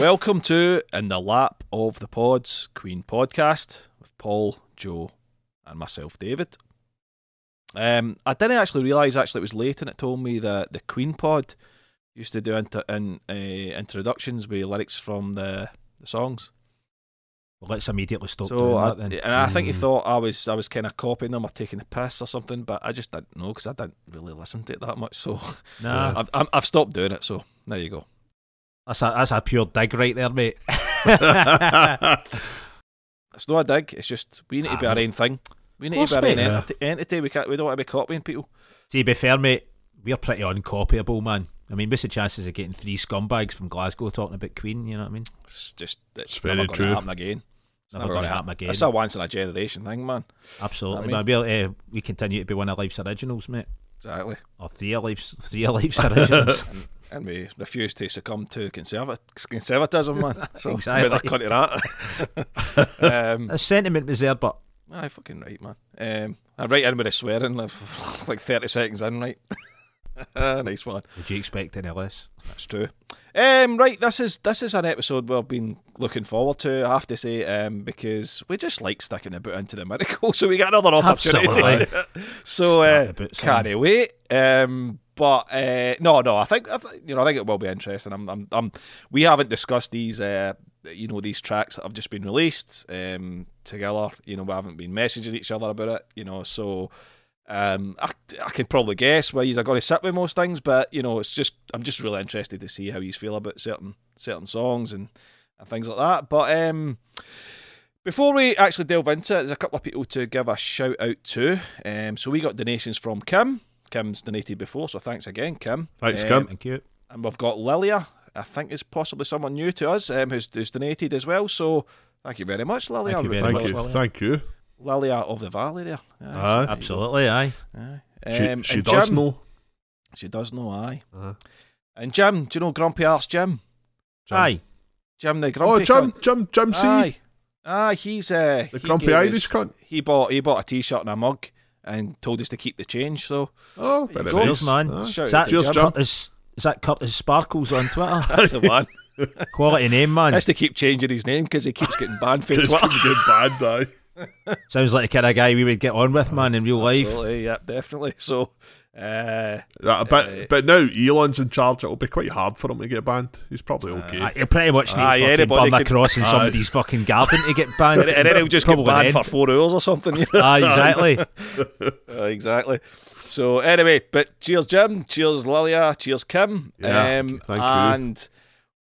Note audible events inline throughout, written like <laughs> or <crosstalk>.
Welcome to In the Lap of the Pods Queen podcast Paul, Joe, and myself, David. Um, I didn't actually realise actually it was late and it told me that the Queen pod used to do inter- in, uh, introductions with lyrics from the, the songs. Well, let's immediately stop so doing I, that then. and I think he Mm. thought I was I was kind of copying them or taking the piss or something, but I just didn't know because I didn't really listen to it that much. So <laughs> Nah, <laughs> I've, I've stopped doing it. So there you go. that's a that's a pure dig right there, mate. <laughs> It's not a dig. It's just we need to be Ah, our own thing. We need course, to be our own mate. enti- entity. We can't. We don't want to be copying people. See, to be fair, mate, we're pretty uncopyable, man. I mean, what's the chances of getting three scumbags from Glasgow talking about Queen? You know what I mean? It's just it's, It's never very going true. to happen again. It's Never gonna happen again. It's a once in a generation thing, man. Absolutely, I mean- man. We'll, uh, we continue to be one of life's originals, mate. Exactly. Or three of life's three of life's <laughs> originals. And, we refuse to succumb to conserva- conservatism, man. <laughs> So Exactly. They're cutting that. <laughs> um, the sentiment was there, but aye, fucking right, man. Um, I'm right in with a swearing, like, <laughs> like 30 seconds in, right? nice one. would you expect any less? That's true. Um, right, this is this is an episode we've been looking forward to. I have to say, um, because we just like sticking the boot into the miracle, so we get another opportunity. to do it. So uh, the boots can't wait. Um, but uh, no, no, I think you know I think it will be interesting. I'm, I'm, I'm we haven't discussed these. Uh, you know these tracks that have just been released um, together. You know we haven't been messaging each other about it. You know so. Um, I, I can probably guess where he's going to sit with most things, but you know, it's just I'm just really interested to see how he's feel about certain certain songs and, and things like that. But um, before we actually delve into it, there's a couple of people to give a shout out to. Um, so we got donations from Kim. Kim's donated before, so thanks again, Kim. Thanks, Um, Kim. Thank you. And we've got Lilia. I think is possibly someone new to us um, who's, who's donated as well. So thank you very much, Lilia. Thank you very Thank much, you. Lilia. Thank you. Lilia of the Valley there. Aye, so Aye. there Absolutely, aye. Aye. She, Um, she and does Jim- know. She does know, aye. Uh-huh. And Jim, do you know Grumpy Arse Jim? Jim. Aye. Jim the grumpy. Oh, Grumpy Jim, cunt? Jim, Jim C. Aye. Aye, he's uh The he grumpy Irish us- cunt. He bought he bought a t shirt and a mug and told us to keep the change, so Oh, There very you go. nice. Cheers, man. Aye. shout Is out that, Cheers, Jim. Jim. Curtis, is that Curtis Sparkles on Twitter? <laughs> That's the one. <laughs> Quality name, man. Has to keep changing his name because he keeps getting banned from <laughs> Twitter. gonna get bad, aye. Sounds like the kind of guy we would get on with, man, in real life. Absolutely, yeah, definitely. So uh but Uh, but now Elon's in charge. It'll be quite hard for him to get banned. He's probably okay. Aye, you pretty much need Aye, to fucking anybody burn a could- cross in Aye. somebody's fucking garden to get banned. <laughs> and, and then he'll just get Probably banned then. for four hours or something. you know? Exactly. <laughs> Uh, exactly. So anyway, but cheers, Jim. Cheers, Lilia. Cheers, Kim. Yeah, um, thank you. And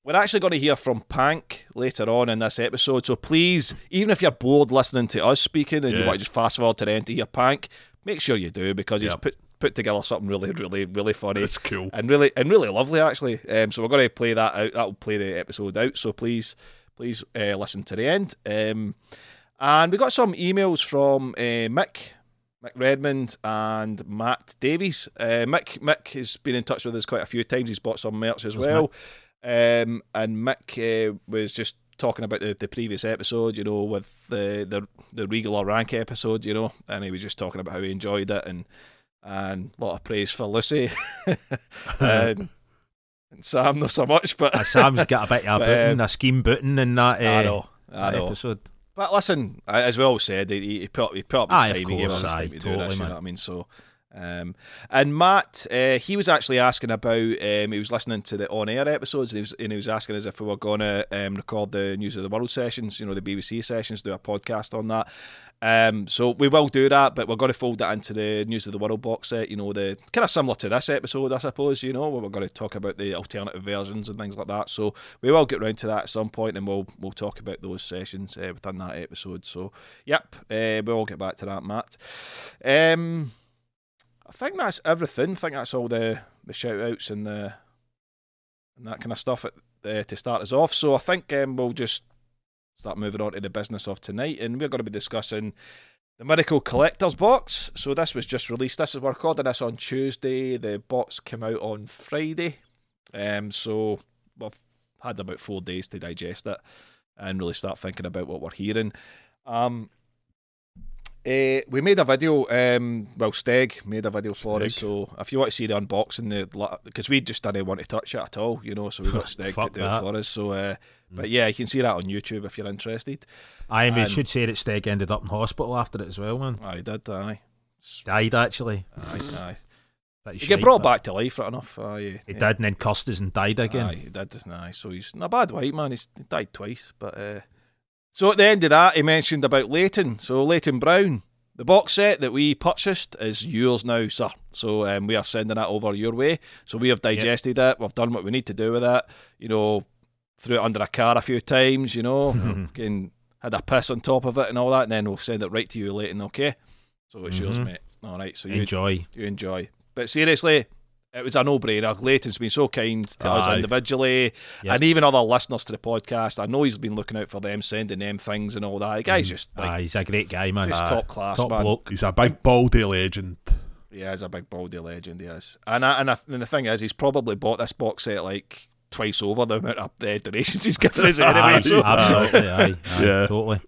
we're actually going to hear from Pank later on in this episode. So please, even if you're bored listening to us speaking and you Yeah. want to just fast forward to the end to hear Pank, make sure you do because he's put put together something really, really, really funny. It's cool. and really and really lovely actually. Um, so we're going to play that out. That will play the episode out. So please, please uh, listen to the end. Um, and we got some emails from uh, Mick, Mick Redmond, and Matt Davies. Uh, Mick Mick has been in touch with us quite a few times. He's bought some merch as There's well. Um, and Mick uh, was just talking about the, the previous episode, you know, with the, the the Regal or Rank episode, you know, and he was just talking about how he enjoyed it and and a lot of praise for Lucy <laughs> and, and Sam not so much, but Aye, Sam's got a bit of <laughs> a booting, um, a scheme booting in that, uh, I know, I that know. episode. But listen, as we all said, he, he put he put up his Aye, time. he gave course, aye, time to do totally, this. You man. know what I mean? So, um, and Matt, uh, he was actually asking about. Um, he was listening to the on-air episodes, and he was and he was asking us if we were going to um, record the News of the World sessions. You know, the BBC sessions, do a podcast on that. Um, so we will do that, but we're going to fold that into the News of the World box set. You know, the kind of similar to this episode, I suppose. You know, where we're going to talk about the alternative versions and things like that. So we will get round to that at some point, and we'll we'll talk about those sessions uh, within that episode. So, yep, uh, we'll get back to that, Matt. Um, I think that's everything. I think that's all the the shout outs and the and that kind of stuff at, uh, to start us off. So I think um, we'll just start moving on to the business of tonight, and we're going to be discussing the Miracle Collector's Box. So this was just released. This is we're recording this on Tuesday. The box came out on Friday. Um, so we've had about four days to digest it and really start thinking about what we're hearing. Um, uh, we made a video. Um, well, Steg made a video for us. So if you want to see the unboxing, the because we just didn't want to touch it at all, you know. So we got <laughs> Steg to do it that. for us. So, uh, but yeah, you can see that on YouTube if you're interested. I mean, should say that Steg ended up in hospital after it as well, man. I did, aye, Died actually. aye, <laughs> aye. Pretty He shite, get brought back to life, right enough. Aye, He yeah. did, and then cussed us and died again. Aye, he did. Aye, so he's not a bad white man. He's he died twice, but uh, so at the end of that, he mentioned about Leighton. So Leighton Brown, the box set that we purchased is yours now, sir. So um, we are sending that over your way. So we have digested it. We've done what we need to do with it. You know, threw it under a car a few times. You know, <laughs> <laughs> fucking had a piss on top of it and all that, and then we'll send it right to you, Leighton. Okay. So it's yours, Mhm. mate. All right. So you Enjoy. you enjoy. But seriously, it was a no-brainer. Leighton's been so kind to us individually, Yep. and even other listeners to the podcast. I know he's been looking out for them, sending them things and all that. The guy's just like Aye, he's a great guy, man. just Aye. top class, Top man. bloke. He's a big baldy legend. Yeah, he's a big baldy legend. He is, and I, and, I, and the thing is, he's probably bought this box set like twice over the amount of uh, donations he's given us anyway. Aye, so absolutely, aye, aye, <laughs> Yeah. totally.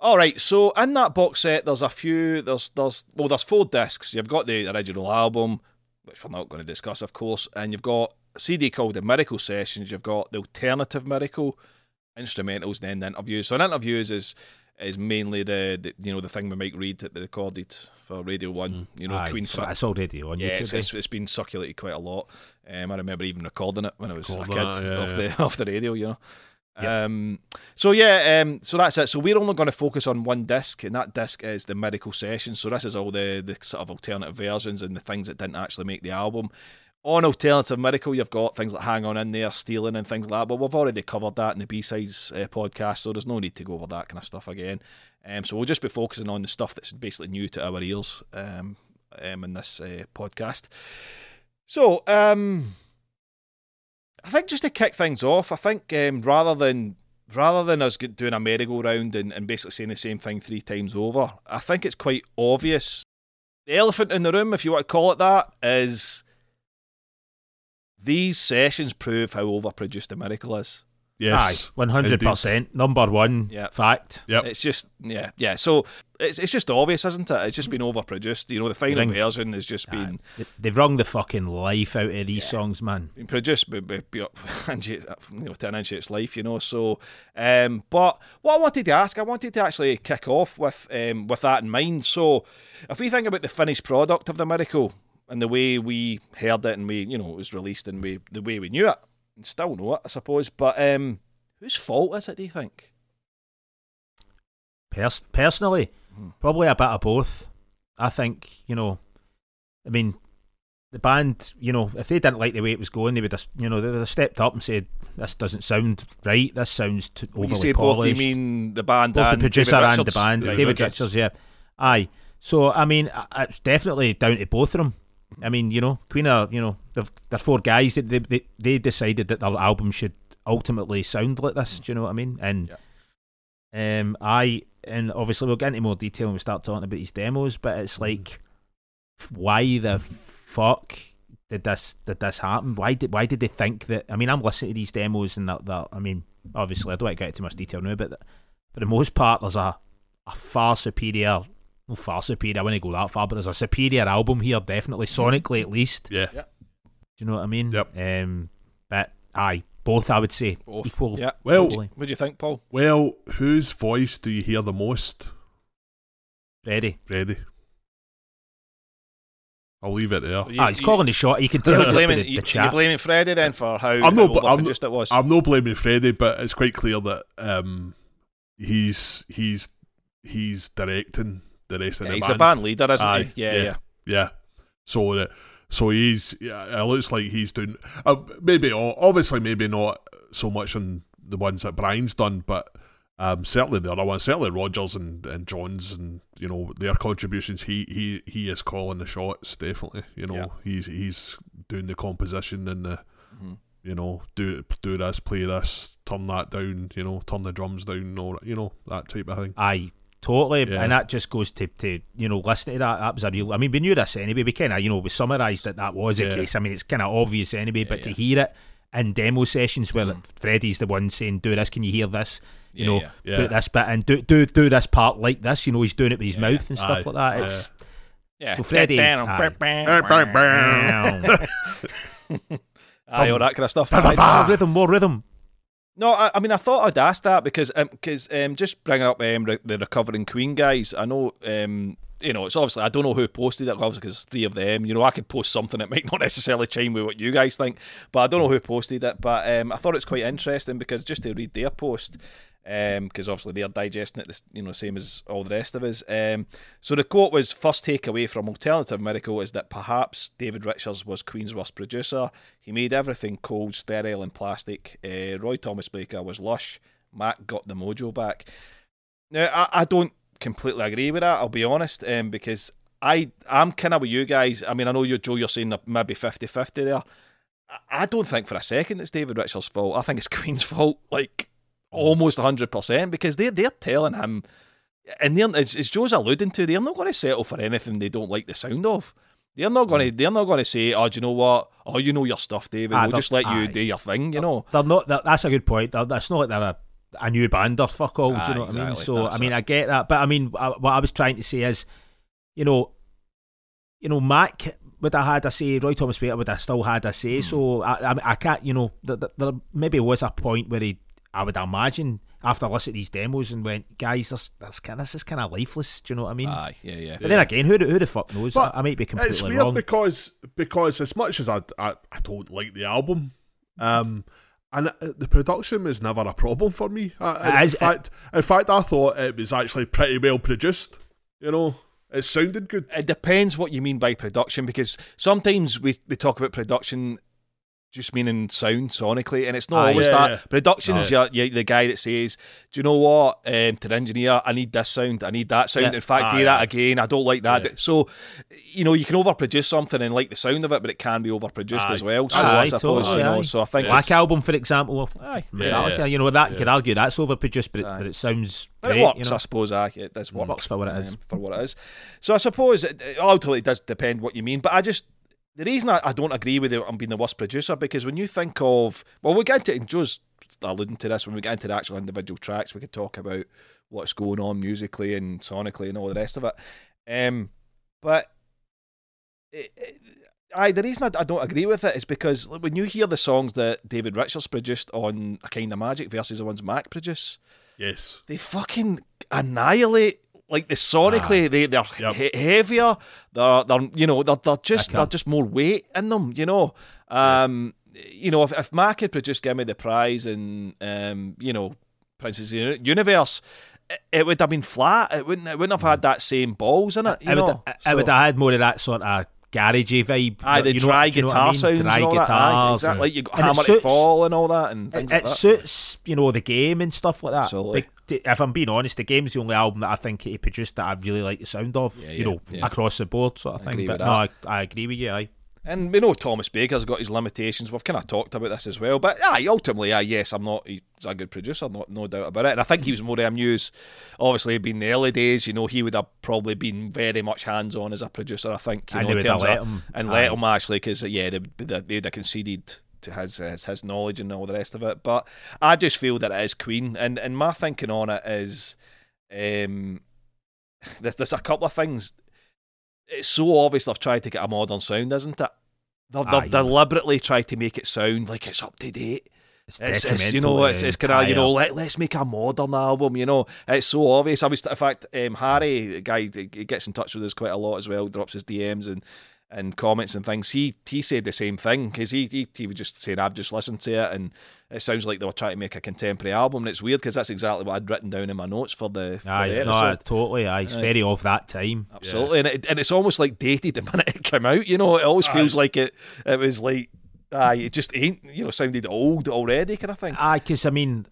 All right, so in that box set, there's a few. There's there's well, there's four discs. You've got the original album, which we're not going to discuss, of course, and you've got a CD called the Miracle Sessions. You've got the Alternative Miracle instrumentals, and then the interviews. So, an interviews is is mainly the, the you know the thing we Mike Read that they recorded for Radio One. You know, Aye, Queen so it's already on yeah, YouTube. it's, eh? it's, it's been circulated quite a lot. Um, I remember even recording it when I was a kid that, yeah, off yeah. the <laughs> off the radio, you know. Um, so yeah, um, so that's it. So we're only going to focus on one disc, and that disc is the Miracle Sessions. So this is all the the sort of alternative versions and the things that didn't actually make the album. On Alternative Miracle, you've got things like Hang On In There, Stealing, and things like that. But we've already covered that in the B Sides uh, podcast, so there's no need to go over that kind of stuff again. Um, so we'll just be focusing on the stuff that's basically new to our ears um, um, in this uh, podcast. So, um, I think just to kick things off, I think um, rather than rather than us doing a merry-go-round and, and basically saying the same thing three times over, I think it's quite obvious. The elephant in the room, if you want to call it that, is these sessions prove how overproduced the miracle is. Yes. One hundred percent. Number one Yeah. fact. Yeah, It's just yeah, yeah. So it's it's just obvious, isn't it? It's just been overproduced. You know, the final Ring- version has just Aye. been They- They've wrung the fucking life out of these Yeah. songs, man. been produced by, by, by <laughs> into, you know, to an inch its life, you know. So, um, but what I wanted to ask, I wanted to actually kick off with um, with that in mind. So, if we think about the finished product of the miracle and the way we heard it and we, you know, it was released and we the way we knew it and still know it, I suppose. But um, whose fault is it? Do you think? Pers- personally, Hmm. probably a bit of both. I think you know, I mean, the band, you know, if they didn't like the way it was going, they would have, you know, they would have stepped up and said, "This doesn't sound right. This sounds too When overly you say both, do you mean the band both the producer and the band, David. Richards. yeah, aye. So I mean, it's definitely down to both of them. I mean, you know, Queen are, you know, they're four guys. They, they they they decided that their album should ultimately sound like this. Do you know what I mean? And um, I and obviously we'll get into more detail when we start talking about these demos. But it's like, why the fuck did this did this happen? Why did why did they think that? I mean, I'm listening to these demos and that that I mean, obviously I don't want to get into too much detail now, but for the most part, there's a a far superior. Well, far superior. I wouldn't go that far, but there's a superior album here, definitely sonically at least. Yeah. Do you know what I mean? Yep. Um, but aye, both I would say Both. equal. Yeah. Well, totally. What do you think, Paul? well, whose voice do you hear the most? ready. Ready? I'll leave it there. You- ah, he's you- calling the shot. You can <laughs> tell You're blaming, the, the you, chat. you're blaming Freddie then for how, I'm how not- I'm overproduced it was. I'm not blaming Freddie, but it's quite clear that um, he's he's he's directing the rest Yeah, of the he's band. a band leader, isn't Aye, he? Yeah, yeah. yeah. Yeah. So that so he's yeah, it looks like he's doing uh, maybe obviously maybe not so much on the ones that Brian's done, but um, certainly the other ones, certainly Rogers and, and Johns and you know their contributions. He he he is calling the shots definitely. You know Yeah. he's he's doing the composition and the Mhm. you know, do do this, play this, turn that down, you know, turn the drums down, or you know that type of thing. Aye, totally. Yeah. And that just goes to, to you know listening to that. That was a real. I mean, we knew this anyway. We kind of you know we summarised that that was the case. I mean, it's kind of obvious anyway. but to yeah. hear it in demo sessions where mm-hmm. Freddie's the one saying, "Do this, can you hear this?" You Yeah, know, yeah. Yeah. put this bit and do do do this part like this. You know, he's doing it with his Yeah, mouth and stuff Aye. like that. Yeah. It's Yeah. So Freddie- aye. <laughs> Aye, all that kind of stuff. Ba, ba, Aye, more rhythm, more rhythm. No, I, I mean, I thought I'd ask that because because um, just bringing up um, re- the recovering Queen guys. I know, um, you know, it's obviously I don't know who posted it, obviously because three of them. You know, I could post something that might <laughs> not necessarily chime with what you guys think, but I don't know who posted it. But um, I thought it's quite interesting because just to read their post. Because obviously they're digesting it, you know, same as all the rest of us. Um, so the quote was: first takeaway from Alternative Miracle is that perhaps David Richards was Queen's worst producer. He made everything cold, sterile, and plastic. Uh, Roy Thomas Baker was lush. Mack got the mojo back. Now I, I don't completely agree with that. I'll be honest, um, because I I'm kind of with you guys. I mean, I know you Joe. You're saying maybe 50-50 there. I- I don't think for a second it's David Richards' fault. I think it's <laughs> Queen's fault, like almost hundred percent, because they're they're telling him, and they're, as, as Joe's alluding to, they're not going to settle for anything they don't like the sound of. They're not going to. They're not going to say, "Oh, do you know what? Oh, you know your stuff, David. Ah, we'll just let you aye. do your thing." You know. They're not. That, that's a good point. They're, it's not like they're a, a new band or fuck all. do you know what I mean? So That's I mean, it. I get that, but I mean, I, what I was trying to say is, you know, you know, Mack would have had a say. Roy Thomas Baker would have still had a Hmm. say. So I, I, I can't. You know, there- there maybe was a point where he, I would imagine, after listening to these demos and went, guys, this, this, kind, this is kind of lifeless. Do you know what I mean? Aye, yeah, yeah. But then again, who, the- who the fuck knows? But I, I might be completely It's completely weird wrong. because because as much as I, I I don't like the album, um, and uh, the production was never a problem for me. Uh, in, It is- fact, in fact, I thought it was actually pretty well produced. You know, it sounded good. it depends what you mean by production because sometimes we, we talk about production just meaning sound sonically and it's not Aye. always Yeah, that yeah. production No. is your, your, the guy that says do you know what um, to the engineer I need this sound I need that sound Yeah. in fact Aye, do that again I don't like that Yeah. so you know you can overproduce something and like the sound of it but it can be overproduced Aye. as well so Aye, I suppose totally, you know so I think Black Album, for example, Aye. Metallica, Yeah. you know that you Yeah. could argue that's overproduced, but it, but it sounds But great. it works, you know? I suppose. Aye, it does work. Works for what it is. um, for what it is. So I suppose it, it ultimately does depend what you mean. But I just the reason I, I don't agree with it, I'm being the worst producer because when you think of well, we get into and Joe's alluding to this when we get into the actual individual tracks, we could talk about what's going on musically and sonically and all the rest of it. Um, but it, it, aye, the reason I, I don't agree with it is because when you hear the songs that David Richards produced on A Kind of Magic versus the ones Mack produced Yes. they fucking annihilate like the sonically they they're Yep. he- heavier. They're they're you know they're, they're just they're just more weight in them you know? Um you know if, if Mack had produced Give Me the Prize and um you know Princess Uni- Universe it, it would have been flat. It wouldn't it wouldn't have had that same balls in it you I would, know? I, I So- would have had more of that sort of garagey vibe. Aye, the you know, dry do you know guitar I mean? sounds dry and all that. Aye, guitars. exactly. Like you And it hammer it suits- fall and all that and things It, like it that. suits, you know, the game and stuff like that. Absolutely. If I'm being honest, the game's the only album that I think he produced that I really like the sound of. Yeah, you know, yeah. across the board sort of I thing. But no, I, I agree with you. Aye. And we know Thomas Baker's got his limitations. We've kind of talked about this as well. But aye, ultimately, aye, yes, I'm not. He's a good producer, not no doubt about it. And I think he was more amused. Obviously, been the early days. You know, he would have probably been very much hands on as a producer. I think. You And know, they would let him. and Aye. let him actually because yeah, they'd, they'd they'd have conceded to his, his his knowledge and all the rest of it. But I just feel that it is Queen, and and my thinking on it is, um, <sighs> there's there's a couple of things. It's so obvious they've tried to get a modern sound, isn't it? They've, ah, they've deliberately tried to make it sound like it's up to date. It's, It's, it's you know it's, the it's kind of you ah, know let, let's make a modern album you know. It's so obvious. I was in fact um, Harry the guy he gets in touch with us quite a lot as well drops his DMs and and comments and things. He he said the same thing because he, he he was just saying I've just listened to it and it sounds like they were trying to make a contemporary album and it's weird because that's exactly what I'd written down in my notes for the, for Aye, the no, totally. Aye, it's Aye. very of that time. Absolutely, and, it, and it's almost like dated the <laughs> minute it came out. You know, it always feels like it. It was like, aye, it just ain't. You know, sounded old already, kind of thing. Aye, because I mean,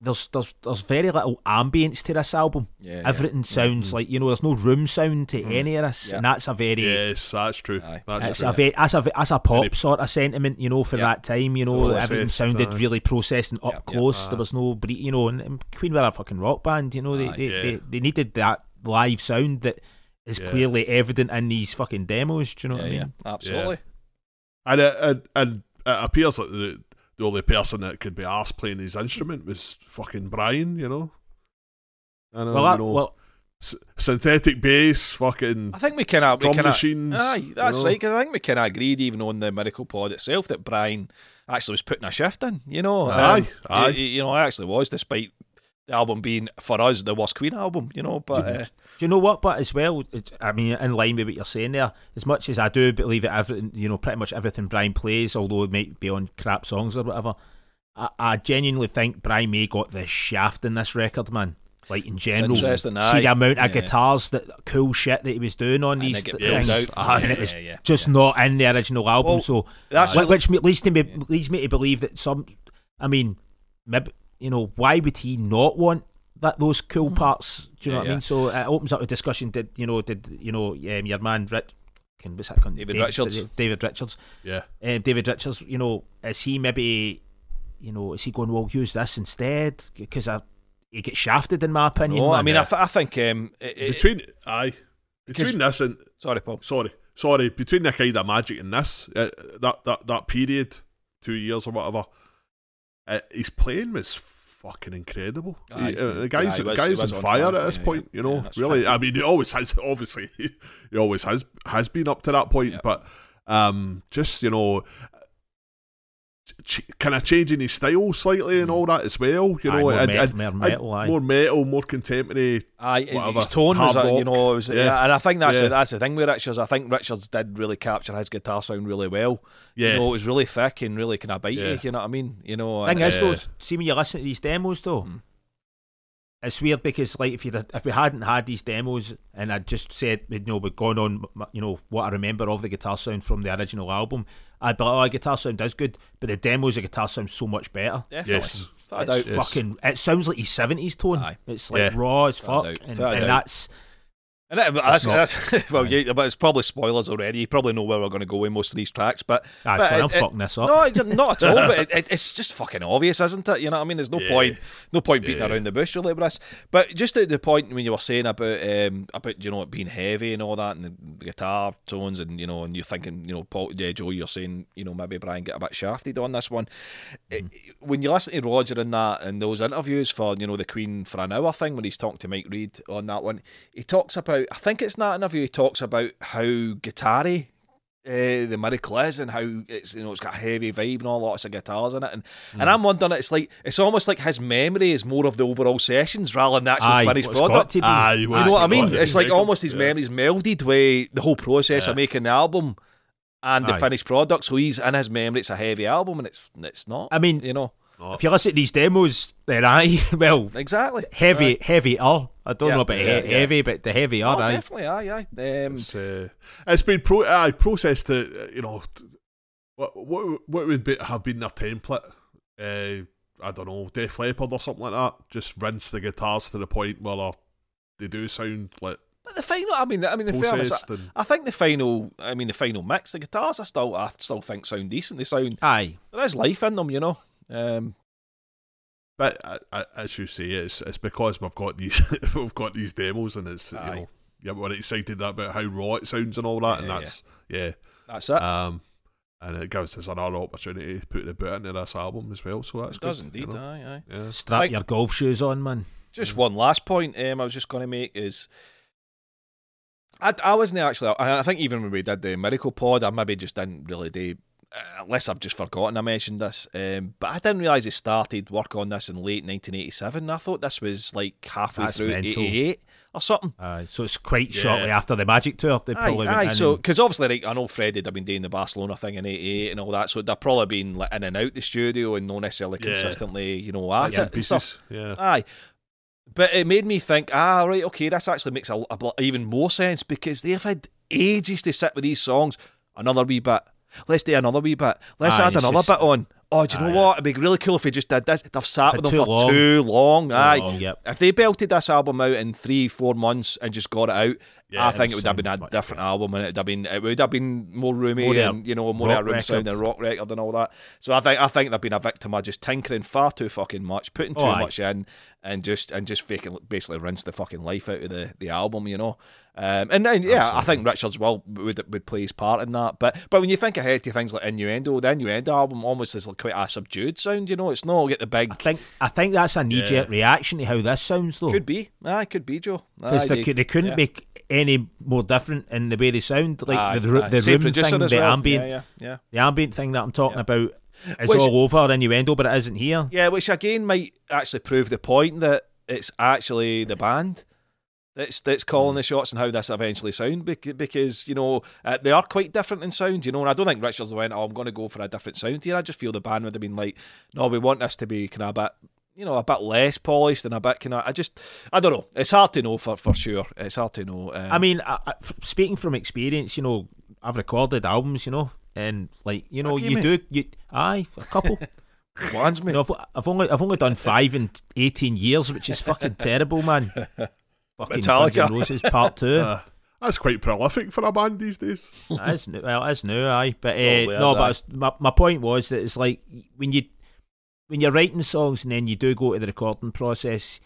there's there's there's very little ambience to this album. Yeah, Everything mm-hmm. sounds like you know. There's no room sound to mm-hmm. any of this, Yeah. and that's a very Yes, that's true. Aye. That's It's true. a very, that's a that's a pop Very- sort of sentiment, you know, for Yeah. that time. You know, everything sounded aye. really processed and up Yeah, yeah. close. Aye. There was no, bre- you know, and, and Queen were a fucking rock band. You know, they Aye. they, Yeah. they, they needed that live sound that is Yeah. clearly evident in these fucking demos. Do you know yeah, what I yeah, mean? absolutely. And it, and, and it appears that the, the only person that could be asked playing his instrument was fucking Brian, you know. And, uh, Well, you know, well, s- synthetic bass, fucking I think we can have we can machines. Aye, that's you know. right. 'cause I think we kind of agreed, even on the Miracle Pod itself, that Brian actually was putting a shift in. You know, Aye, Um, aye. You know, I actually was, despite the album being for us the worst Queen album. You know, but uh, do you know what? But as well, it, I mean, in line with what you're saying there, as much as I do believe that everything, you know, pretty much everything Brian plays, although it might be on crap songs or whatever, I, I genuinely think Brian May got the shaft in this record, man. Like in general, see aye. the amount of Yeah. guitars, that cool shit that he was doing on And these th- things, out. Aye. and it was yeah, yeah, just yeah. not in the original album. Well, so that's Wh- which leads to me leads me to believe that some. I mean, maybe you know why would he not want that those cool parts? Do you know Mm-hmm. Yeah, what I mean? So it opens up a discussion. Did you know? Did you know? Um, your man Rich. Can what's that? David Richards. David Richards. Yeah. Um, David Richards. You know, is he maybe? You know, is he going? Well, use this instead because I. He gets shafted, in my opinion. no, I man. mean, I, th- I think um, it, it- Between aye, between this and sorry, Paul. sorry, sorry, between the kind of magic and this, uh, that that that period, two years or whatever, uh, his playing was fucking incredible. Aye, He- uh, the guy's was- guy's on on fire fire, at this yeah, point. You know, Yeah, really. true. I mean, he always has. <laughs> Obviously, he always has has been up to that point. Yeah. But um, just you know. Ch- kind of changing his style slightly and all that as well, you Mm. Aye, know, more and, metal- and- more metal, aye. more metal, more contemporary. Aye, Whatever. his tone was, Hard uh, you know, was, Yeah. yeah. and I think that's Yeah. the, that's the thing with Richards. I think Richards did really capture his guitar sound really well. Yeah, You know, it was really thick and really kind of bitey. Yeah. You know what I mean? You know, Thing and, is, Uh, though, see when you listen to these demos, though, Mm. It's weird because, like, if you if we hadn't had these demos and I'd just said, you know, we'd gone on, you know, what I remember of the guitar sound from the original album, I'd be like, oh, guitar sound is good, but the demos, the guitar sounds so much better. definitely. Yes. It's doubt. Yes. fucking. It sounds like his seventies tone. Aye. It's like Yeah. raw as Without fuck, and, and that's And that, that's, that's, <laughs> well, yeah, but it's probably spoilers already. You probably know where we're going to go with most of these tracks, but aye, but fine, it- I'm it- fucking this up. no, it's not at all. <laughs> But it, it, it's just fucking obvious, isn't it? You know what I mean? There's no Yeah. point, no point beating Yeah. around the bush really with this. But just at the point when you were saying about um, about you know it being heavy and all that, and the guitar tones, and you know, and you're thinking, you know, Paul, yeah, Joe, you're saying, you know, maybe Brian get a bit shafted on this one. It- when you listen to Roger in that and those interviews for you know the Queen for an hour thing when he's talking to Mike Read on that one, he talks about. I think it's in that interview. He talks about how guitar-y uh, the miracle is and how it's you know it's got a heavy vibe and all lots of guitars in it and Hmm. and I'm wondering it's like it's almost like his memory is more of the overall sessions rather than the actual Aye, finished what's got product. Aye, You know what I mean? It's like record. almost his Yeah. memory's melded with the whole process of making the album and the Aye. finished product. So he's in his memory, it's a heavy album, and it's it's not. I mean, you know if you listen to these demos, then I <laughs> well exactly heavy, Aye. heavy are. I don't Yeah, know about yeah, he- yeah. heavy, but the heavy Oh, are. aye. definitely, aye, aye. Um, It's, uh, it's been pro. I processed it. uh, You know, what what what would be, have been their template? Uh, I don't know, Def Leppard or something like that. Just rinse the guitars to the point where they're- do sound like but the final, I mean, I mean, in fairness, I, I think the final, I mean, the final mix, the guitars, I still, I still think sound decent. They sound Aye. there is life in them, you know. Um, but uh, uh, as you say, it's it's because we've got these <laughs> we've got these demos, and it's Aye. you know yeah we're excited about how raw it sounds and all that, and that's yeah. that's it. Um, and it gives us another opportunity to put the boot into this album as well. So that's it does good, indeed. you know? Aye, aye. Yeah. Strap Like- your golf shoes on, man. Just one last point um, I was just going to make is I, I wasn't actually, I I think even when we did the Miracle Pod, I maybe just didn't really do, unless I've just forgotten I mentioned this, um, but I didn't realise they started work on this in late 1987. I thought this was like halfway That's through mental. 88 or something. Aye. So it's quite Yeah. shortly after the Magic Tour. They Aye, probably went aye. So, because obviously, like, I know Freddie had been doing the Barcelona thing in '88 and all that, so they've probably been like, in and out the studio and not necessarily Yeah. consistently, you know, at Bits it and and stuff. pieces. Yeah. Aye. But it made me think, ah, right, okay, this actually makes a, a bl- even more sense because they've had ages to sit with these songs. Another wee bit. Let's do another wee bit. Let's Aye, add another just- bit on. Oh, do you know Aye, what? It'd be really cool if he just did this. They've sat with them too for long. too long. Aye. long, yep. If they belted this album out in three, four months and just got it out, Yeah, I think it would have been a different album, and it'd have been it would have been more roomy More and you know more rock of a sound record. and rock record and all that. So I think I think they've been a victim of just tinkering far too fucking much, putting oh, too Oh, much in, and just and just faking, basically rinse the fucking life out of the, the album, you know. Um, and then yeah, I think Richards will would would play his part in that. But but when you think ahead to things like Innuendo, the Innuendo album almost is like quite a subdued sound, you know. It's not get the big. I think I think that's a knee jerk reaction to how this sounds though. Could be, aye, could be, Joe. because Aye, they, they couldn't yeah. make any more different in the way they sound. Like Aye, the, the, aye. the room thing, the well. ambient, Yeah, yeah, yeah. the ambient thing that I'm talking Yeah. about is Which- all over innuendo, but it isn't here. Yeah, which again might actually prove the point that it's actually the band that's that's calling the shots and how this eventually sound because you know uh, they are quite different in sound, you know. And I don't think Richards went, "Oh, I'm going to go for a different sound here." I just feel the band would have been like, "No, we want this to be kind of a bit." You know, a bit less polished and a bit kind of. I just, I don't know. It's hard to know for, for sure. It's hard to know. Um, I mean, I, I- speaking from experience, you know, I've recorded albums, you know, and like you know, you, you, do you aye a couple. <laughs> ones me. you know, I've, I've only I've only done five in eighteen years, which is fucking <laughs> terrible, man. Fucking Metallica. Roses Part Two. Uh, <laughs> that's quite prolific for a band these days. That is new, well, is new, aye. But uh, no, but it's, my my point was that it's like when you when you're writing songs and then you do go to the recording process,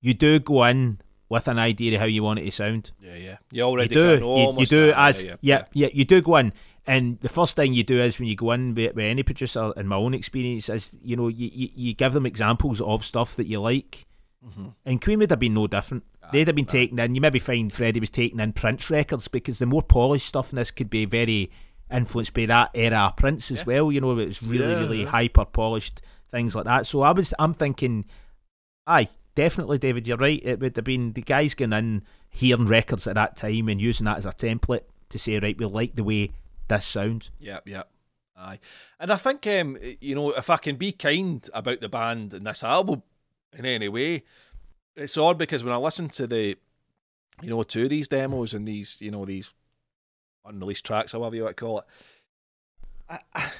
you do go in with an idea of how you want it to sound. Yeah, yeah. You You already do, kinda you, you do as yeah, yeah, you do go in. And the first thing you do is when you go in with, with any producer, in my own experience, is you know you, you, you give them examples of stuff that you like. Mhm. And Queen would have been no different. They'd have been taken in. You maybe find Freddie was taking in Prince records because the more polished stuff in this could be very influenced by that era of Prince as Yeah. well. You know, it's really, Yeah, really yeah. hyper polished things like that. So I was, I'm thinking, aye, definitely, David, you're right. It would have been the guys going in hearing records at that time and using that as a template to say, right, we like the way this sounds. Yep, yep. Aye. And I think, um, you know, if I can be kind about the band and this album in any way, it's odd because when I listen to the, you know, to these demos and these, you know, these unreleased tracks, however you want to call it, I,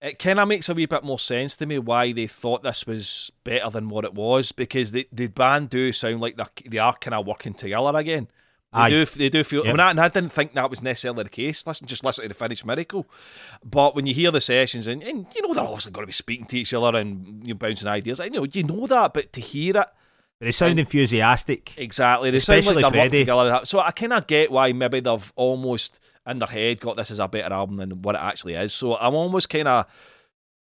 it kind of makes a wee bit more sense to me why they thought this was better than what it was because the, the band do sound like they're, they are kind of working together again. They Aye. do. They do feel. I mean, I, and I didn't think that was necessarily the case. Listen, just listen to the finished miracle. But when you hear the sessions, and, and you know they're obviously going to be speaking to each other and you know, bouncing ideas. I know you know that, but to hear it But they sound And- enthusiastic. exactly, they sound like they're working together. So I kind of get why maybe they've almost in their head got this as a better album than what it actually is. So I'm almost kind of.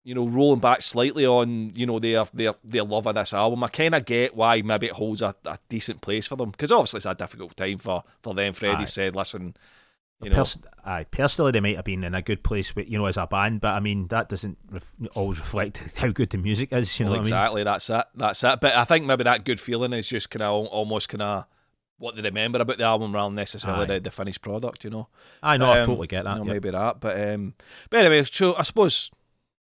You know, rolling back slightly on you know their their their love of this album, I kind of get why maybe it holds a, a decent place for them because obviously it's a difficult time for for them. Freddie Aye. said, "Listen, you know, Pers- aye, personally, they might have been in a good place, with, you know, as a band. But I mean, that doesn't ref- always reflect <laughs> how good the music is. You know Well, what I mean? exactly. That's it. That's it. But I think maybe that good feeling is just kind of almost kind of what they remember about the album rather than necessarily the, the finished product. You know. I know, I Um, totally get that. you know, yeah. Maybe that. But um, but anyway, so I suppose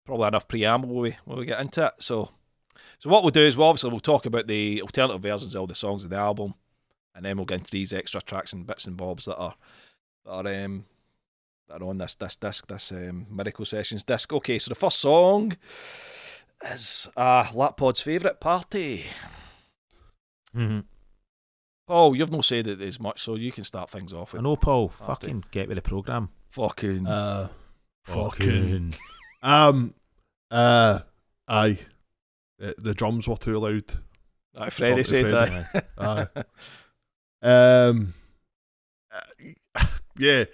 probably enough preamble when we when we get into it. So so what we'll do is we'll obviously we'll talk about the alternative versions of all the songs in the album, and then we'll get into these extra tracks and bits and bobs that are that are um that are on this this disc this um, Miracle Sessions disc. Okay, so the first song is uh Lapod's favourite party. Mm-hmm. Oh, you've no said it as much, so you can start things off I know, Paul. Party. Fucking get with the program. fucking Uh, fucking. Um. Uh. Aye. The, the drums were too loud. Aye, Freddie said Freddie. that. Aye. <laughs> Um. uh, <laughs> yeah.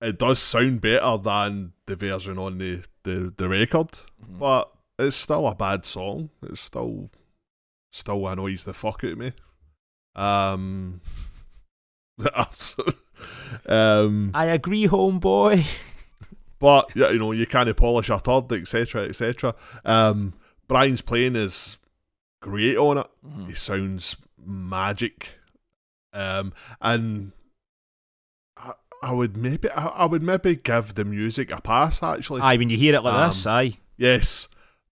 It does sound better than the version on the the, the record, Mhm. but it's still a bad song. It's still still annoys the fuck out of me. Um. um. <laughs> I agree, homeboy. But yeah, you know, you can't polish a turd, etc., etc. Um, Brian's playing is great on it. Mhm. He sounds magic, um, and I, I would maybe, I, I would maybe give the music a pass. Actually, Aye, when you hear it like Um, this, aye. yes,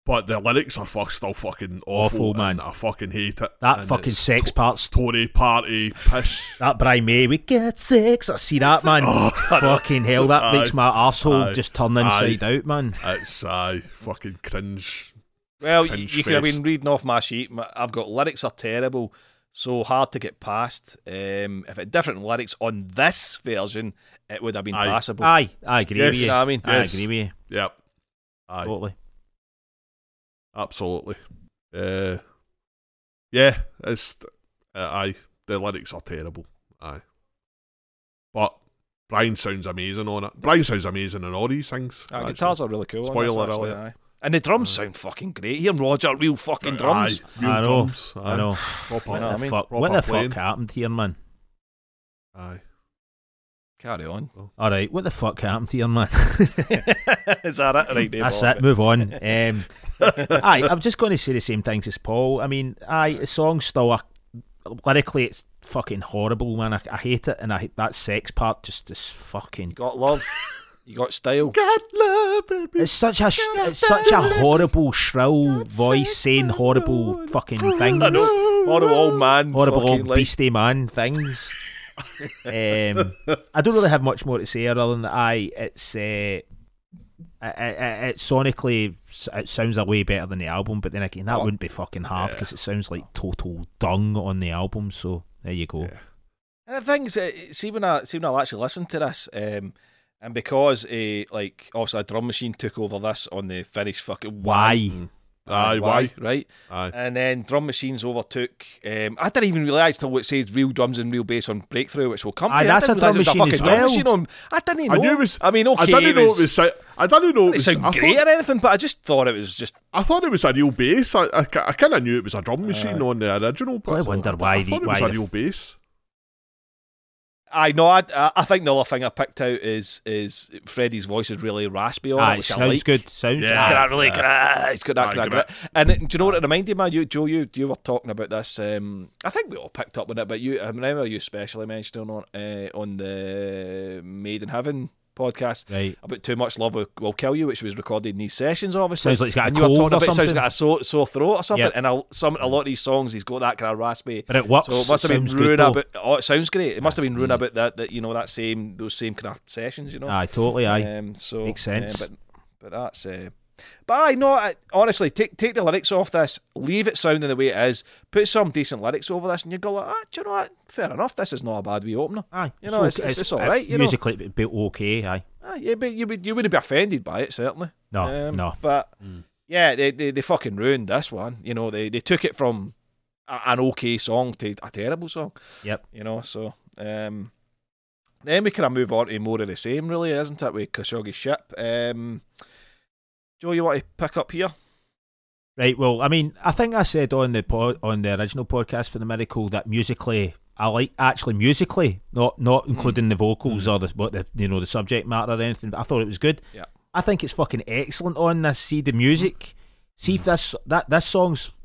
but the lyrics are fuck, still fucking Awful, awful, man. and I fucking hate it. That And fucking it's sex to- part's Tory party pish. <laughs> That Brian May, we get sex. I see that, man. <laughs> Oh, <laughs> Fucking hell, that makes my asshole Aye. just turn inside out, man. it's uh, fucking cringe. Well, you, Cringe you could have been reading off my sheet. My- I've got lyrics are terrible, so hard to get past. Um, if it had different lyrics on this version, it would have been Aye. passable. Aye, I agree Yes. with you. You know what I mean? I agree with you. Yep. Aye, Totally. Absolutely. Uh, yeah, it's uh, aye. The lyrics are terrible. Aye, but Brian sounds amazing on it. Brian sounds amazing on all these things. Actually. guitars are really cool. on this, Spoiler actually, alert. aye. And the drums sound fucking great. Hearing Roger, real fucking drums. Aye, real I know. drums. I know. Proper, You know what I the mean? fuck? Proper What the fuck happened here, man? Aye. Carry on. All right, what the fuck happened here, man? <laughs> Is that it? Right there, That's it. Move on. <laughs> Um, aye, I'm just going to say the same things as Paul. I mean, aye, the song's still a, lyrically, it's fucking horrible, man. I, I hate it, and I hate that sex part. Just this fucking. You got love. You got style. <laughs> God love baby. It's such a sh- it's such a horrible shrill voice saying horrible fucking things. I know. Horrible old man. Horrible fucking, old like- beastie man things. Um, I don't really have much more to say other than that. I it's uh, it, it, it sonically it sounds a way better than the album, but then again that Oh. wouldn't be fucking hard because it sounds like total dung on the album. So there you go. Yeah. And the things, uh, see when I see when I actually listen to this, um, and because uh, like obviously a drum machine took over this on the finished fucking Why? Aye, why? right? Aye. And then drum machines overtook. Um, I didn't even realise till it says real drums and real bass on Breakthrough, which will come. Aye. I that's a drum it machine fucking as well. machine on. I didn't even know. I knew it was. I mean, okay, I didn't it know was, it was. I didn't know it it was. sound great thought, or anything, but I just thought it was just. I thought it was a real bass. I, I, I kind of knew it was a drum machine on the original. But I wonder why I the- thought it was a real bass. I know. I, I I think the other thing I picked out is is Freddie's voice is really raspy on Aye, it, it I sounds like. good. Sounds Yeah. It's aye. got that really, Aye. it's got that Aye, kind of grit. grit. And it, do you know what it reminded me? of? You, Joe, you you were talking about this. Um, I think we all picked up on it, but you, I remember you especially mentioning on uh, on the Made in Heaven podcast right. about too much love will, will kill you, which was recorded in these sessions. Obviously, Sounds like he's got a and you were cold talking or about sounds something. like a sore, sore throat or something. Yep. And a, some a lot of these songs, he's got that kind of raspy. But it works. So it must have been ruined about. Oh, it sounds great. It must have been ruined Mm. about that. That you know that same those same kind of sessions. You know. Aye, totally. Aye. Um, so Makes sense. uh, but but that's. Uh, but I know. I, honestly, take take the lyrics off this. Leave it sounding the way it is. Put some decent lyrics over this, and you go like, ah, do you know what? Fair enough. This is not a bad wee opener. Aye. You know, it's- it's- it's all right, you know. musically, it'd be okay. Aye. Ah, yeah, but you would you wouldn't be offended by it certainly. No, Um, no. But yeah, they, they they fucking ruined this one. You know, they they took it from a, an okay song to a terrible song. Yep. You know, so um, then we kind of move on to more of the same, really, isn't it? With Khashoggi's ship. Um, Joe, you want to pick up here? Right. Well, I mean, I think I said on the pod, on the original podcast for the miracle that musically, I like actually musically, not not Hmm. including the vocals or the what the you know the subject matter or anything. But I thought it was good. Yeah. I think it's fucking excellent on this. See the music. See if this that this song's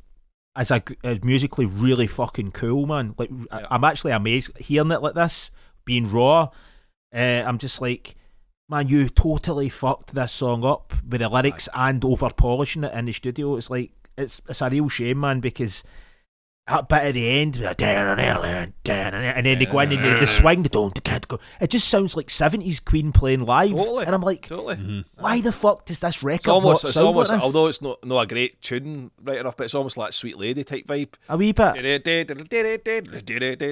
as a as musically really fucking cool, man. Like I- Yeah. I'm actually amazed hearing it like this, being raw. Uh, I'm just like, man, you totally fucked this song up with the lyrics and over polishing it in the studio. It's like it's it's a real shame, man, because that bit at the end, and then they go in and the, the swing, the don't, the kid go. It just sounds like seventies Queen playing live, Totally. and I'm like, Totally. Mm-hmm. why the fuck does this record It's almost, it's sound almost, like this? although it's not, not a great tune right enough, but it's almost like Sweet Lady type vibe. a wee bit.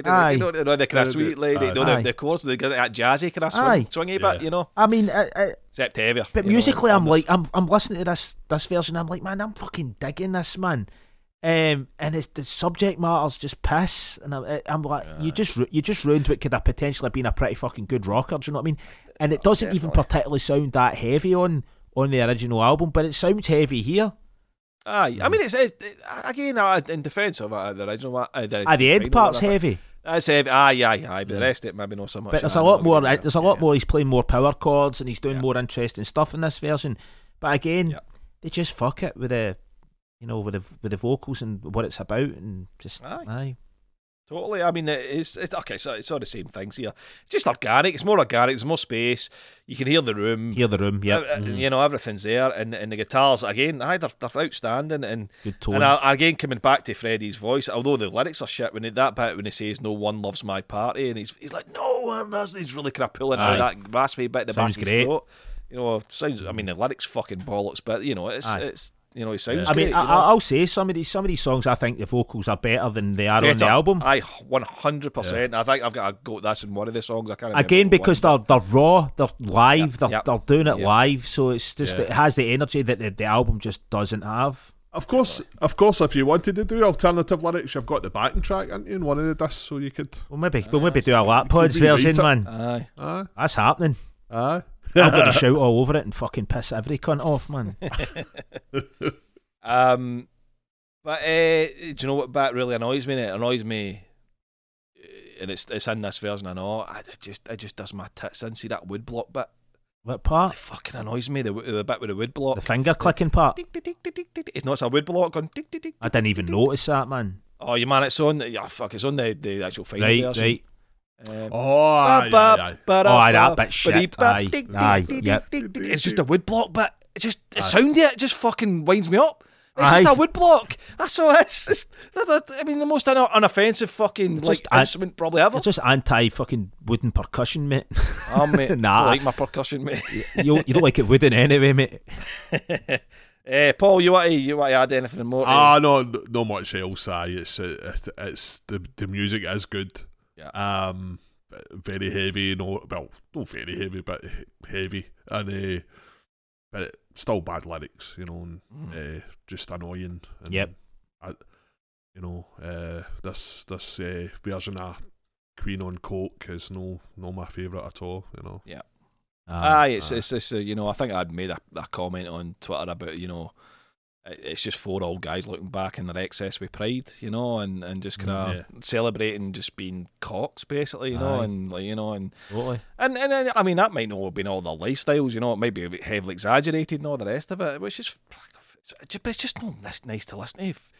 Aye. You know, the kind of Sweet Lady, you know, the, the chords, they get that jazzy kind of Aye. swing, swingy Yeah. bit, you know, I mean, uh, uh, it, it, except heavier. But you know, musically, I'm like. I'm I'm listening to this this version. I'm like, man, I'm fucking digging this, man. Um, and it's the subject matter's just piss, and I'm, I'm like, you just you just ruined what could have potentially been a pretty fucking good rocker. Do you know what I mean? And it doesn't even particularly sound that heavy on on the original album, but it sounds heavy here. Aye, I mean, it's, it's again uh, in defence of uh, the original. Uh, the, Ah, the end part's heavy, That's heavy. Aye, aye, aye. But the rest of it maybe not so much. but there's a lot more. There's a lot yeah. more. He's playing more power chords, and he's doing Yeah. more interesting stuff in this version. But again, Yeah. they just fuck it with the, you know, with the with the vocals and what it's about, and just Aye. aye. Totally. I mean, it's, it's okay. So it's all the same things here. It's just organic. It's more organic. There's more space. You can hear the room. Hear the room, yeah. Uh, uh, You know, everything's there, and and the guitars again. Aye, they're, they're outstanding, and Good tone. and I, again coming back to Freddie's voice. Although the lyrics are shit, when he, that bit when he says "No one loves my party," and he's he's like, "No one does." He's really kind of pulling out Aye. that raspy bit in the Sounds back of great. his throat. You know, sounds. I mean, the lyrics fucking bollocks, but you know, it's Aye. it's you know, he sounds. I mean, great, I, you know? I'll say some of these some of these songs. I think the vocals are better than they are on the album. I one hundred percent. I think I've got a go. That's in one of the songs. I can't Again, because one, they're they're raw, they're live, Yeah, they're yeah. they're doing it Yeah. live. So it's just Yeah. it has the energy that the, the album just doesn't have. Of course, of course, if you wanted to do alternative lyrics, you've got the backing track ain't you, in one of the discs, so you could. We'll maybe we'll maybe do a lap pods rewrite version, man. Aye. Aye, That's happening. aye. I'm going <laughs> to shout all over it and fucking piss every cunt off, man. <laughs> Um, but uh, do you know what Bat really annoys me? It annoys me, uh, and it's it's in this version. I know. I, it just it just does my tits in. See that wood block bit? What part? It fucking annoys me. The the bit with the wood block. The finger clicking part. It's not it's a wood block going. Tick, tick, tick, I didn't even notice that, man. Oh, you man, it's on. the- Yeah, fuck, it's on the, the actual final Right, version. right. Um, Oh, aye, aye, aye. Oh, aye, that bit's shit. Aye, aye, yep. It's just a wood block, but it just the sound of it just fucking winds me up. It's Aye. just a wood block. That's all it is. It's, that- that- I mean, the most un- unoffensive fucking It's like just an- instrument probably ever. It's just anti fucking wooden percussion, mate. Oh, mate, <laughs> Nah. don't like my percussion, mate. you, you don't like it wooden anyway, mate. <laughs> Eh, Paul, you want to you want to add anything more? to- Ah, no, no much else. Aye, it's uh, it, it's the the music is good. Yeah. Um, very heavy. No, well, not very heavy, but heavy, and uh, but still bad lyrics. You know, and Mm. uh, just annoying. And Yep. I, you know, uh, this this uh, version of Queen on Coke is no no my favourite at all. You know. Yeah. Aye, it's aye. it's this. Uh, you know, I think I'd made a, a comment on Twitter about you know, it- it's just four old guys looking back in their excess with pride, you know, and, and just kind of Mm, yeah. celebrating just being cocks, basically, you know, Aye. and like you know, and Totally. and and, and I mean that might not have been all their lifestyles, you know, it might be a bit heavily exaggerated and all the rest of it, which is, but it's just not nice, nice to listen to. If,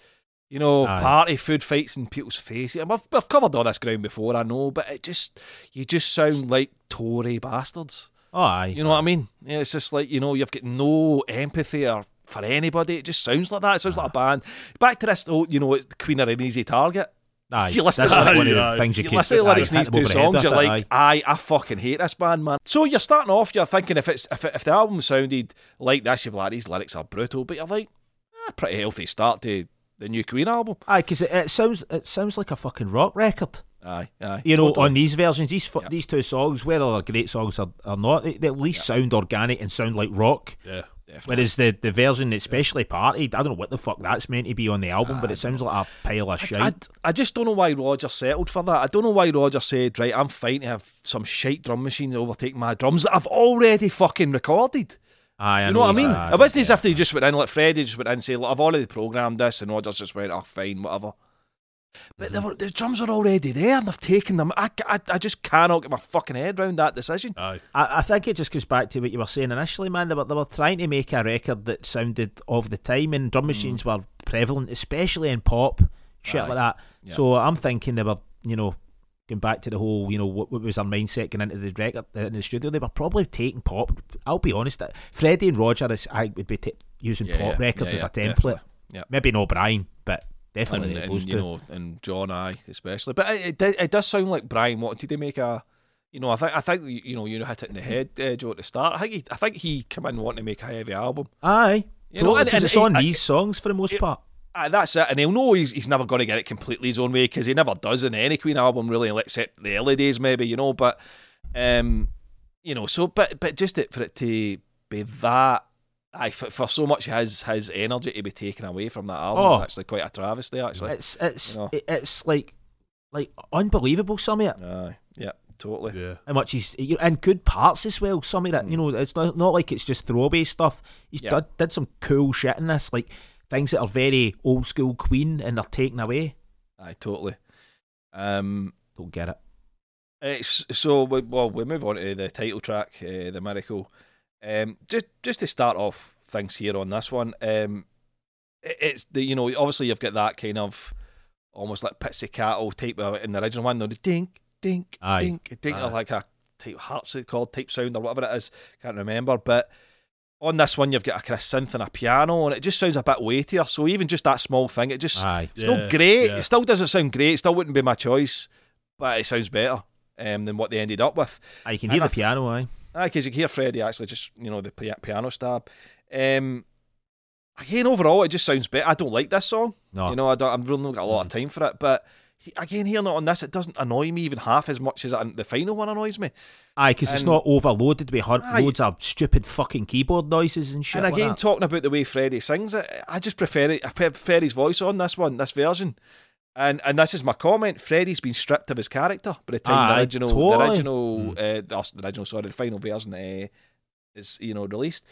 you know, Aye. party food fights in people's faces. I've, I've covered all this ground before, I know, but it just you just sound like Tory bastards. Oh, aye. You know what I mean? Yeah, it's just like, you know, you've got no empathy or for anybody. It just sounds like that. It sounds like a band. Back to this, oh, you know, it's the Queen are an easy target. Aye. You listen to one of the things you, You can listen to the lyrics in these two over the head songs, you're like, aye. aye, I fucking hate this band, man. So you're starting off, you're thinking if it's if, if the album sounded like this, you'd be like, these lyrics are brutal, but you're like, ah, pretty healthy start to the new Queen album. aye, because it, it sounds it sounds like a fucking rock record. Aye, aye. You know, totally. on these versions, these Yeah. these two songs, whether they're great songs or, or not, they, they at least sound organic and sound like rock. Yeah. Definitely. Whereas the, the version, especially Party, I don't know what the fuck that's meant to be on the album, but it ah, sounds like a pile of shit. I, I just don't know why Roger settled for that. I don't know why Roger said, right, I'm fine to have some shite drum machines overtake my drums that I've already fucking recorded. Aye, You know what I mean? aye, It wasn't as if they just went in, like Freddie just went in and said, look, I've already programmed this, and Rogers just went, oh, fine, whatever. But mm-hmm. they were, the drums were already there, and they've taken them. I, I, I just cannot get my fucking head around that decision. Aye. I, I think it just goes back to what you were saying initially, man. They were, they were trying to make a record that sounded of the time, and Mm. drum machines were prevalent, especially in pop, shit Aye. like that. Yeah. So I'm thinking they were, you know, going back to the whole, you know, what, what was our mindset going into the record uh, in the studio? They were probably taking pop. I'll be honest, uh, Freddie and Roger is, I would be ta using Yeah, pop yeah, records yeah, as a template. Yeah. Maybe no Brian, but And, definitely and, those you two. know, and John I especially. But it, it, does- it does sound like Brian wanted to make a. You know, I think I think you know you hit it in the head, uh, Joe, at the start. I think he, I think he came in wanting to make a heavy album. Aye. You know, and- 'cause and it's on I- these songs for the most it- part. Uh, that's it, and he'll know he's, he's never going to get it completely his own way because he never does in any Queen album really, except the early days maybe, you know. But um, you know, so but but just it, for it to be that, I for, for so much his his energy to be taken away from that album Oh. is actually quite a travesty. Actually, It's it's you know. it- it's like like unbelievable some of it. Aye, yeah, totally. Yeah. How much he's you know, and good parts as well. Some of it, you know, it's not, not like it's just throwaway stuff. He's Yeah. did, did some cool shit in this, like things that are very old school Queen, and they're taken away. Aye, totally. Um, Don't get it. It's, so we, well, we move on to the title track, uh, the miracle. Um, just just to start off things here on this one, um, it- it's the you know obviously you've got that kind of almost like pizzicato type of in the original one. though, The dink, dink, Aye. dink, dink, Aye. like a type harps it called type sound or whatever it is. Can't remember, but. On this one, you've got a kind of synth and a piano, and it just sounds a bit weightier. So even just that small thing, it just Aye. Still Yeah, great. yeah. It still doesn't sound great. It still wouldn't be my choice, but it sounds better um, than what they ended up with. I can And hear I the piano, aye. Because you can hear Freddie actually just you know the piano stab. Um, again, overall, it just sounds better. I don't like this song. No. You know, I don't. I've really not got a lot of Mm. time for it, but. he- Again, hearing it on this, it doesn't annoy me even half as much as it, the final one annoys me. Aye, because it's not overloaded with hun- Aye. loads of stupid fucking keyboard noises and shit. and like again, that. talking about the way Freddie sings it, I just prefer it. I prefer his voice on this one, this version. And and this is my comment. Freddie's been stripped of his character by the time Aye, the original, totally. the original, uh, the the original, sorry, the final version uh, is you know released.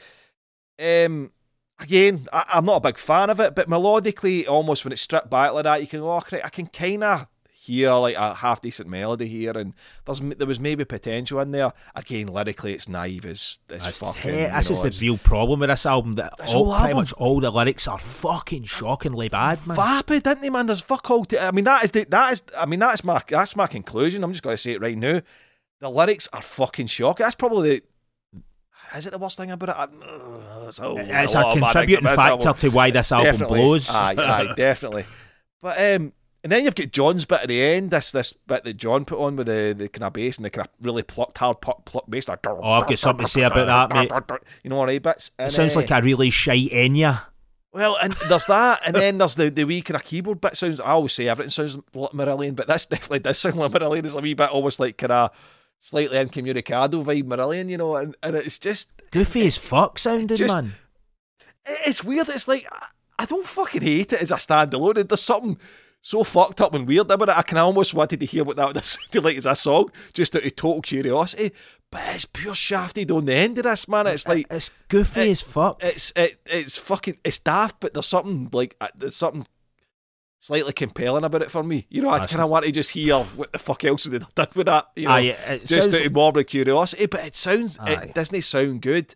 Um, again, I, I'm not a big fan of it, but melodically, almost when it's stripped back like that, you can oh, I can kind of hear like a half decent melody here, and there's there was maybe potential in there. Again, lyrically, it's naive as as That's fucking. you this know, is the it's- real problem with this album. That all, pretty album. much all the lyrics are fucking shockingly bad, man. vapid, didn't they, man? There's fuck all. To, I mean, that is the, that is. I mean, that's my that's my conclusion. I'm just going to say it right now. The lyrics are fucking shocking. That's probably the. Is it the worst thing about it? I'm, ugh, it's a, there's It's a, a lot of bad things contributing factor to why this album Definitely. blows. Aye, aye, <laughs> definitely. But um, and then you've got John's bit at the end. This this bit that John put on with the, the kind of bass and the kind of really plucked hard pluck, pluck bass. Like, Oh, I've got something to say about that, mate. <laughs> You know what I bits? It sounds uh, like a really shite Enya. Well, and there's that, and then there's the, the wee kind of keyboard bit sounds. I always say everything sounds like Marillion, but this <laughs> definitely does sound like Marillion. It's a wee bit almost like kind of slightly incommunicado vibe Marillion, you know, and, and it's just Goofy as fuck sounding, Just- man. it's weird. It's like I- I don't fucking hate it as a standalone. There's something so fucked up and weird about it. I can almost wanted to hear what that would <laughs> sound like as a song, just out of total curiosity. But it's pure shafted on the end of this, man. It's like It's goofy it- as fuck. it's it, it's fucking it's daft, but there's something like uh, there's something slightly compelling about it for me. You know, I kind of want to just hear what the fuck else they done with that. You know, Aye, just sounds- out of morbid curiosity. But it sounds Aye. it doesn't sound good.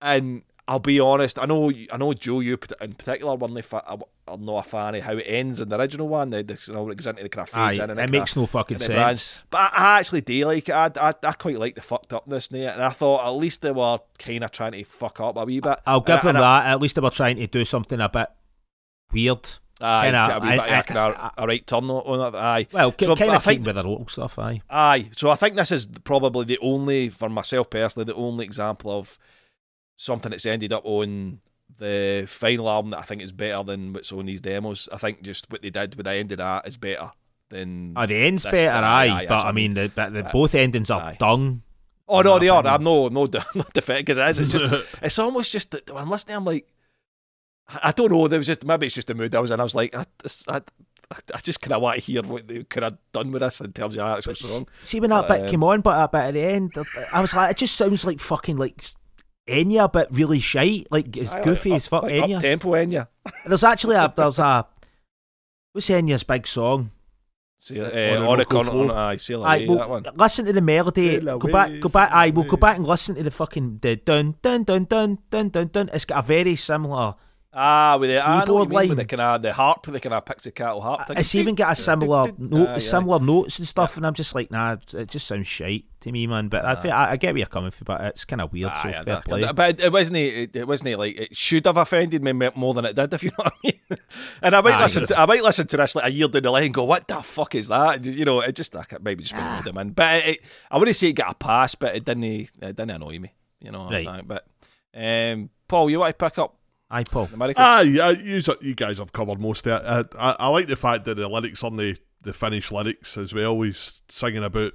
And I'll be honest, I know I know Joe, you in particular, one are not a fan of how it ends in the original one. The, the, you know, it goes into the kind of Aye, fades in and it kinda- makes no fucking sense. brands. But I, I actually do like it. I, I, I quite like the fucked upness in it, and I thought at least they were kind of trying to fuck up a wee bit. I'll give And I- them and I- that. At least they were trying to do something a bit weird. Aye, Kinda, a wee I- I- of kinda I- a right turn on that. Aye, Well, So, kind I of think- with their local stuff, aye. aye. So I think this is probably the only, for myself personally, the only example of something that's ended up on the final album that I think is better than what's on these demos. I think just what they did with the end of that is better than. Oh, the end's That's- better, aye, aye, but I mean, the, but the both endings are Aye. dung. oh no, they are. I'm no no <laughs> not defeated because it is. It's just <laughs> it's almost just that when I'm listening, I'm like, I don't know. There was just maybe it's just the mood I was in. I was like, I, I, I just kind of want to hear what they could have done with this in terms of the actual song. See when that But, bit um, came on, but that bit at the end, I was like, it just sounds like fucking like Enya, but really shite. Like it's Aye, goofy like as fuck. Up, Enya. up tempo Enya. <laughs> There's actually a there's a what's Enya's big song? See, uh, Orinoco Oricon Flow. on aye, sail Aye, away, well, that one. listen to the melody. Sail go back, go back. sail Aye, we'll go back and listen to the fucking the dun dun dun dun dun dun dun. It's got a very similar. Ah, with the I know what you keyboard with line. the kind of the harp, with the kind of pixie harp thing. It's even got a similar <laughs> note, aye. similar notes and stuff, and I'm just like, nah, it just sounds shite to me, man. But I think I, I get where you're coming from, but it's kind of weird. so Aye, fair play. but it, it wasn't. It, it wasn't like it should have offended me more than it did, if you know what I mean. <laughs> And I might listen. To, I might listen to this like a year down the line and go, "What the fuck is that?" You know, it just like, maybe just Ah. made them in. But it, I wouldn't say it got a pass, but it didn't. It didn't annoy me. You know, Right. But um, Paul, you want to pick up Aye, Paul. the Miracle? Ah, yeah, you, you guys have covered most of it. Uh, I, I like the fact that the lyrics on the, the finished lyrics as well. He's singing about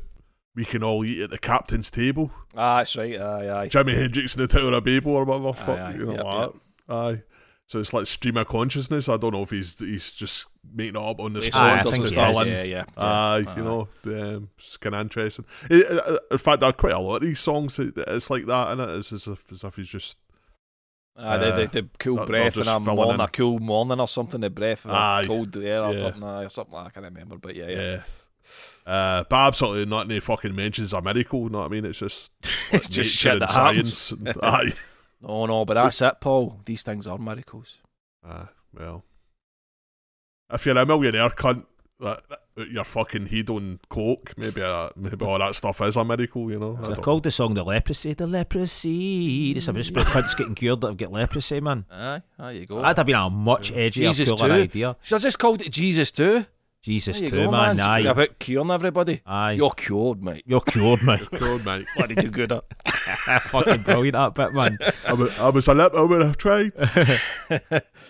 we can all eat at the captain's table. ah, that's right. Aye, aye. Jimi Hendrix in the Tower of Babel or whatever. fuck, aye, you know, yep, like that. Aye. So it's like stream of consciousness. I don't know if he's he's just making it up on the Aye, spot. I think to he is, yeah, yeah, yeah. Aye, you know, um, it's kind of interesting. Eh, eh, in fact, there are quite a lot of these songs. that- that It's like that, and it? It's as if, as if he's just Ah, the, the, Uh, the cool they're- breath in just a morning, in. a cool morning or something. The breath of Aye. the cold air or Yeah. something. Aye, something I can't remember, but yeah, yeah. yeah. Uh, but absolutely not any fucking mentions a miracle. You know what I mean? It's just <laughs> It's just shit and that happens. science. and- <laughs> aye, <laughs> No, no, but So- that's it, Paul. These things are miracles. aye. Well, if you're a millionaire cunt, that, that you're fucking heed on coke, maybe uh, maybe all that stuff is a miracle, you know. I They called the song the leprosy. The leprosy. It's about about cunts getting cured that have got leprosy, man. Aye, there you go. That'd have been a much edgier, Jesus cooler too. idea. So I just called it Jesus too. Jesus There you too, go, man. man. Aye, About curing everybody. aye. You're cured, mate. You're cured, mate. <laughs> know. God, mate. <laughs> Bloody do good at. <laughs> Fucking brilliant, that bit, man. I was, I was a lip, I would have tried.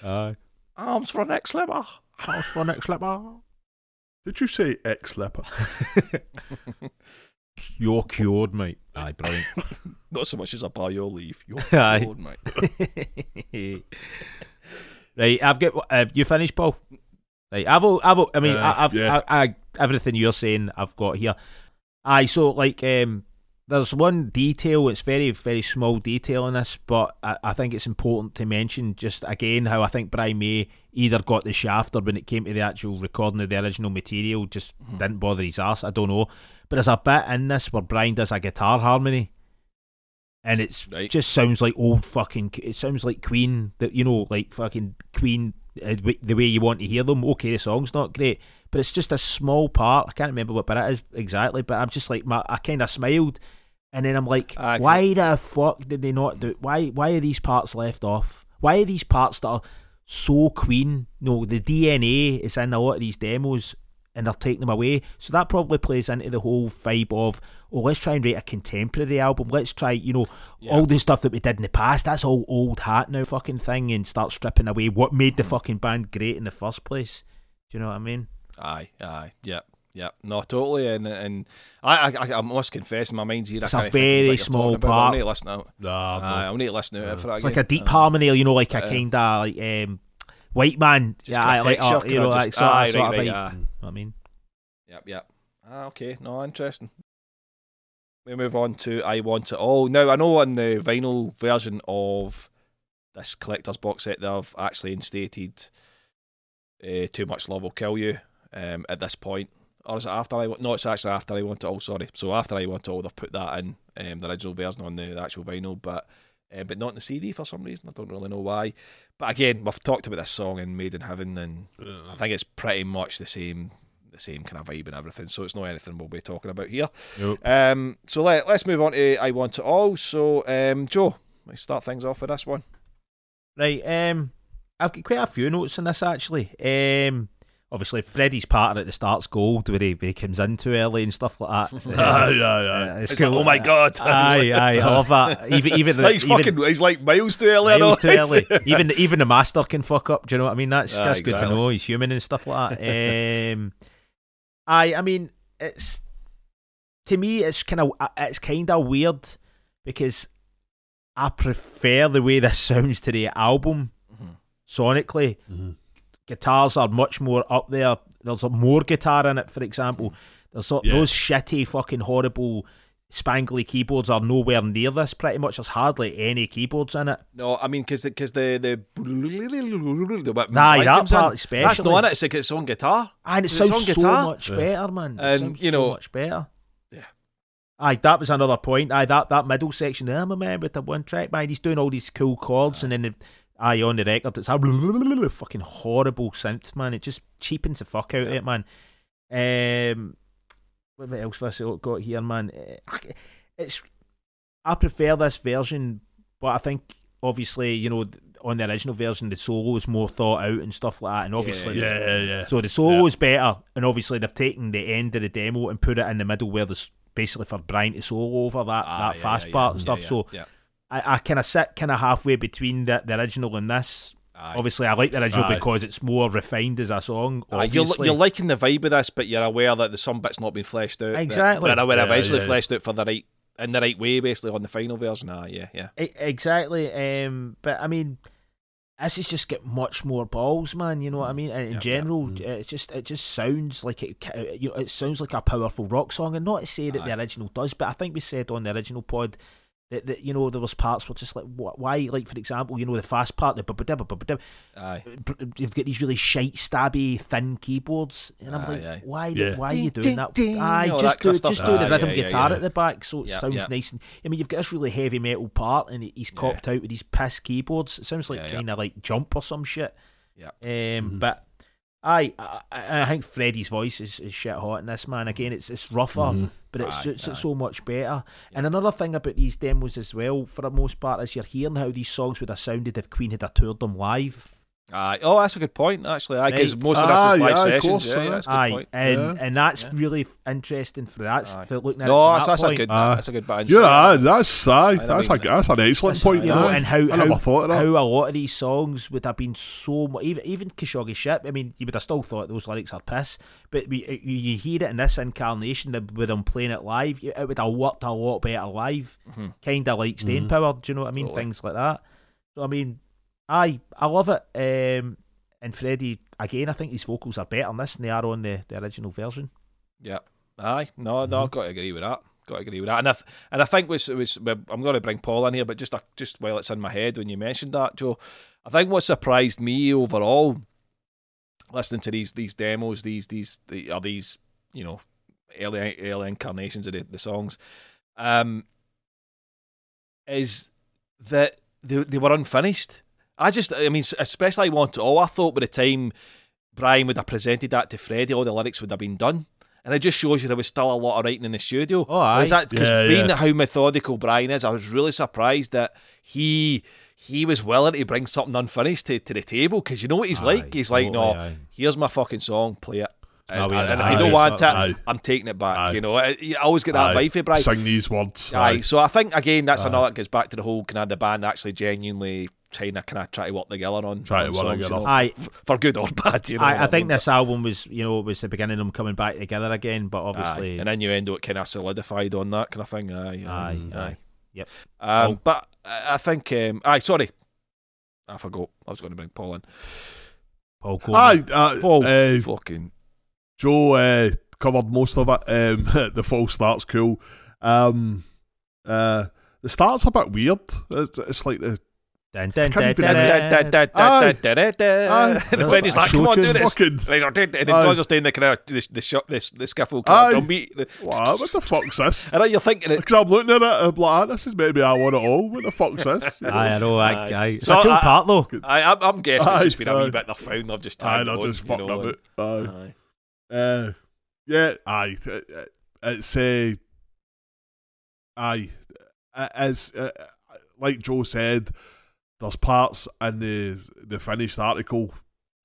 Aye. Arms for an ex-liver. Arms for next slipper. Did you say ex leper? <laughs> You're cured, mate. Aye, brilliant. <laughs> Not so much as a bar your leave. You're <laughs> Aye. cured, mate. right, I've got. Uh, you finished, Paul? Right, I've. al- I've. al- I mean, Uh, I, I've. yeah. I, I, everything you're saying, I've got here. Aye, so like, um, there's one detail. It's very, very small detail in this, but I, I think it's important to mention just again how I think Brian May either got the shaft or when it came to the actual recording of the original material, just didn't bother his ass. I don't know, but there's a bit in this where Brian does a guitar harmony. And it's Right. just sounds like old fucking. It sounds like Queen, that you know, like fucking Queen, uh, the way you want to hear them. Okay, the song's not great, but it's just a small part. I can't remember what bit it is exactly, but I'm just like, my, I kind of smiled, and then I'm like, Ah, why the fuck did they not do? Why why are these parts left off? Why are these parts that are so Queen? No, the DNA is in a lot of these demos. And they're taking them away, so that probably plays into the whole vibe of, oh, let's try and write a contemporary album. Let's try, you know, Yeah. all the stuff that we did in the past. That's all old hat now, fucking thing, and start stripping away what made the fucking band great in the first place. Do you know what I mean? Aye, aye, yep, yep. No, totally. And and I, I, I must confess, in my mind's here. It's I a can't think of very small talking about, but part. I'll need to listen out. Nah, Aye, I'll need to listen out for that. It's like a deep Uh, harmony, you know, like a uh, kind of like um, white man. Just yeah, I like texture, uh, you know, just- like sort, aye, of, sort right, of right, vibe. aye. What I mean, Yep, yep. Ah, okay. No, interesting. We move on to I Want It All. Now, I know on the vinyl version of this collector's box set, they've actually instated uh, Too Much Love Will Kill You um, at this point. Or is it after I Want No, it's actually after I Want It All, sorry. So after I Want It All, they've put that in, um, the original version on the, the actual vinyl, but um, but not in the CD for some reason. I don't really know why. But again, we've talked about this song in Made in Heaven, and I think it's pretty much the same the same kind of vibe and everything. So it's not anything we'll be talking about here. Nope. Um, so let, let's move on to I Want It All. So um, Joe, let's start things off with this one. right? Um, I've got quite a few notes on this actually. Um, obviously Freddie's partner at the start's gold where he, he comes in too early and stuff like that. Aye, aye, aye. uh, it's It's like, cool. oh my god! <laughs> Aye, aye, I love that. Even even the <laughs> he's even, fucking he's like miles too early. I miles too early. <laughs> even even the master can fuck up. Do you know what I mean? That's Aye, that's good to know. He's human and stuff like that. Um, I I mean it's to me it's kind of it's kind of weird because I prefer the way this sounds to the album Mhm. sonically. Mhm. Guitars are much more up there. There's a more guitar in it, for example. There's so, Yeah. those shitty fucking horrible spangly keyboards are nowhere near this. Pretty much, there's hardly any keyboards in it. No, I mean because because the the the Aye, that comes in, part That's especially. not in it. It's like its own guitar. And it It's on sounds so guitar. much better, man. It you so know- much better. Yeah. Aye, that was another point. Aye, that, that middle section there, I'm man with the one track, man. He's doing all these cool chords, and then the, aye, on the record, it's a <laughs> fucking horrible synth, man. It just cheapens the fuck out of it, man. Um, what else have I got here, man? Eh, It's I prefer this version, but I think obviously, you know, on the original version, the solo is more thought out and stuff like that, and obviously, Yeah, yeah, yeah. so the solo's better, and obviously they've taken the end of the demo and put it in the middle where there's basically for Brian to solo over that, Ah, that yeah, fast yeah, part yeah, and stuff. yeah, So yeah. I, I kind of sit kind of halfway between the, the original and this. Aye. Obviously, I like the original Aye. because it's more refined as a song. You're, you're liking the vibe of this, but you're aware that the some bits not been fleshed out. Exactly. That, were Yeah, eventually yeah. fleshed out for the right in the right way, basically on the final version. Ah, yeah, yeah. Exactly. Um, but I mean, this is just get much more balls, man. You know what I mean? In Yep, yep. general, Mm. it's just it just sounds like it. You know, it sounds like a powerful rock song, and not to say that Aye. the original does, but I think we said on the original pod. That, that you know there was parts were just like wh- why like for example you know the fast part the ba-ba-da, ba-ba-da, Aye. you've got these really shite stabby thin keyboards and I'm Aye, like aye. why Yeah. why are you Ding, doing that ding, ding, aye all just that kind do of stuff. just do the Aye, rhythm yeah, yeah, guitar yeah. at the back so it Yep, sounds yep. nice and I mean you've got this really heavy metal part and he's Yeah. copped out with these piss keyboards it sounds like Yeah, yeah. kind of like jump or some shit Yep. um Mhm. but I, I I think Freddie's voice is, is shit hot in this man. Again, it's it's rougher, Mhm. But it Aye, suits aye. it so much better. And another thing about these demos as well, for the most part, is you're hearing how these songs would have sounded if Queen had toured them live. Aye. oh, that's a good point, actually. Because Right. most of this Aye, is live aye, of sessions. course, yeah, aye. that's a good Aye, point. and Yeah. and that's Yeah. really f- interesting for that. Aye. For looking at No, it that's, from that's that a good. Aye. that's a good bit. of Yeah, aye, that's aye, that's mean, a that's an excellent Listen, point. you know, and how I never how, thought of that. how a lot of these songs would have been so mu- even even Khashoggi ship. I mean, you would have still thought those lyrics are piss, but we, you, you hear it in this incarnation that with them playing it live, it would have worked a lot better live. Mhm. Kind of like staying Mhm. power. Do you know what I mean? Totally. Things like that. So I mean, I I love it. Um, and Freddie again, I think his vocals are better on this than they are on the, the original version. Yeah. Aye. No, no, Mhm. I've got to agree with that. Got to agree with that. And I, th- and I think was was I'm going to bring Paul in here, but just uh, just while it's in my head when you mentioned that, Joe, I think what surprised me overall, listening to these these demos, these these the, are these you know early early incarnations of the, the songs, um, is that they they were unfinished. I just, I mean, especially I want to all. I thought by the time Brian would have presented that to Freddie, all the lyrics would have been done. And it just shows you there was still a lot of writing in the studio. Oh, aye. Is that because Yeah, being yeah. how methodical Brian is, I was really surprised that he he was willing to bring something unfinished to, to the table. Because you know what he's like? Aye, He's like, no, aye. here's my fucking song, play it. And, No, we- and if you don't want it. I'm taking it back. Aye. You know, I, I always get that vibe for Brian. Sing these words. Aye, so I think again that's Aye. another goes back to the whole kind of the band actually genuinely trying to kind of try to work together on Try to on work songs, you know, Aye. for good or <laughs> bad. You know, I, I think mean? this album was, you know, was the beginning of them coming back together again, but Aye. obviously, and then you end up kind of solidified on that kind of thing. Aye, aye, aye. aye. Yep. Um, Oh. But I I think, um, aye, sorry, I forgot. I was going to bring Paul in. Paul Coleman. Aye, uh, Paul, uh, fucking Joe uh, covered most of it. Um, <laughs> the full start's cool. Um, uh, the start's a bit weird. It's, it's like the Dun, dun, can't dun, even- dun, dun. Aye. And Aye. then he's like, "Come on, do this." fucking. And then Aye. Roger's doing the kind of the the shot, this the skiffle kind Aye. of beat. What, what the fuck's this? And then you're thinking it. Because I'm looking at it, I'm like, ah, this is maybe I want it all. What the fuck's this? You <laughs> know? Aye, I know. Aye, Aye. aye. It's So a cool I- part though. I, I'm, I'm guessing it's just been a wee aye. bit of found. I've just Aye, tagged they're just you fucking know, a bit. Aye. Aye. Uh, yeah, aye. t- uh, It's uh, aye. Uh, As uh, like Joe said, there's parts in the the finished article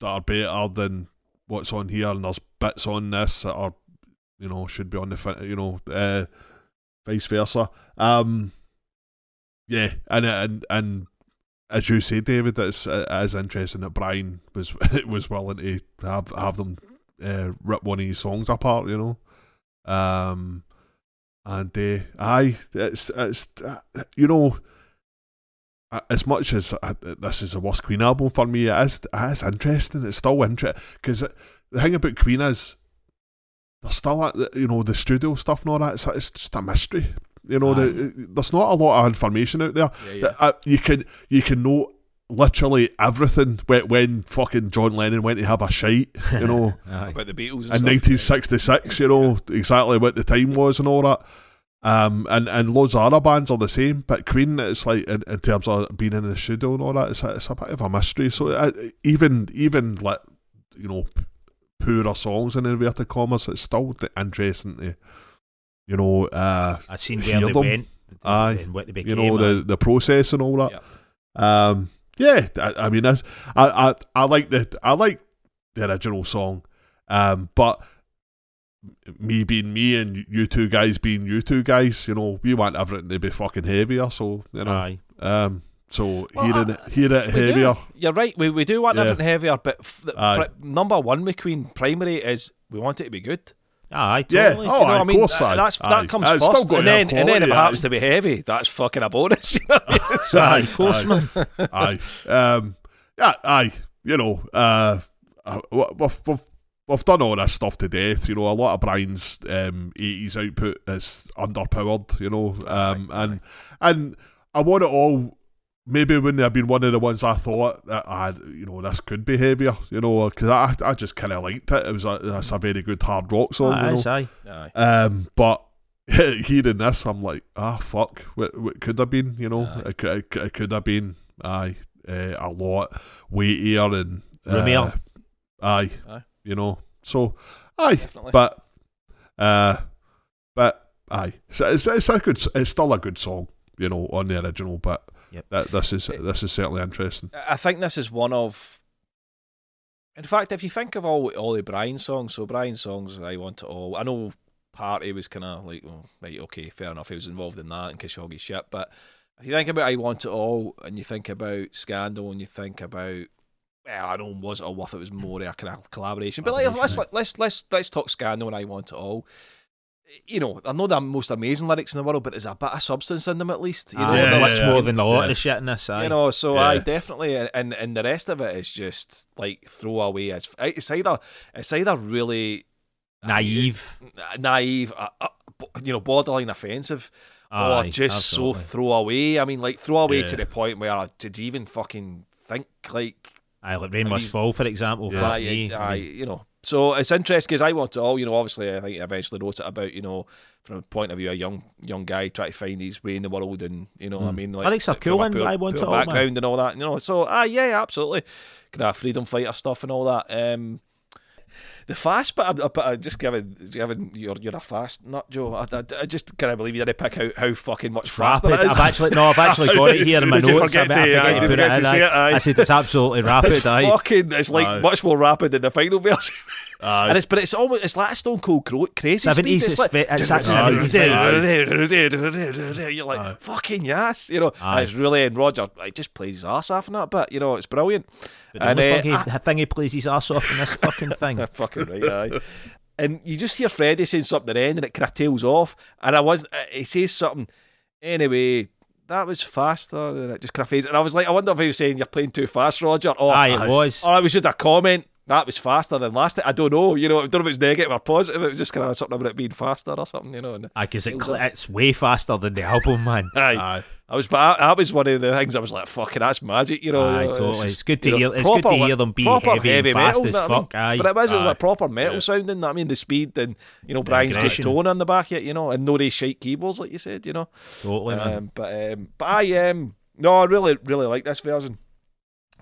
that are better than what's on here, and there's bits on this that are, you know, should be on the fin- you know, uh, vice versa. Um, yeah, and and and as you say, David, it's it is interesting that Brian was <laughs> was willing to have have them uh, rip one of his songs apart, you know. Um, and uh, aye, it's it's you know, as much as uh, this is a worst Queen album for me, it is it is interesting. It's still interesting because the thing about Queen is there's still uh, you know the studio stuff and all that. It's, it's just a mystery. You know, the, there's not a lot of information out there. Yeah, yeah. Uh, you can you can know literally everything when, when fucking John Lennon went to have a shite, you know, <laughs> About the Beatles and in stuff. 1966, you know, exactly what the time was and all that. Um, and, and loads of other bands are the same, but Queen, it's like in, in terms of being in the studio and all that, it's a, it's a bit of a mystery. So uh, even even like you know poorer songs in inverted commas, it's still interesting to you know uh, I seen Hear where they them. went Aye. and what they became. you know the the process and all that. Yeah. Um, yeah, I, I mean, that's, I, I I like the I like the original song, um, but me being me and you two guys being you two guys, you know, we want everything to be fucking heavier. So you know, Aye. um, so Well, hearing I- it, hear it We do. heavier. You're right. We, we do want Yeah. everything heavier, but f- the, Aye. pri- number one McQueen primary is we want it to be good. Aye, Yeah. totally. Oh, you know aye, what I of mean? course, aye. that's Aye. that comes Aye, first, and then have and then if it happens aye. to be heavy, that's fucking a bonus. You know I mean? So- Aye, of course, man. <laughs> aye, um, yeah, aye. You know, uh, uh, we've, we've, we've done all this stuff to death. You know, a lot of Brian's um, 80s output is underpowered. You know, um, Aye, and and I want it all. Maybe wouldn't have been one of the ones I thought that I, had, you know, this could be heavier. You know, because I, I just kind of liked it. It was a, that's a very good hard rock song. Aye, you know? aye. Aye. Um, but <laughs> hearing this, I'm like, ah, fuck, what, what could have been, you know, Aye. it, could, it, could- it could have been, aye, uh, a lot weightier and uh, Roomier. aye, you know. So, aye, Definitely. but, uh, but aye, so it's, it's a good, it's still a good song, you know, on the original. But Yep. that, this is this is certainly interesting. I think this is one of. In fact, if you think of all all the Brian songs, so Brian songs, I want it all. I know Party was kind of like, oh, right, okay, fair enough. He was involved in that and Khashoggi shit, but if you think about I want it all, and you think about Scandal, and you think about, well, I don't know was it all worth it was more a kind of collaboration, but like, let's let's let's let's talk Scandal and I want it all. You know, I know the most amazing lyrics in the world, but there's a bit of substance in them at least. You know, Aye, Yeah, much yeah, more yeah. than a lot of the shit in this. Aye. you know, so. I definitely, and and the rest of it is just like throwaway. It's it's either it's either really naive. naive, uh, uh, you know, borderline offensive, Aye, or just absolutely. so throwaway. I mean, like throwaway Yeah. to the point where uh, did you even fucking think like Aye, like Rain Must Fall, for example. Yeah. fuck aye, me. aye, you know. So it's interesting because I want to all, you know, obviously I think I eventually wrote it about, you know, from a point of view, a young young guy trying to find his way in the world and, you know, what I Mm. mean, like, are from cool a and poor- I want it all, man. background and all that, you know. So, ah, yeah, absolutely. Kind of freedom fighter stuff and all that. Um, the fast, but I, but I just given given you're you're a fast nut, Joe. I, I, I just can't believe you didn't pick out how fucking much faster Rapid. I've actually no, I've actually <laughs> got it here in my Did notes. I, I to- forget aye, uh, to did you put it in. say aye. it? Aye. I said it's absolutely <laughs> it's rapid. aye. fucking. It's like much more rapid than the final version. <laughs> Aye. And it's but it's almost it's like a Stone Cold Cro- crazy 70s, speed. it's like, ve- it's that 70s, You're like Aye. fucking yes, you know. And Aye. it's really and Roger, he just plays his ass off in that bit. You know, it's brilliant. But the And, only uh, thing, he, thing he plays his ass off in this fucking thing. <laughs> fucking right, aye. And you just hear Freddie saying something at the end, and it kind of tails off. And I was, uh, he says something. Anyway, that was faster, than it just kind of fades. And I was like, I wonder if he was saying you're playing too fast, Roger, or Aye, it was. or it was just a comment. That was faster than last. time. I don't know. You know, I don't know if it's negative or positive. It was just kind of something about it being faster or something. You know. And Aye, because it, It cl- like- it's way faster than the album, man. <laughs> aye, Aye. I was, but that, that was one of the things I was like, "Fucking, that's magic," you know. Aye, you know, totally. just, It's good to you know, hear- it's good to hear them be proper heavy and fast metal, as know what I mean? fuck, aye. But it was, it was Aye. like proper metal Yeah. sounding. I mean, the speed and you know Brian's got tone on the back of it, you know, and no they shite keyboards like you said, you know. Totally, man. Um, but um, but I um no, I really really like this version.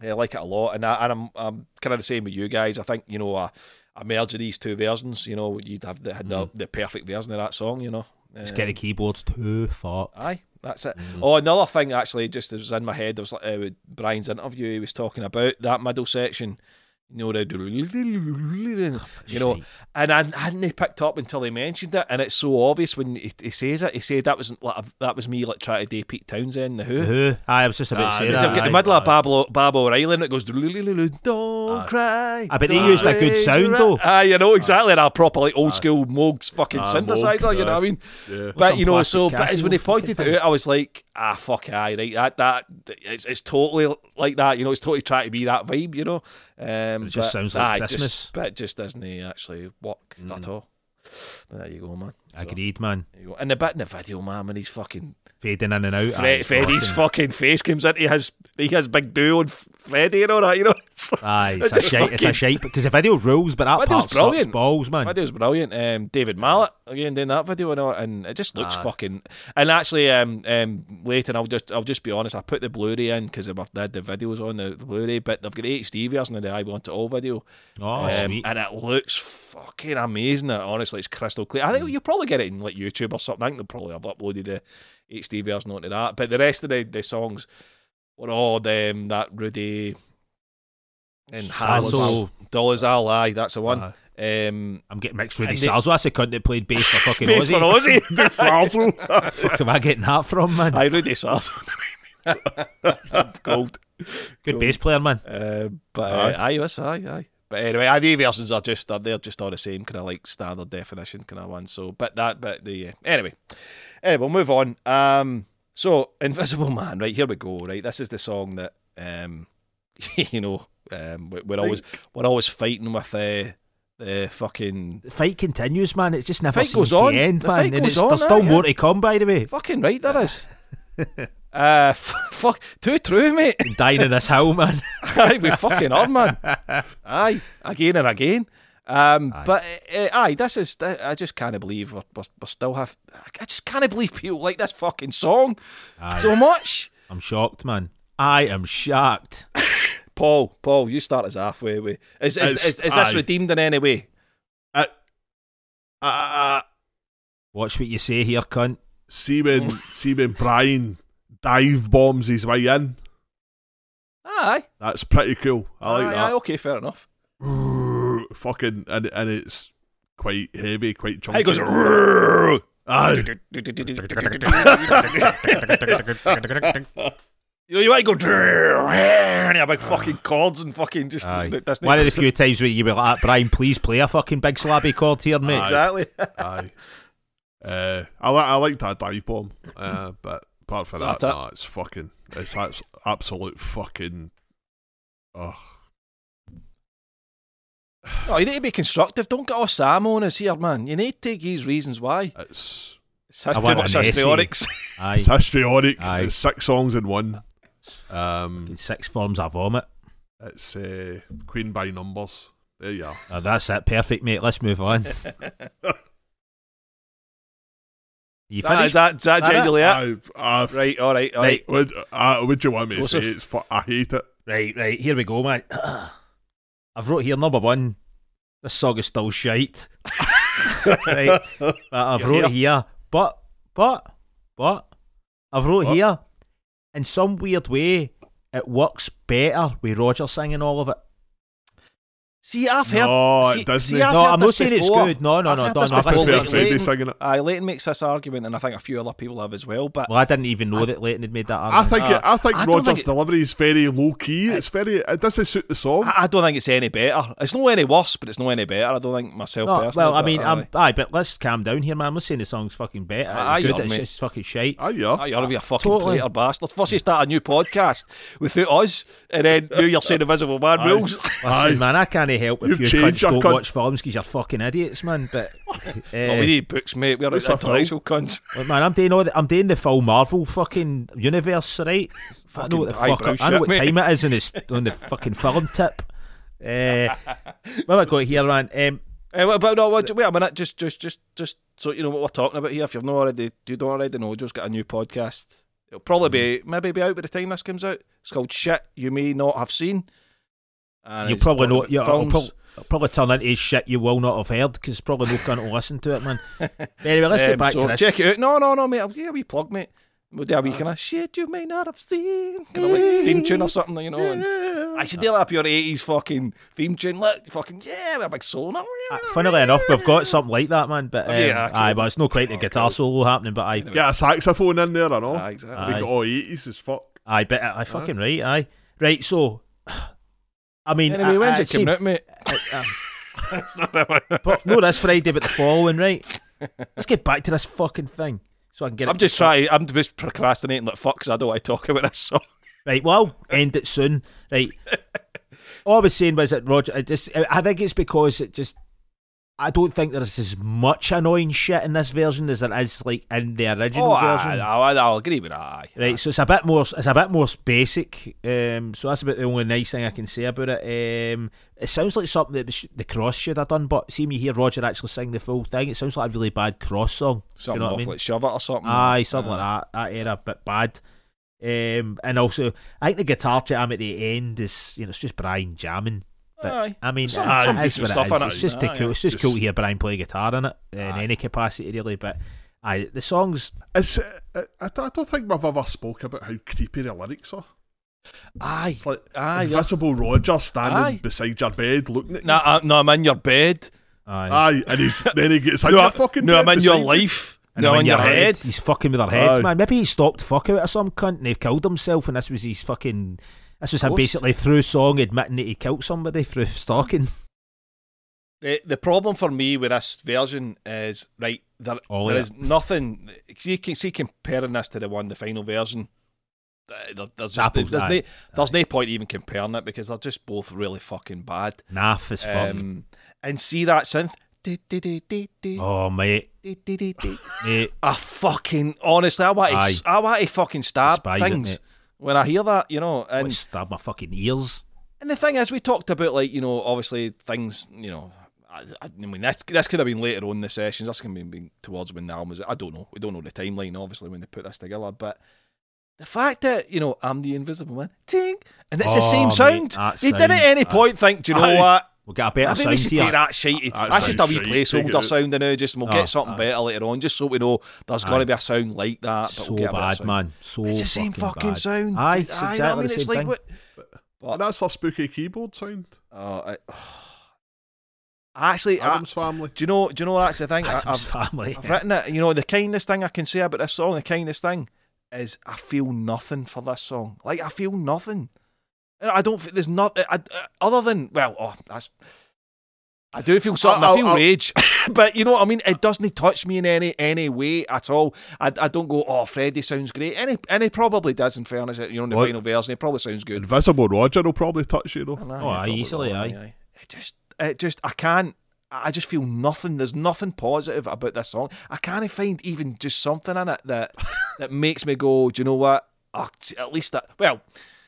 I like it a lot, and I, and I'm I'm kind of the same with you guys. I think you know a, a merge of these two versions, you know, you'd have the the, the perfect version of that song, you know. Just get the Um, keyboards too fuck. Aye, that's it. Oh, another thing actually, just was in my head. There was like, uh, with Brian's interview. He was talking about that middle section. You know the, you know, and I hadn't picked up until he mentioned it, and it's so obvious when he, he says it. He said that was like that was me like trying to do Pete Townshend, the Who. Who? Aye, I was just about Aye, to say that. I've got the aye. middle of Bob, Baba O'Riley and it goes don't Aye. cry. But he don't used a good sound, though. Aye, you know exactly. And a proper like old school Moogs fucking synthesizer. You know what I mean? Yeah. But you know, so but it's when they fucking pointed it out, I was like, ah, fuck, aye, right, that that it's it's totally like that. You know, it's totally trying to be that vibe. You know, um, It just sounds like Christmas. just- but it just doesn't actually work at all. There you go, man. So, Agreed, man. And the bit in the video, man, when he's fucking Fading in and out. Fre- Freddie's fucking- fucking face comes into his he has big duo and Freddie and all that. You know, <laughs> It's like- Aye, it's, It's a shite. It's a fucking- shite because the video rules, but that Video's part sucks brilliant. balls, man. Video's brilliant. Um, David Mallet again doing that video and all, and it just looks Aye. fucking. And actually, um, um, later I'll just I'll just be honest. I put the Blu-ray in because they had the videos on the, the Blu-ray, but they've got the HD version of the I Want It All video, Oh, um, sweet. and it looks fucking amazing. Honestly, it's crystal clear. I think Mm. you'll probably get it in like YouTube or something. I think they'll probably have uploaded the HD version onto that. But the rest of the, the songs were all them that Rudy and Sarzo. Dolezal. Aye, that's the one. Aye. Um, I'm getting mixed with and the Sarzo. That's the cunt that played bass for fucking Bass for Ozzy. Ozzy. <laughs> Where <laughs> fuck am I getting that from, man? I Rudy Sarzo. <laughs> Gold. Good bass player, man. Uh, but uh, aye, yes, aye, aye. But anyway, aye, the versions are just they're just all the same kind of like standard definition kind of one. So, but that, but the uh, anyway, anyway, we'll move on. Um, so Invisible Man, right here we go. Right, this is the song that um, <laughs> you know, um, we- we're always we're always fighting with uh, the fucking The fight continues, man. It just never Fight seems goes to on. end, The man. fight And goes it's, on, there's still aye, more to come, by the way. fucking right there is. <laughs> Uh, f- <laughs> fuck, too true, mate. Dying in this hill, man. <laughs> aye, we fucking are, man. <laughs> Aye, again and again. Um, Aye. but uh, aye, this is. I just can't believe we're, we're, we're still have. I just can't believe people like this fucking song Aye. so much. I'm shocked, man. I am shocked. Paul, Paul, you start us off. With, with is is, It's- is, is this redeemed in any way? Uh, uh, Watch what you say here, cunt. see when see when Brian dive bombs his way in. Aye, That's pretty cool. I like aye, that. aye, okay, fair enough. Fucking and and it's quite heavy, quite chunky. He goes. Aye. You know, you might go and you have big fucking chords and fucking just. Aye. that's One of the few times where you were like, Brian, please play a fucking big slabby chord here, mate. exactly. Aye. Uh, I like I like that dive bomb, uh, but apart from that, that it? nah, it's fucking it's absolute fucking. Oh, you need to be constructive. Don't get all Sam on us here, man. You need to take his reasons why. it's It's I history, want it's an histrionics. <laughs> Aye. it's histrionic. Aye. It's six songs in one. Um, Six forms of vomit. it's uh, Queen by numbers. There you are. Oh, that's it. Perfect, mate. Let's move on. <laughs> <laughs> you is finished? that, is that That it? genuinely it? I, I, Right, all right, all right. Would, uh, would you want me to say it's? Fu- I hate it. Right, right. Here we go, man. <clears throat> I've wrote here number one. This song is still shite. <laughs> right. But I've You're wrote here. But, but, but, I've wrote What? here. In some weird way, it works better with Roger singing all of it. See, I've heard. No, see, it doesn't. See, I've no, heard I'm not this saying it's good. No, no, I've no. heard Don't, this no, I before. that's prefer Leighton- Freddie Leighton- singing it. Aye, Leighton makes this argument, and I think a few other people have as well. But Well, I didn't even know that Leighton had made that I argument. think it, I think I Roger's think it- delivery is very low key. It's very it doesn't suit the song. I, I don't think it's any better. It's not any worse, but it's not any better. I don't think myself No, personally. well, I mean. I'm, aye, but let's calm down here, man. I'm not saying the song's fucking better. Aye, It's good, you're it's just fucking shite. Ah, yeah. Ah, you're a fucking Totally. traitor bastard. First you start a new podcast without us, and then now you're saying Invisible Man Aye. rules. Listen, Aye. man, I can't help if You've you cunts don't cunt. watch films because you're fucking idiots, man. But Well, uh, we need books, mate. We're intellectual cunts. <laughs> look, man, I'm doing all the, I'm doing the full Marvel fucking universe, right? I know what the fuck eyebrow I know what time it is on the on the fucking film tip. Uh, what have I got here, man? Um, Uh, what about no? Wait wait a minute. Just, just, just, just so you know what we're talking about here. If you've not already, you don't already know, Joe's got a new podcast. It'll probably be maybe be out by the time this comes out. It's called Shit You May Not Have Seen. And you it's probably know. about Yeah, it'll films. prob- it'll probably turn into shit you will not have heard because probably no going to listen to it, man. <laughs> Anyway, let's get Um, back so to this. Check it out. No, no, no, mate. I'll give you a wee plug, mate. We'll do a wee kind of shit you may not have seen. Kind of like <laughs> theme tune or something, you know. And I should do that up your 80s fucking theme tune. Look, fucking, yeah, with a big soul. now. Uh, funnily enough, we've got something like that, man. But um, Yeah, cool. aye, but it's not quite the guitar solo happening. But I, Get a saxophone in there, I know. Ah, exactly. We Aye. got all eighties as fuck. aye, but I fucking right, aye, right. So, I mean, Anyway, I, when's I it coming out, mate? but no, that's Friday, but the following, right? Let's get back to this fucking thing, so I can get. I'm just trying. I'm just procrastinating like fuck, 'cause I don't want to talk about this song. Right, well, I'll end it soon. Right. <laughs> All I was saying was that Roger. I just, I think it's because it just. I don't think there's as much annoying shit in this version as there is like in the original Oh, I, version. I, I'll agree with that. Aye. Right, so it's a bit more, it's a bit more basic. Um, so that's about the only nice thing I can say about it. Um, it sounds like something that the, sh- the cross should have done, but see me hear Roger actually sing the full thing. It sounds like a really bad cross song. something know what I off mean? like shove it or something. Aye, something like that. That era, but bad. Um, and also, I think the guitar jam at the end is, you know, it's just Brian jamming. But Aye. I mean, Some- it some is decent what it stuff is. It's it, just aye, cool. aye. It's just, Just- cool to hear Brian play guitar in it in Aye. any capacity, really. But aye, the songs. It's, uh, I, I don't think we've ever spoke about how creepy the lyrics are. Aye. It's like Aye, yeah. invisible Roger standing Aye. beside your bed looking at you. No, uh, no, I'm in your bed. Aye. Aye, and he's <laughs> then he gets in No, your I- fucking no, I'm in your beside you. life. And No, I'm in your head. He's fucking with our heads, Aye. man. Maybe he stopped fuck out of some cunt and he killed himself, and this was his fucking. This was him basically through song admitting that he killed somebody through stalking. The the problem for me with this version is right there. All there is nothing. You can see comparing this to the one, the final version. uh, there- There's just Apples, there's, aye. no, there's no point even comparing it because they're just both really fucking bad. Naff as fuck. Um, and see that synth. oh mate, mate. I fucking honestly, I want to, I want to fucking stab Despise things mate. When I hear that, you know. And And stab my fucking ears. and the thing is, we talked about like you know, obviously things, you know. I, I mean, this, this could have been later on in the sessions. This can be been towards when the album was. I don't know. We don't know the timeline, obviously, when they put this together. But the fact that you know I'm the invisible man, ting, and it's the Oh, same mate, sound. they didn't at any sound- point think, do you know Aye. what? We'll get a better I think we sound should here. take that shitey. That That's just a sounds wee shite, take it placeholder out. sound in it, just and we'll Oh, get ah, something better later on, just so we know there's going to be a sound like that. But so we'll get a bad, man. So It's the same fucking bad. sound. Aye, it's Aye, exactly I mean, the it's same like thing. what? And that's their spooky keyboard sound. Oh, I, <sighs> actually, I, Addams Family. do you know? Do you know that's the thing? I, Adam's I've, family. I've written it. You know, the kindest thing I can say about this song, the kindest thing, is I feel nothing for this song. Like I feel nothing. I don't. feel There's not I, I, other than well. Oh, that's. I do feel something. I, I'll- feel I'll- rage, <laughs> but you know what I mean. It doesn't touch me in any any way at all. I, I don't go. Oh, Freddie sounds great. And he, and he probably does. In fairness, you know, in the What? final version, he probably sounds good. Invisible Roger will probably touch you though. I know, Oh, aye, easily, will, aye. It just, it just, I can't. I just feel nothing. There's nothing positive about this song. I can't find even just something in it that <laughs> that makes me go. Do you know what? Oh, at least that. Well,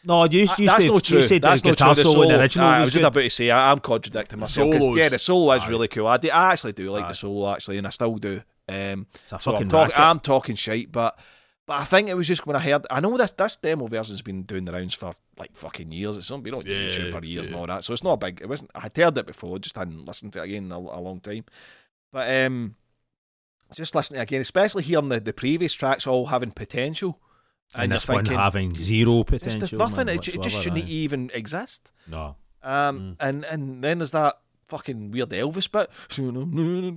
No, you used, uh, that's to, not true. you said that's the not guitar true. The solo in the original Aye, I was was just about to say. I, I'm contradicting myself. Solos- yeah, the solo is aye. really cool. I, do, I actually do like Aye. the solo actually, and I still do. Um, It's a so I'm, talk. I'm talking shite, but but I think it was just when I heard. I know this this demo version's been doing the rounds for like fucking years. It's been on Yeah, YouTube for years and all that, so it's not a big. It wasn't. I had heard it before, just hadn't listened to it again in a, a long time. But um, just listening again, especially hearing the, the previous tracks all having potential, and you're this one thinking, having zero potential. There's nothing. man, It, it just shouldn't aye. even exist. No. Um, and and then there's that fucking weird Elvis bit.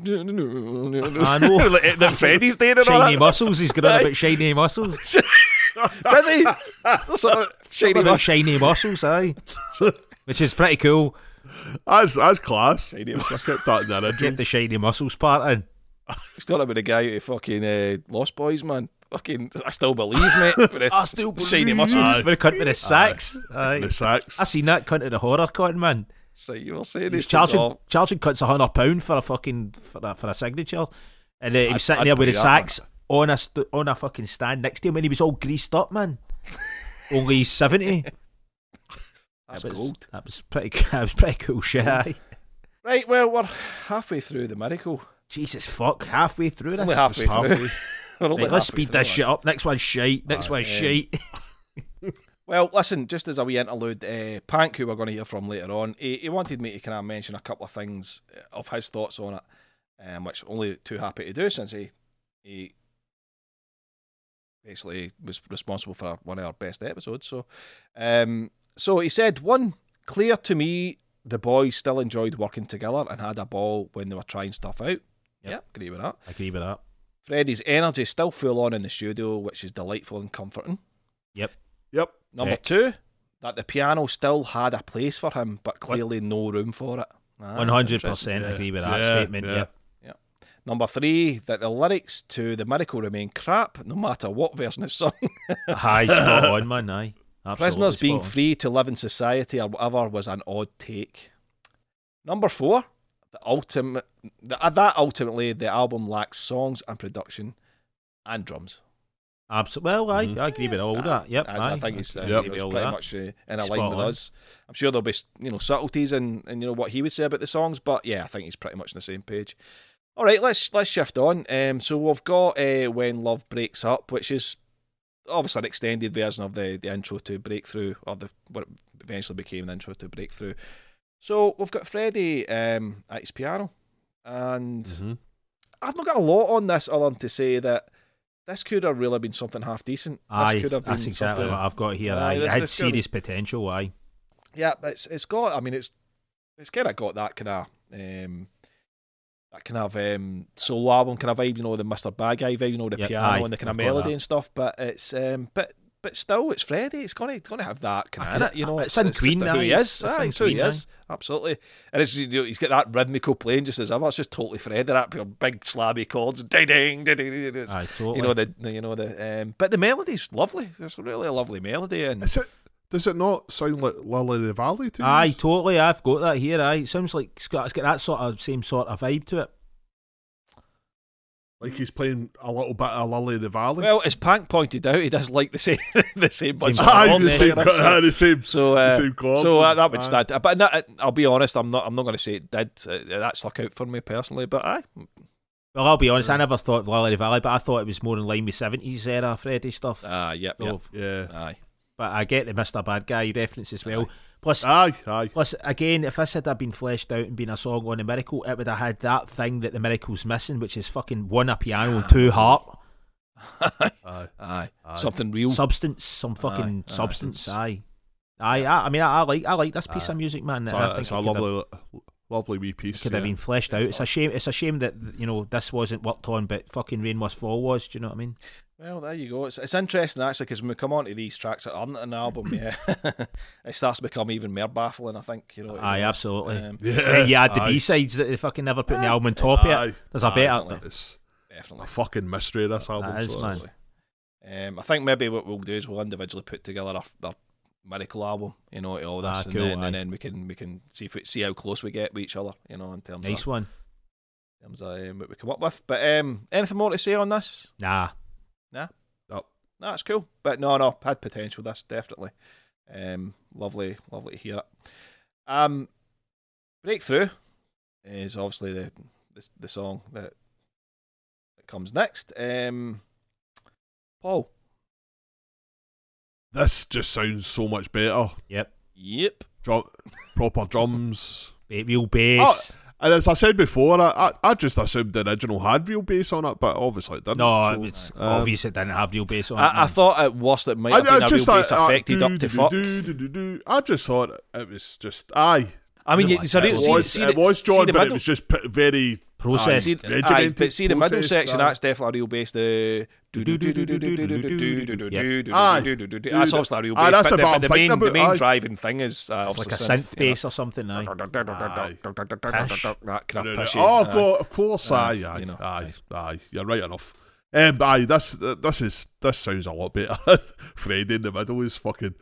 I <laughs> know. Like, that Freddie's doing and Shiny muscles. He's got on Aye. about shiny muscles. Does he? Sort of shady mus- shiny muscles, aye. <laughs> Which is pretty cool. That's that's class. Shiny I kept that in the original. Get the shiny muscles part in. He's talking about the guy who fucking uh, Lost Boys, man. Fucking, I still believe, mate. with the <laughs> I still shiny believe. muscles. For the cunt with the sax. Aye. The sax. I seen that cunt at the horror con, man. That's right, you were saying He was charging, all- charging cunts a hundred pound for a fucking for a, for a signature, and uh, he was I'd- sitting I'd there with pay his that, sax on a st- on a fucking stand next to him, and he was all greased up, man. <laughs> Only he's seventy. <laughs> That's That was- gold. That was pretty. That was pretty cool shit. aye. Right, well, we're halfway through the miracle. Jesus fuck, halfway through this. Only halfway Just through. Halfway. We're only Right, let's speed this shit up. Next one's shite. Next one's um, shite. <laughs> Well, listen, just as a wee interlude, uh, Pank, who we're going to hear from later on, he, he wanted me to kind of mention a couple of things uh, of his thoughts on it, um, which only too happy to do since he he basically was responsible for one of our best episodes. So, um, so he said, one clear to me, the boys still enjoyed working together and had a ball when they were trying stuff out. Yep, agree with that. I agree with that. Freddie's energy is still full on in the studio, which is delightful and comforting. Yep. Yep. Number Check. two, that the piano still had a place for him, but clearly no room for it. Ah, One hundred percent agree with that Yeah, statement. yeah. Yep. Number three, that the lyrics to The Miracle remain crap, no matter what version is sung. <laughs> Aye, spot <laughs> on, man. Aye. Absolutely Prisoners being on. free to live in society or whatever was an odd take. Number four, the ultimate, uh, that ultimately the album lacks songs and production and drums. Absolutely. Well, aye, Mhm. I agree with all that. Yep. I. I think it's, I I Yep. it's pretty that. much uh, in a Spot line with on. us. I'm sure there'll be you know subtleties and and you know what he would say about the songs, but yeah, I think he's pretty much on the same page. All right, let's let's shift on. Um, so we've got uh, when love breaks up, which is obviously an extended version of the the intro to Breakthrough, or the what eventually became the intro to Breakthrough. So we've got Freddie um, at his piano, and Mhm. I've not got a lot on this other than to say that this could have really been something half decent. This Aye, could have been that's exactly what I've got here. Aye, Aye, this- it had this could- serious potential. Aye. Yeah, it's it's got. I mean, it's it's kind of got that kind of um, that kind of um, solo album kind of vibe. You know, the Mr. Bad Guy vibe. You know, the Yep, piano aye, and the kind of melody that. and stuff. But it's um, but but still, it's Freddie. It's gonna it's gonna have that kind Aye, of it. You know, it's in just Queen, who he aye, is. it's- it's in it's who he Queen, is. Absolutely. And it's you know, he's got that rhythmical playing just as ever. It's just totally Freddie. That big slabby chords, ding ding ding ding. ding. Aye, totally. You know the, the you know the um, but the melody's lovely. There's really a lovely melody and Is it? Does it not sound like Lily the Valley to you? Aye, totally. I've got that here. Aye, it sounds like it's got, it's got that sort of same sort of vibe to it. Like he's playing a little bit of Lily the Valley. Well, as Pank pointed out, he does like the same <laughs> the same bunch of aye, the same, there, so- aye, the same, So, the uh, same chords so uh, that would aye. stand. But no, I'll be honest, I'm not. I'm not going to say it did. Uh, that stuck out for me personally. But aye, Well, I'll be honest. I never thought of Lily the Valley, but I thought it was more in line with seventies era Freddy stuff. Ah, yep, yep. So, Yeah. Aye. But I get the Mister Bad Guy reference as well. Plus, Aye, aye. plus again, if this had been fleshed out and been a song on a miracle, it would have had that thing that the miracle's missing, which is fucking one a piano and two heart <laughs> Aye. Aye. Aye. Something real. substance, some fucking Aye, aye. substance. Aye, aye. I, I mean, I, I like, I like this piece Aye. of music, man. So I think it's it a could have- lovely, lovely wee piece. could yeah. have been fleshed out. It's a shame. It's a shame that you know this wasn't worked on, but fucking Rain Must Fall was. Do you know what I mean? Well, there you go. It's, it's interesting actually because when we come on to these tracks that aren't an album, yeah, <laughs> it starts to become even more baffling. I think you know. Aye, honest. absolutely. Um, Yeah. And then you add the. B sides that they fucking never put in the album on top of Aye. it. There's a Aye. better. It's definitely. a fucking mystery, this album. That is, so man. Um, I think maybe what we'll do is we'll individually put together our, our miracle album, you know, all this, Ah, and, cool, then, and then we can we can see if we, see how close we get with each other, you know, in terms Nice of one. in terms of um, what we come up with. But um, anything more to say on this? Nah. No, it's cool. But no, no, had potential. This definitely. Um, lovely, lovely to hear it. Um, breakthrough is obviously the the, the song that that comes next. Um, Paul. This just sounds so much better. Yep. Yep. Drum, proper drums. Ba- Real bass. And as I said before, I, I, I just assumed the original had real bass on it, but obviously it didn't. no, so, it's um, obvious it didn't have real bass on it. I, I thought at worst it might I, have been I a real just bass thought, uh, affected do, up to do, fuck. do, do, do, do. I just thought it was just aye. I mean, No, you, it's a it real, It see, was, see it the- was see John, the but it was just very Processed. See, aye, but see the middle process, section. aye. That's definitely a real bass. The Aye. That's obviously a real bass. that's But the, the main the main driving thing is like a synth bass or something. That of. Oh, aye. of course, Aye, aye, aye, aye. You're right enough. Um, aye, this this is this sounds a lot better. Freddie in the middle is fucking.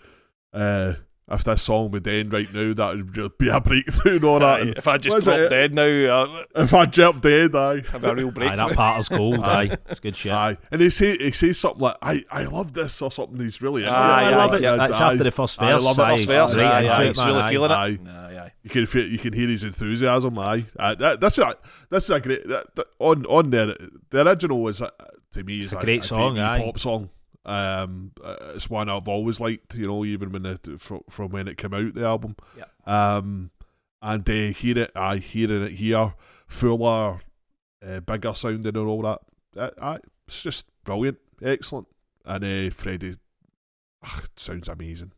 Uh, if this song would end right now, that would just be a breakthrough and all that. And If I just was drop it? dead now, uh, if I jump dead, aye. have a real Aye, breakthrough. that part is gold. aye, it's good shit. Aye, and he say he says something like, "I I love this" or something. He's really into Aye, it. I aye, love it. yeah, That's aye. after the first verse. I verse. love it. aye, First verse, right aye, into aye, it, he's man, really aye. feeling it. Aye. Aye, aye. You can feel, you can hear his enthusiasm. Aye, aye that, that's a this is a great that, that- on on there. The original was uh, to me is a great song, wee aye. pop song. Um, uh, it's one I've always liked. You know, even when the from, from when it came out, the album. Yeah. Um, and uh, hear it, I hearing it here, fuller, uh, bigger sounding and all that. Uh, aye, it's just brilliant, excellent. And uh, Freddie ah, sounds amazing,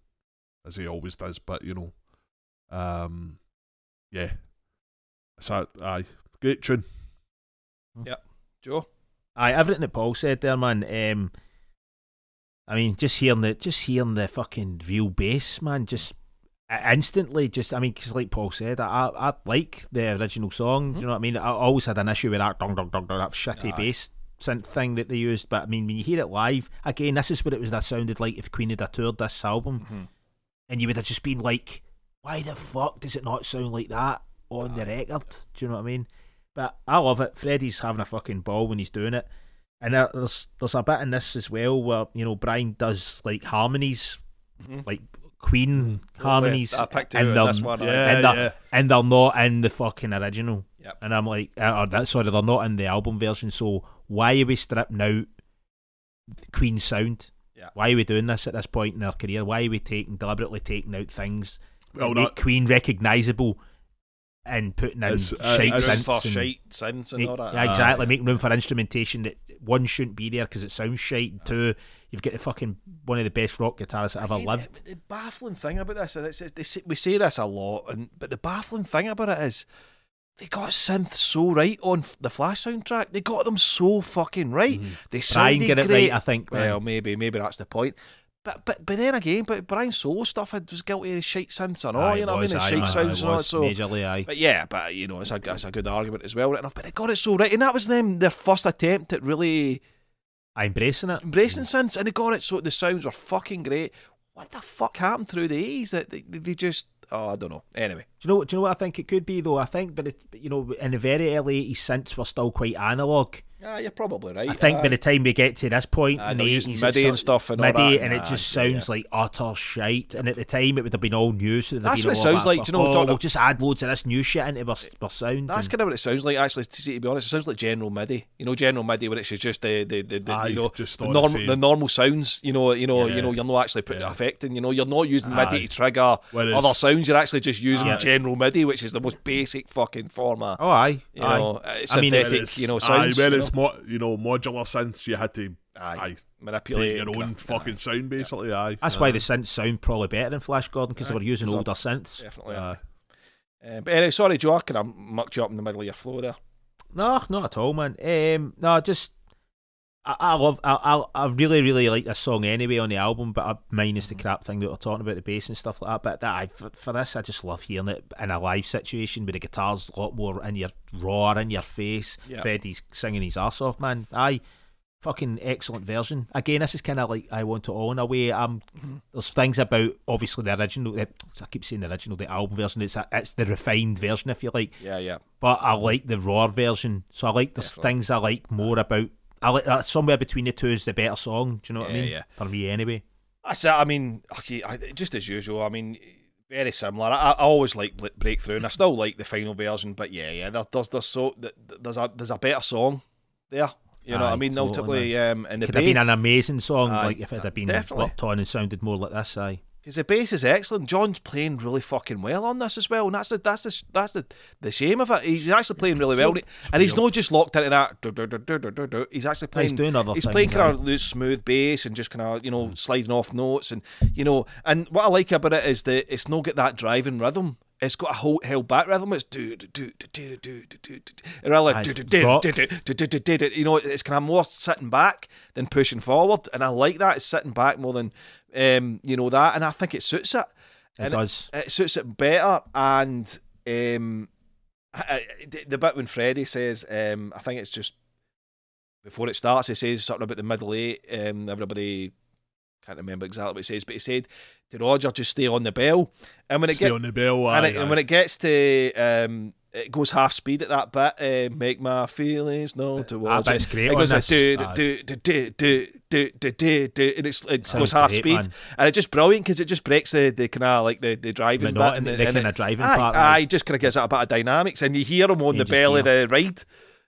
as he always does. But you know, um, yeah, so aye, great tune. Yeah. Joe. Aye, everything that Paul said there, man. Um, I mean, just hearing the just hearing the fucking real bass, man, just uh, instantly, just I mean because like Paul said, I I like the original song. Do you know what I mean? I always had an issue with that dong dong dong dong that shitty Aye. bass synth thing that they used. But I mean, when you hear it live, again, this is what it was. That sounded like if Queen had a toured this album, Mhm. and you would have just been like, "Why the fuck does it not sound like that on the record?" Do you know what I mean? But I love it. Freddie's having a fucking ball when he's doing it, and there's there's a bit in this as well where you know Brian does like harmonies, Mhm. like Queen harmonies, I picked it and out they're, this one. Yeah, and they're, yeah. and they're not in the fucking original. Yep. And I'm like, uh, or that, sorry, they're not in the album version. So why are we stripping out Queen sound? Yeah. Why are we doing this at this point in their career? Why are we taking deliberately taking out things Well, that make Queen recognisable and putting in It's, uh, shite it's- synths for and- shite, synths and Make- all that. yeah, exactly, Aye. making room for instrumentation that one shouldn't be there because it sounds shite. And two, you've got the fucking one of the best rock guitarists that ever Again, lived. The, the baffling thing about this, and it's, they say, we say this a lot, and but the baffling thing about it is they got synths so right on the Flash soundtrack. They got them so fucking right. They Brian sounded get it great. right, I think. man. Well, maybe maybe that's the point. But but but then again, but Brian's solo stuff had, was guilty of shite synths and all. Aye, you know what I mean? And shite sounds and all. So. majorly, aye. But yeah, but you know, it's a it's a good argument as well, right enough. But they got it so right, and that was them their first attempt at really I'm embracing it. embracing synths, and they got it so the sounds were fucking great. What the fuck happened through the eighties that they, they, just oh I don't know. Anyway, Do you know? Do you know what I think it could be though? I think, but it, you know, in the very early eighties, synths were still quite analog. Ah, you're probably right. I think uh, by the time we get to this point Ah, in the using eighties, MIDI and stuff and all MIDI, that. and it Nah, just yeah, sounds like utter shite. And at the time, it would have been all new. So That's what it sounds that like, do you know, oh, we'll just add loads of this new shit into our, our sound. That's and- kind of what it sounds like, actually. To, to be honest, it sounds like general MIDI. You know, general MIDI, where it's just the the, the, the Aye, you know just the all the normal the normal sounds. You know, you know, Yeah. you know, you're not actually putting Yeah. effect in. You know, you're not using MIDI to trigger Whereas- other sounds. You're actually just using Aye. general MIDI, which is the most basic fucking format. oh, aye, You aye. know, uh, I mean, synthetic. Whereas- you know, aye, sounds. where you it's know, mo- you know modular synths, you had to aye, aye, manipulate create your own and- fucking sound basically. Aye, That's aye. why the synths sound probably better than Flash Gordon because they were using I- older synths. Definitely. Aye. Uh, but anyway, sorry, Joe, I kind of mucked you up in the middle of your flow there. No, not at all, man. Um, no, just I, I love, I, I, I really, really like this song anyway on the album, but uh, minus the crap thing that we're talking about the bass and stuff like that. But that I, for, for this, I just love hearing it in a live situation where the guitars a lot more in your raw, in your face. Yeah. Freddie's singing his ass off, man. Aye. Fucking excellent version. Again, this is kind of like I Want It All in a way. Um, there's things about obviously the original. The, I keep saying the original, the album version. It's a, it's the refined version, if you like Yeah, yeah. but I like the raw version. So I like the Definitely. things I like more about. I like that somewhere between the two is the better song. Do you know what I mean? yeah. For me, anyway. That's it. I mean, okay, I, just as usual. I mean, very similar. I, I always like breakthrough, and I still like the final version. But yeah, yeah, there, there's there's so there's a there's a better song there. You know, what I mean, totally, ultimately, um, and the Could have been an amazing song, Aye, like if it had been definitely. worked on and sounded more like this. Aye. Because the bass is excellent. John's playing really fucking well on this as well, and that's the that's the that's the, the shame of it. He's actually playing really well, and he's not just locked into that. du- du- du. He's actually He's playing. doing other He's things, playing kind aye. of loose, smooth bass and just kind of you know sliding off notes and you know. And what I like about it is that it's not got that driving rhythm. It's got a whole held back rhythm. It's do do do do do do do do do. And I like Aye, do do do do do do do do do do. You know, it's kind of more sitting back than pushing forward, and I like that. It's sitting back more than um, you know that, and I think it suits it. It does. It suits it better, and um, I, I- the, the bit when Freddie says, um, I think it's just before it starts, he says something about the middle eight. Um, everybody can't remember exactly what he says, but he said to Roger, "Just stay on the bell." And when it Stay gets on the bell. and, Aye, and when it gets to um, it goes half speed at that bit. Uh, make my feelings known towards Ah, bit's it. great It goes like do do do do do do do do do, and it's, it Sounds goes half great, speed, man. and it's just brilliant because it just breaks the, the kind of like the, the driving bit and the- the, the kinda driving aye, part, Aye, aye. just kind of gives it a bit of dynamics, and you hear him on the Changes bell of the ride.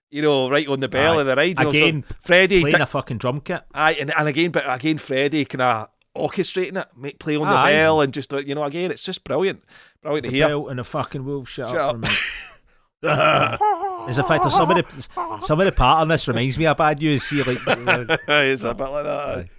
You know, right on the bell of the ride. Know, Again, so Freddie, Playing di- a fucking drum kit. aye, and, and again, but again, Freddie kind of orchestrating it, make play on the Aye. bell, and just you know, again, it's just brilliant, brilliant to hear. belt and the fucking wolf. Shut, Shut up, up. for a. A fact, there's some of the some of the part on this reminds me of bad news. See, like <laughs> it's a bit like that.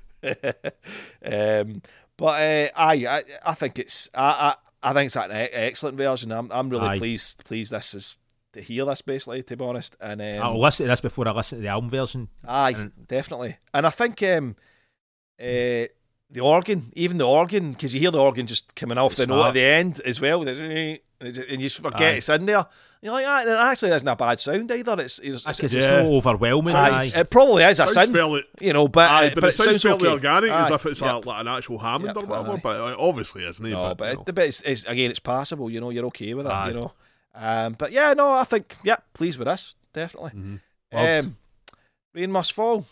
aye. <laughs> um, but uh, aye, I, I think it's I, I, I think it's an excellent version. I'm I'm really Aye. pleased pleased this is to hear this basically to be honest. And um, I'll listen to this before I listen to the album version. aye, and- definitely. And I think um, uh, the organ, even the organ, because you hear the organ just coming off the, The note at the end as well, and you just forget Aye. it's in there. You're like, ah, it actually isn't a bad sound either. It's, it's, it's it's Yeah. not overwhelming. aye, Aye. it probably is a Sounds synth, fairly- you know, but, Aye, uh, but, it, sounds, fairly okay. organic, as if it's yep. a, like an actual Hammond Yep, or whatever. aye. But it obviously isn't. it? No, but, but, you it, know. but it's, it's again, it's passable. You know, you're okay with it. Aye. You know, um, but yeah, no, I think yeah, pleased with this definitely. Mhm. Loved. Um, Rain must fall.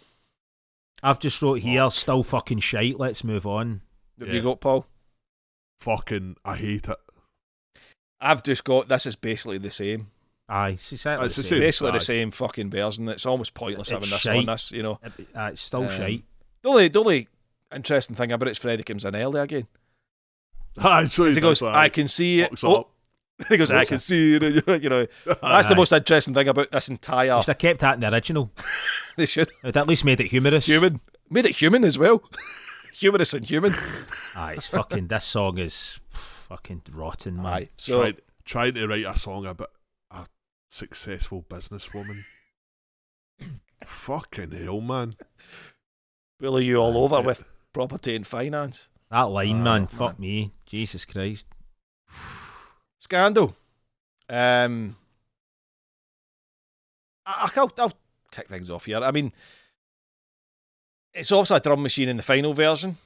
I've just wrote here, still fucking shite. Let's move on. Have Yeah. you got Paul? fucking, I hate it. I've just got this is basically the same. Aye, it's exactly It's the the same. same. Basically aye. the same fucking version. It's almost pointless It's having this shite. on this. You know, Uh, it's still Um, shite. the only the only interesting thing about it is Freddie comes in early again. <laughs> Aye, so He goes, does, I can see it. Oh, up. <laughs> he goes, I can it? see it. <laughs> You know, <laughs> that's the most interesting thing about this entire. They should have kept that in the original. They should It at least made it humorous. human made it human as well. Humorous and human. Aye, it's fucking. This song is fucking rotten, man. Aye. So trying, trying to write a song about a successful businesswoman. Fucking hell, man. bully you all over Aye. with property and finance. That line, Oh, man. man. Fuck me. Jesus Christ. Scandal. Um, I, I'll, I'll kick things off here. I mean, it's obviously a drum machine in the final version.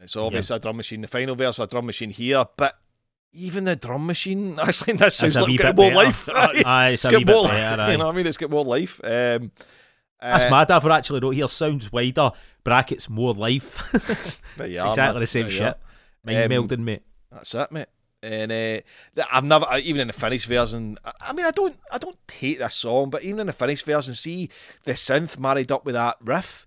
It's obviously a drum machine in the final version, a drum machine here, but even the drum machine <laughs> actually this It's sounds a like got bit more better. life. Aye, it's a got more, better, <laughs> You know what I mean? It's got more life. Um, That's uh, mad. I've actually wrote here sounds wider, brackets more life. <laughs> you exactly man. the same There shit. Mind Um, melding, mate. That's it, mate. And uh, I've never, even in the finished version. I- I mean, I don't, I don't hate this song, but even in the finished version, see the synth married up with that riff.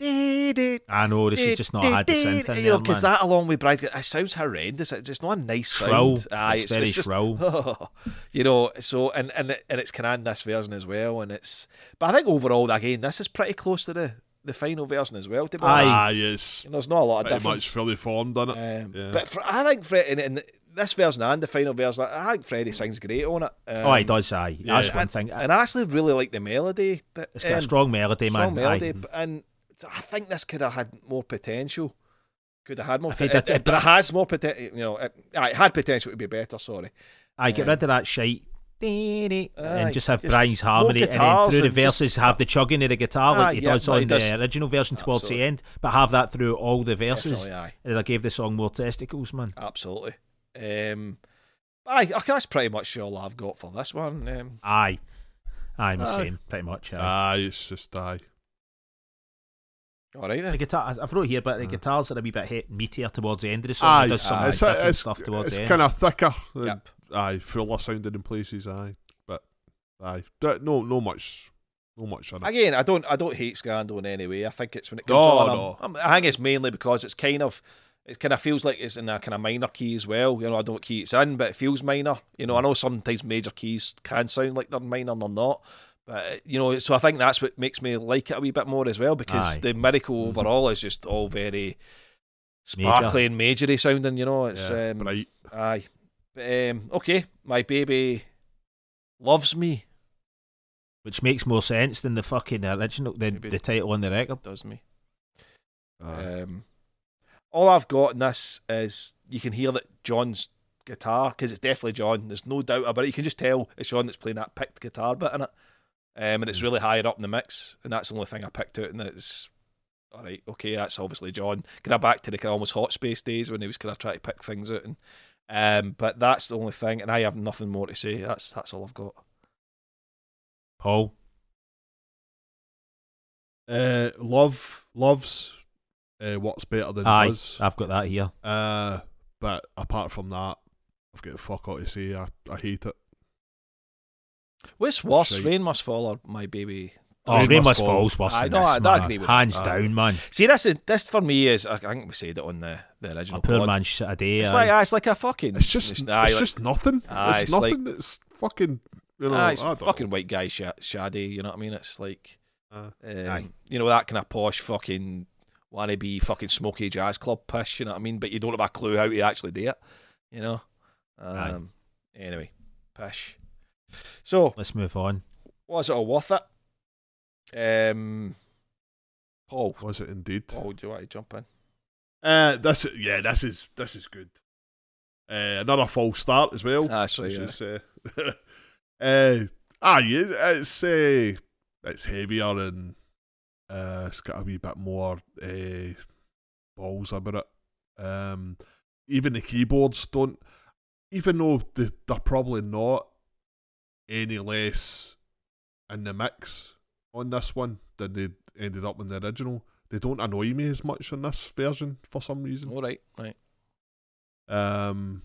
I know they should just not had the synth in you know, because that along with Bride's, it sounds horrendous. It's just not a nice Shrill. sound. Aye, It's very just, shrill. <laughs> you know. So and and it- and it's kind of in this version as well, and it's. But I think overall, again, this is pretty close to the the final version as well. To be honest, Ah, yes. You know, there's not a lot of Pretty difference. much fully formed on it. Um, Yeah. But for, I think Fred in, in this version and the final version, I think Freddie sings great on it. Um, oh, he does, aye. That's yeah. one and, thing. And I actually really like the melody. That, it's got a um, strong melody, man. strong melody, Aye. and I think this could have had more potential. Could have had more, think it, it- but it has more potential. You know, it, it had potential to be better. Sorry, I get um, rid of that shite. Aye, And just have just Brian's harmony, and then through the and just- verses have the chugging of the guitar Aye, like he yeah, does no, he on does. the original version towards Absolutely. the end, but have that through all the verses. definitely, aye, And I gave the song more testicles, man. absolutely. Um, aye, I think that's pretty much all I've got for this one. Um, Aye. I'm the same, pretty much. Aye. Aye, it's just aye. all right then. the guitar, I've wrote here, but the Aye. guitars are a wee bit hit meatier towards the end of the song. Aye, It does some aye. it's, different it's, stuff towards it's the end. kind of thicker. and, Yep. Aye, fuller sounding in places. Aye, but aye, D- no, no much, no much on it. Again, I don't, I don't hate Scandal in any way. I think it's when it No, comes on. no. I'm- I'm- I think it's mainly because it's kind of, it kind of feels like it's in a kind of minor key as well. You know, I don't know what key it's in, but it feels minor. You know, I know sometimes major keys can sound like they're minor and they're not. But you know, so I think that's what makes me like it a wee bit more as well because Aye. the miracle Mhm. overall is just all very Major. sparkly and majory sounding. You know, it's yeah, um, right. aye. But, um, okay, my baby loves me. Which makes more sense than the fucking original, the, Maybe. the title on the record. Does me. Um, all I've got in this is you can hear that John's guitar because it's definitely John. There's no doubt about it. You can just tell it's John that's playing that picked guitar bit in it, um, and it's really higher up in the mix. And that's the only thing I picked out. And it's all right. Okay, that's obviously John. Kind of back to the kind of almost hot space days when he was kind of trying to pick things out. And um, but that's the only thing. And I have nothing more to say. That's that's all I've got. Paul. Uh, love loves uh, what's better than Aye, does. I've got that here. Uh, but apart from that, I've got fuck all to say. I, I hate it. What's worse, Shite. Rain Must Fall or My Baby? Oh, Rain Rain Must Must Fall. Fall's worse I than know, this, I- I man. agree with Hands that. down, man. See, this is this for me is I think we said it on the the original. A poor pod. man shit a day. It's aye. like it's like a fucking. It's just it's, aye, like- just nothing. Aye, it's, it's nothing. it's fucking you know. aye, it's I don't fucking know. white guy sh- shady. You know what I mean? It's like, Uh, um, Aye. you know that kind of posh fucking wannabe fucking smoky jazz club pish. You know what I mean? But you don't have a clue how to actually do it. You know. Aye. Um. Anyway, pish. So Let's move on. was it all worth it? Um. Paul, was it indeed? Paul, do you want to jump in? Uh, this yeah, this is this is good. Uh, another false start as well. That's right. which Yeah. is, uh, <laughs> uh, aye, it- it's uh, it's heavier and uh, it's got a wee bit more uh, balls about it. Um, even the keyboards don't, even though they, they're probably not any less in the mix on this one than they ended up in the original. They don't annoy me as much in this version for some reason. All right. Right. Um,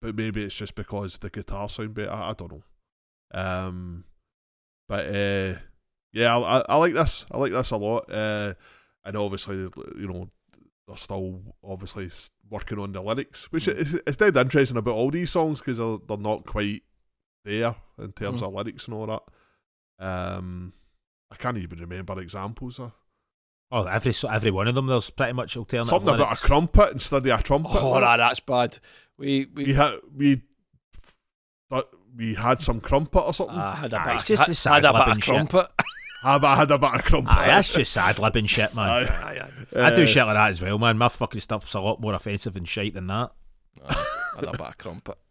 but maybe it's just because the guitar sound better. I, I don't know. Um, but uh, yeah, I, I, I like this. I like this a lot. Uh, and obviously, you know, they're still obviously working on the lyrics, which Mm. is it's dead interesting about all these songs because they're, they're not quite there in terms Mm. of lyrics and all that. Um, I can't even remember examples of Oh, every every one of them. There's pretty much alternative. something about a crumpet instead of a trumpet. Oh, nah, that's bad. We we we had we we had some crumpet or something. Ah, had a bit, it's just had, the had a bit sad-libbing of crumpet. <laughs> I, I had a bit of crumpet. Aye, that's just sad libbing shit, man. Aye. Aye, aye. I do Uh, shit like that as well, man. My fucking stuff's a lot more offensive and shite than that. Aye, had a bit of crumpet. <laughs>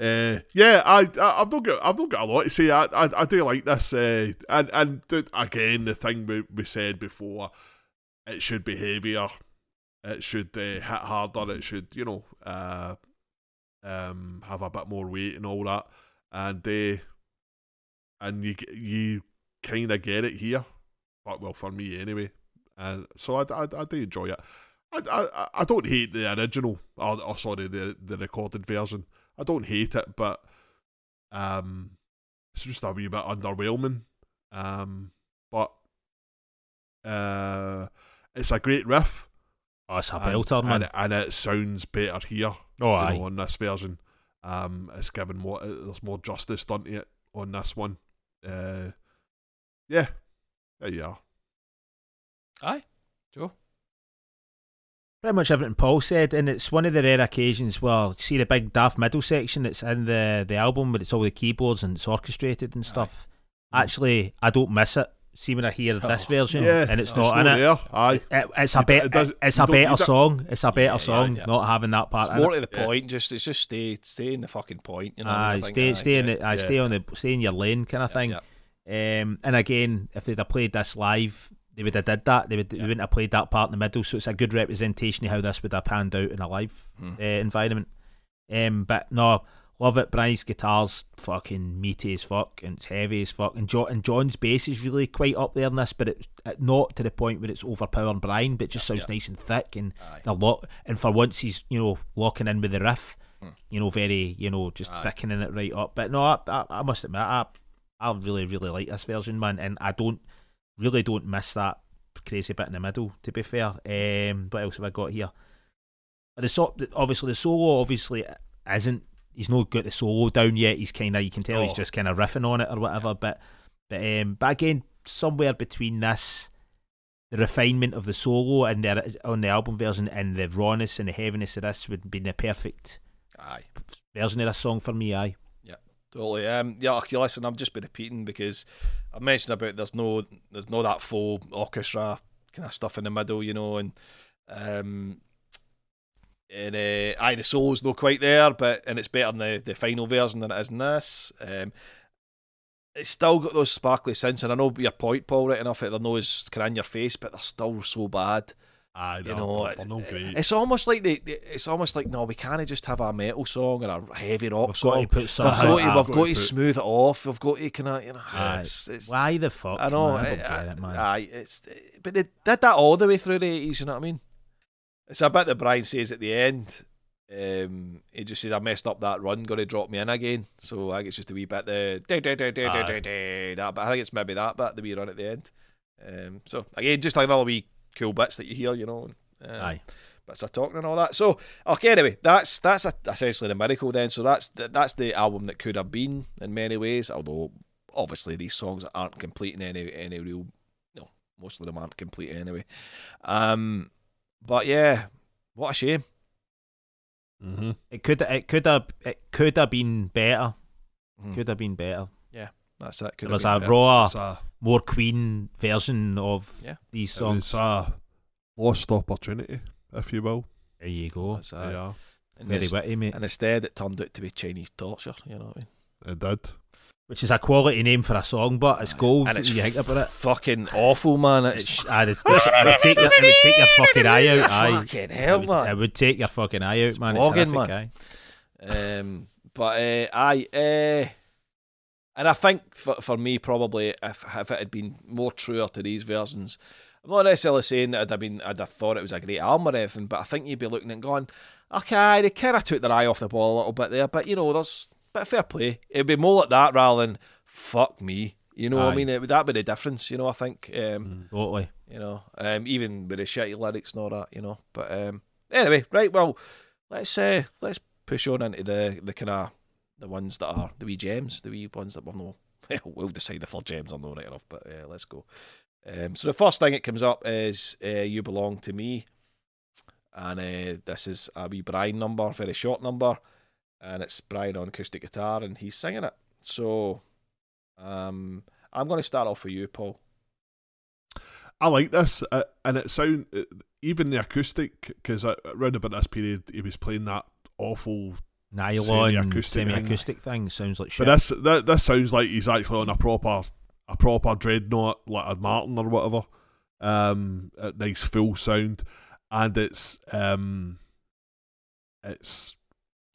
Uh, yeah, I, I I've not got I've not got a lot to say. I I, I do like this. Uh, and and th- again, the thing we, we said before, it should be heavier. it should uh, hit harder. It should, you know, uh, um, have a bit more weight and all that. And uh, and you you kind of get it here. But well, for me anyway. And so I, I, I do enjoy it. I, I, I don't hate the original. Or, or sorry, the the recorded version. I don't hate it, but um, it's just a wee bit underwhelming. Um, but uh, it's a great riff. Oh, it's a and, belter, man. and, and it sounds better here. Oh, you aye. know, on this version. Um, it's given more. There's more justice done to it on this one. Uh, yeah, there you are. Aye, Joe. Pretty much everything Paul said, and it's one of the rare occasions where you see the big daft middle section that's in the, the album, but it's all the keyboards and it's orchestrated and stuff. Actually, I don't miss it. See when I hear this version, Yeah, and it's it's not in it. there. Aye, It, it's a better, it it's a better song. It's a better Yeah, yeah, song yeah. not having that part. It's in more it. to the Yeah. point. Just it's just stay stay in the fucking point. You know. Aye, I stay, stay in yeah. the, aye, Yeah. stay on the, stay in your lane kind of Yeah, thing. yeah. Um, and again, if they'd have played this live, they would have did that. They would they wouldn't have played that part in the middle. So it's a good representation of how this would have panned out in a live Hmm. uh, environment. Um, but no, love it. Brian's guitar's fucking meaty as fuck and it's heavy as fuck. And, jo- and John's bass is really quite up there in this, but it's uh, not to the point where it's overpowering Brian, but it just sounds yeah. nice and thick and Aye. a lot. And for once, he's you know locking in with the riff. Hmm. You know, very you know just Aye. thickening it right up. But no, I, I, I must admit, I, I really really like this version, man, and I don't really don't miss that crazy bit in the middle. To be fair, um, what else have I got here? The so, obviously the solo obviously isn't. He's not got the solo down yet. He's kind of you can tell he's Oh. just kind of riffing on it or whatever. But but um, but again, somewhere between this, the refinement of the solo and the on the album version, and the rawness and the heaviness of this would be the perfect Aye. version of this song for me. Aye. Yeah, totally. Um, yeah, okay, listen, I've just been repeating because I mentioned about there's no there's no that full orchestra kind of stuff in the middle, you know, and um, and uh, the solo's not quite there, but and it's better in the, the final version than it is in this. Um, it's still got those sparkly synths, and I know your point, Paul, right enough that they're not as kind in your face, but they're still so bad. aye, You they're, know, they're, they're no great. It's almost like they, they- it's almost like no, we can't just have a metal song or a heavy rock We've song. got to put We've got, to, we've I've got to put- smooth it off. We've got to kind of, you know, Aye. it's, it's, Why the fuck? I know, man? I don't I- get it, man. Aye, it's, but they did that all the way through the eighties. You know what I mean? It's a bit that Brian says at the end. Um, he just says, "I messed up that run. Going to drop me in again." So I think it's just a wee bit the da, da, da, da, da, da, da, that. But I think it's maybe that bit the wee run at the end. Um, so again, just like another wee cool bits that you hear, you know. Um, Aye. bits of talking and all that. So, okay, anyway, that's that's a, essentially the miracle then. So that's the, that's the album that could have been in many ways. Although obviously these songs aren't complete in any any real, no, most of them aren't complete anyway. Um, but yeah, what a shame. Mm-hmm. It could it could have it could have been better. Mhm. Could have been better. Yeah, that's it. Could There have was a better. raw, a, more Queen version of Yeah. these songs. was a lost opportunity, if you will. There you go. That's it. yeah, And, Very ins- witty, mate. and instead, it turned out to be Chinese torture. You know what I mean? it did. Which is a quality name for a song, but it's gold. and it's you think about it. fucking awful, man. It's, It's, it, it would take your, it would take your fucking eye out. Aye. fucking hell, it would, man. It would take your fucking eye out, man. It's bogging, horrific, man. Um, but uh, I, uh, and I think for for me probably if if it had been more truer to these versions, I'm not necessarily saying that I'd have been I'd have thought it was a great album or anything, but I think you'd be looking and going, okay, they kind of took their eye off the ball a little bit there, but you know, there's of fair play. It'd be more like that rather than fuck me. You know what I mean? It would that be the difference, you know, I think. Um, Mm. Totally. you know, um, even with the shitty lyrics and all that, you know. But um, anyway, right, well, let's uh, let's push on into the the kind of the ones that are the wee gems, the wee ones that <laughs> we'll know. we'll decide if they're gems or not right enough. But uh, let's go. Um, so the first thing that comes up is uh, "You Belong to Me," and uh, this is a wee Brian number, very short number, and it's Brian on acoustic guitar, and he's singing it. So, um, I'm going to start off with you, Paul. I like this, uh, and it sound uh, even the acoustic because around about this period he was playing that awful. Nylon Semi-acoustic semi acoustic thing sounds like shit. But this th- this sounds like he's actually on a proper a proper dreadnought like a Martin or whatever. Um, a nice full sound, and it's um, it's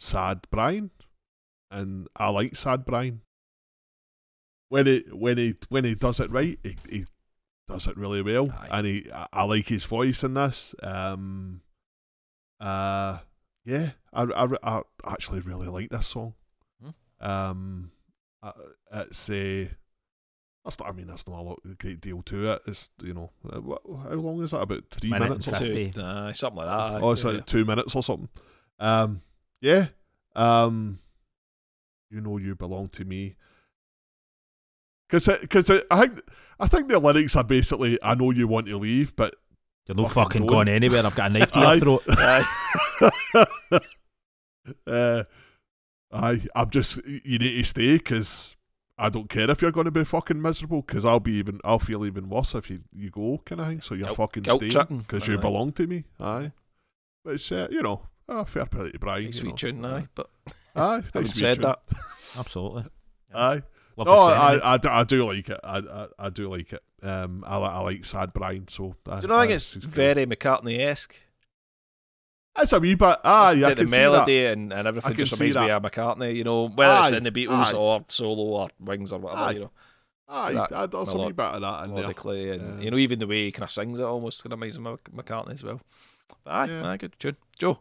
sad Brian, and I like sad Brian. When he when he when he does it right, he, he does it really well, Aye. and he I, I like his voice in this. Um, uh, yeah, I, I, I actually really like this song. Hmm. Um, uh, it's a. That's not, I mean, that's not a lot, a great deal to it. It's you know, uh, what, how long is that? About three Minute minutes or and something. 50. Aye, something like that. Oh, it's aye. like two minutes or something. Um, yeah. Um, you know, you belong to me. Because, because I think, I think the lyrics are basically, "I know you want to leave, but You're no Fucking fucking going anywhere. I've got a knife to your <laughs> throat. Aye. <laughs> uh, I, I'm just, you need to stay because I don't care if you're going to be fucking miserable because I'll be even, I'll feel even worse if you, you go, kind of thing. So you're Guilt- fucking staying because you belong to me. Aye, but it's uh, you know, uh, fair play to Brian. Nice you wee know. tune, aye. But Aye, having <laughs> nice wee said tune. that, Absolutely. <laughs> Aye. Love No, the. I, I, do- I do like it. I, I, I do like it. Um, I, li- I like Sad Brian. So I, do you know? I think it's it's very McCartney esque. It's a wee bit. Aye, Listen I can the see that. melody and, and everything just see reminds me of McCartney. You know, whether it's in the Beatles aye. or solo or Wings or whatever. Aye. You know, Aye, that I, there's a melod- wee bit of that in there. and Yeah. you know, even the way he kind of sings it almost kind of reminds me of McCartney as well. But aye, Yeah. aye, good tune, Joe.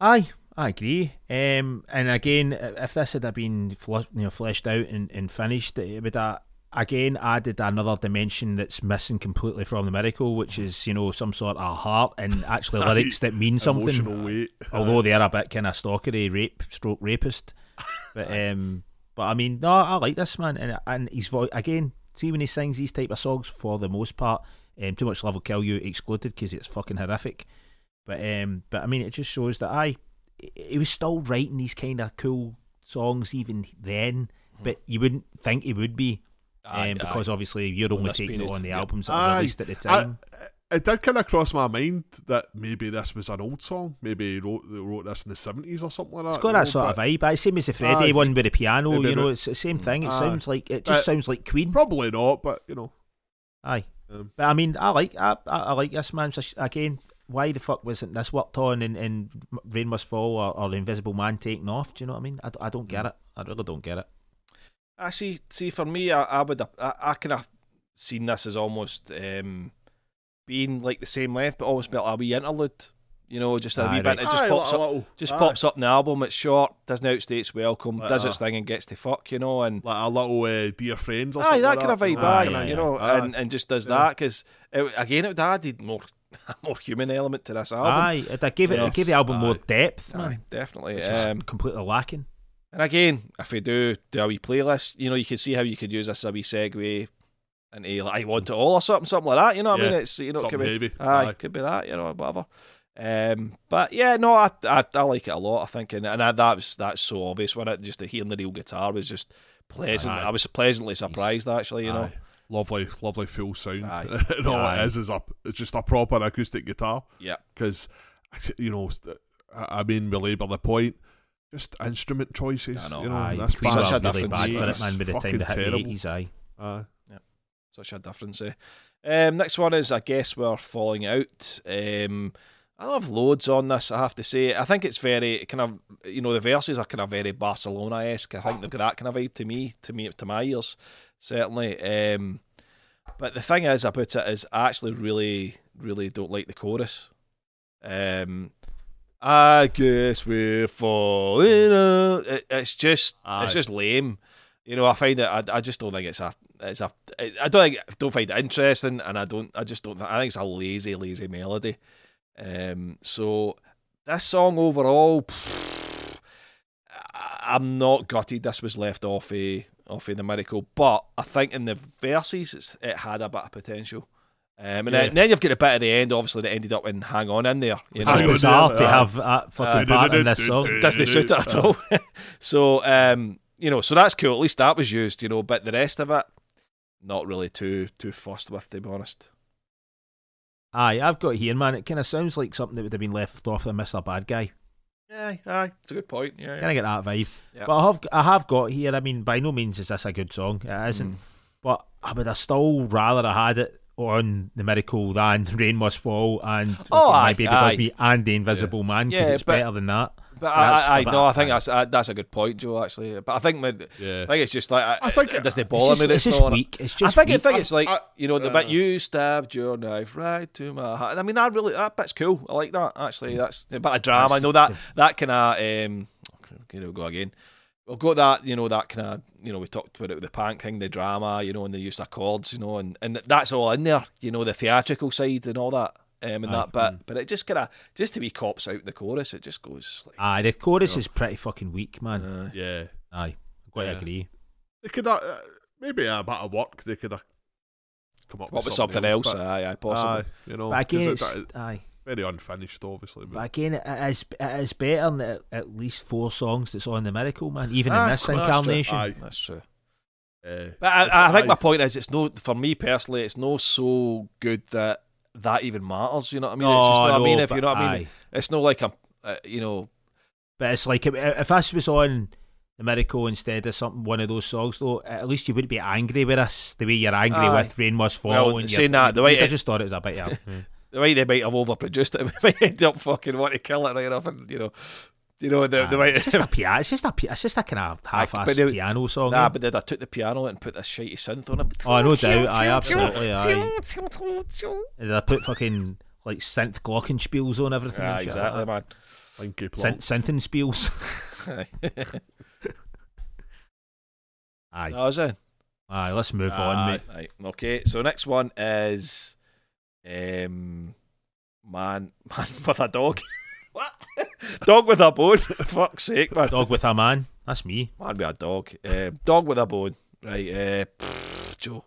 Aye, I agree. Um, and again, if this had been fl- you know, fleshed out and, and finished, it would have again added another dimension that's missing completely from the miracle, which is you know some sort of heart and actually <laughs> lyrics that mean something. Weight. Although they are a bit kind of stalkery, rape, stroke rapist. But <laughs> um, but I mean, no, I like this man, and and his voice again. See when he sings these type of songs, for the most part, um, too much love will kill you excluded because it's fucking horrific. But um, but I mean, it just shows that I, he was still writing these kind of cool songs even then. But you wouldn't think he would be, Aye, um, because aye. obviously you're On only this taking it on the yeah. albums that were Aye. released at the I, time. it did kind of cross my mind that maybe this was an old song. Maybe he wrote, they wrote this in the 70s or something like that. It's got that know, sort of but vibe. It's same as the Freddie Aye. one with the piano. You know, it's the same thing. It Aye. sounds like it just But- sounds like Queen. Probably not, but you know. Aye, Um, but I mean, I like I, I, I like this man. Again, why the fuck wasn't this worked on and, and Rain Must Fall or, or the Invisible Man taken off? Do you know what I mean? I, I don't Mm. get it. I really don't get it. I see. See, for me, I, I would. I, I kind of seen this as almost um, being like the same length, but almost be like a wee interlude. You know, just a Aye, wee right. bit. It just aye, pops a up. little- Just aye. pops up in the album. It's short. Doesn't outstay its welcome. Like does a- its thing and gets to fuck. You know, and Like a little uh, dear friends or aye, something. that like kind of vibe. Aye, Aye, aye, you aye. know, Aye. and, and just does Yeah. that because again, it would have added more, a <laughs> more human element to this album. Aye, it, gave it, it gave the Yes, album more aye. depth, Aye, man. definitely. Um, completely lacking. And again, if we do do a wee playlist, you know, you can see how you could use this as a wee segue into like I want it all or something, something like that. You know what I mean? It's you know, it could be, heavy. aye, could be that, you know, whatever. Um, but yeah, no, I, I I like it a lot. I think, and, and I, that was that's so obvious when it just to hearing the real guitar was just pleasant. Aye. I was pleasantly surprised actually. You know, Aye. Lovely, lovely full sound. Aye. <laughs> and all Aye. it is is a, it's just a proper acoustic guitar. yeah, Because, you know, I I mean, belabor the point. Just instrument choices. I know. You know, aye, this Queen such a really difference. bad for it, man. By the time fucking they hit the terrible. eighties, aye. Aye. such a difference. Eh? Um, next one is I guess we're falling out. Um, I love loads on this. I have to say. I think it's very kind of you know the verses are kind of very Barcelona esque. I think they've got that kind of vibe to me, to me, to my ears, certainly. Um, but the thing is about it is I actually really, really don't like the chorus. Um, I guess we're falling out. It, it's just, Aye. it's just lame. You know, I find it. I, I just don't think it's a. It's a. I don't think. Don't find it interesting, and I don't. I just don't. I think it's a lazy, lazy melody. Um. So this song overall, I- I'm not gutted. This was left off a off of the miracle, but I think in the verses it's, it had a bit of potential. Um, and, Yeah. then, then you've got a bit at the end, obviously, that ended up in "Hang On" in there. You It's know, on, bizarre to have that fucking part in this song. <laughs> doesn't suit it at all. <laughs> so, um, you know, so that's cool. At least that was used, you know. But the rest of it, not really too too fussed with, to be honest. Aye, I've got here, man. It kind of sounds like something that would have been left off of Mr. Bad Guy. Yeah, aye, it's a good point. Yeah, Kind of get that vibe. Yeah. But I have, I have got here. I mean, by no means is this a good song. It isn't. Mm. But I would have still rather have had it on the miracle than <laughs> Rain Must Fall and Oh, My aye, Baby aye. Does Me and The Invisible Man because Yeah, it's but- better than that. But I, I, I no, I think that's uh, that's a good point, Joe. Actually, but I think my, Yeah. I think it's just like I, I think it, doesn't bother It's me. just, that it's it's just not on a- weak. It's I just think I think it's like I- you know the uh, bit you stabbed your knife right to my heart. I mean that really that bit's cool. I like that actually. That's a bit of drama. I know that that kind of um. You know, go again. We've got that, you know, that kind of, you know, we talked about it with the punk thing, the drama, you know, and the use of chords, you know, and, and that's all in there, you know, the theatrical side and all that, um, and Aye. that bit. But it just kind of, just to be cops out the chorus, it just goes like, Aye, the chorus No. is pretty fucking weak, man. uh, Yeah. Aye, I quite Yeah. agree. They could have, uh, maybe a bit of work. They could have come up, come up with something else. but- aye, aye, possibly. Aye, you know, But 'cause again, it- it's, it's aye. Very unfinished, obviously. But But again, it is, it is better than at, at least four songs that's on the Miracle, man. Even Ah, in this well, that's true. incarnation. Aye. That's true. uh, But I, I think aye. my point is, it's no for me personally. It's no so good that that even matters. You know what I mean? it's just No, I mean. If you know what I mean, it's not like I'm, uh, you know, But it's like if, if this was on the Miracle instead of something, one of those songs, though, at least you wouldn't be angry with us the way you're angry Aye. with Rain Must Fall. Well, and saying you're- that, the way you'd have it- just thought it was a bit. Yeah. <laughs> the way they might have overproduced it, <laughs> they might end up fucking want to kill it right off, and you know, you know, the, the Aye, way. it's just a <laughs> piano. It's just a. pi- It's just a kind of half-assed they- piano song. Nah, eh? but then I took the piano and put this shitey synth on it. Oh, no doubt. Aye, absolutely. Aye. Did I put fucking like synth glockenspiels on everything? Yeah, exactly, Like man. Linky that? Synth, synthen spiels. <laughs> Aye, That was it. aye. Let's move on, mate. Right. Okay. So next one is, um, man, <laughs> man with a dog. what? dog with a bone. <laughs> Fuck's sake, man. Dog with a man. That's me. Man with a dog. Um, dog with a bone. Right. Uh, pff, Joe.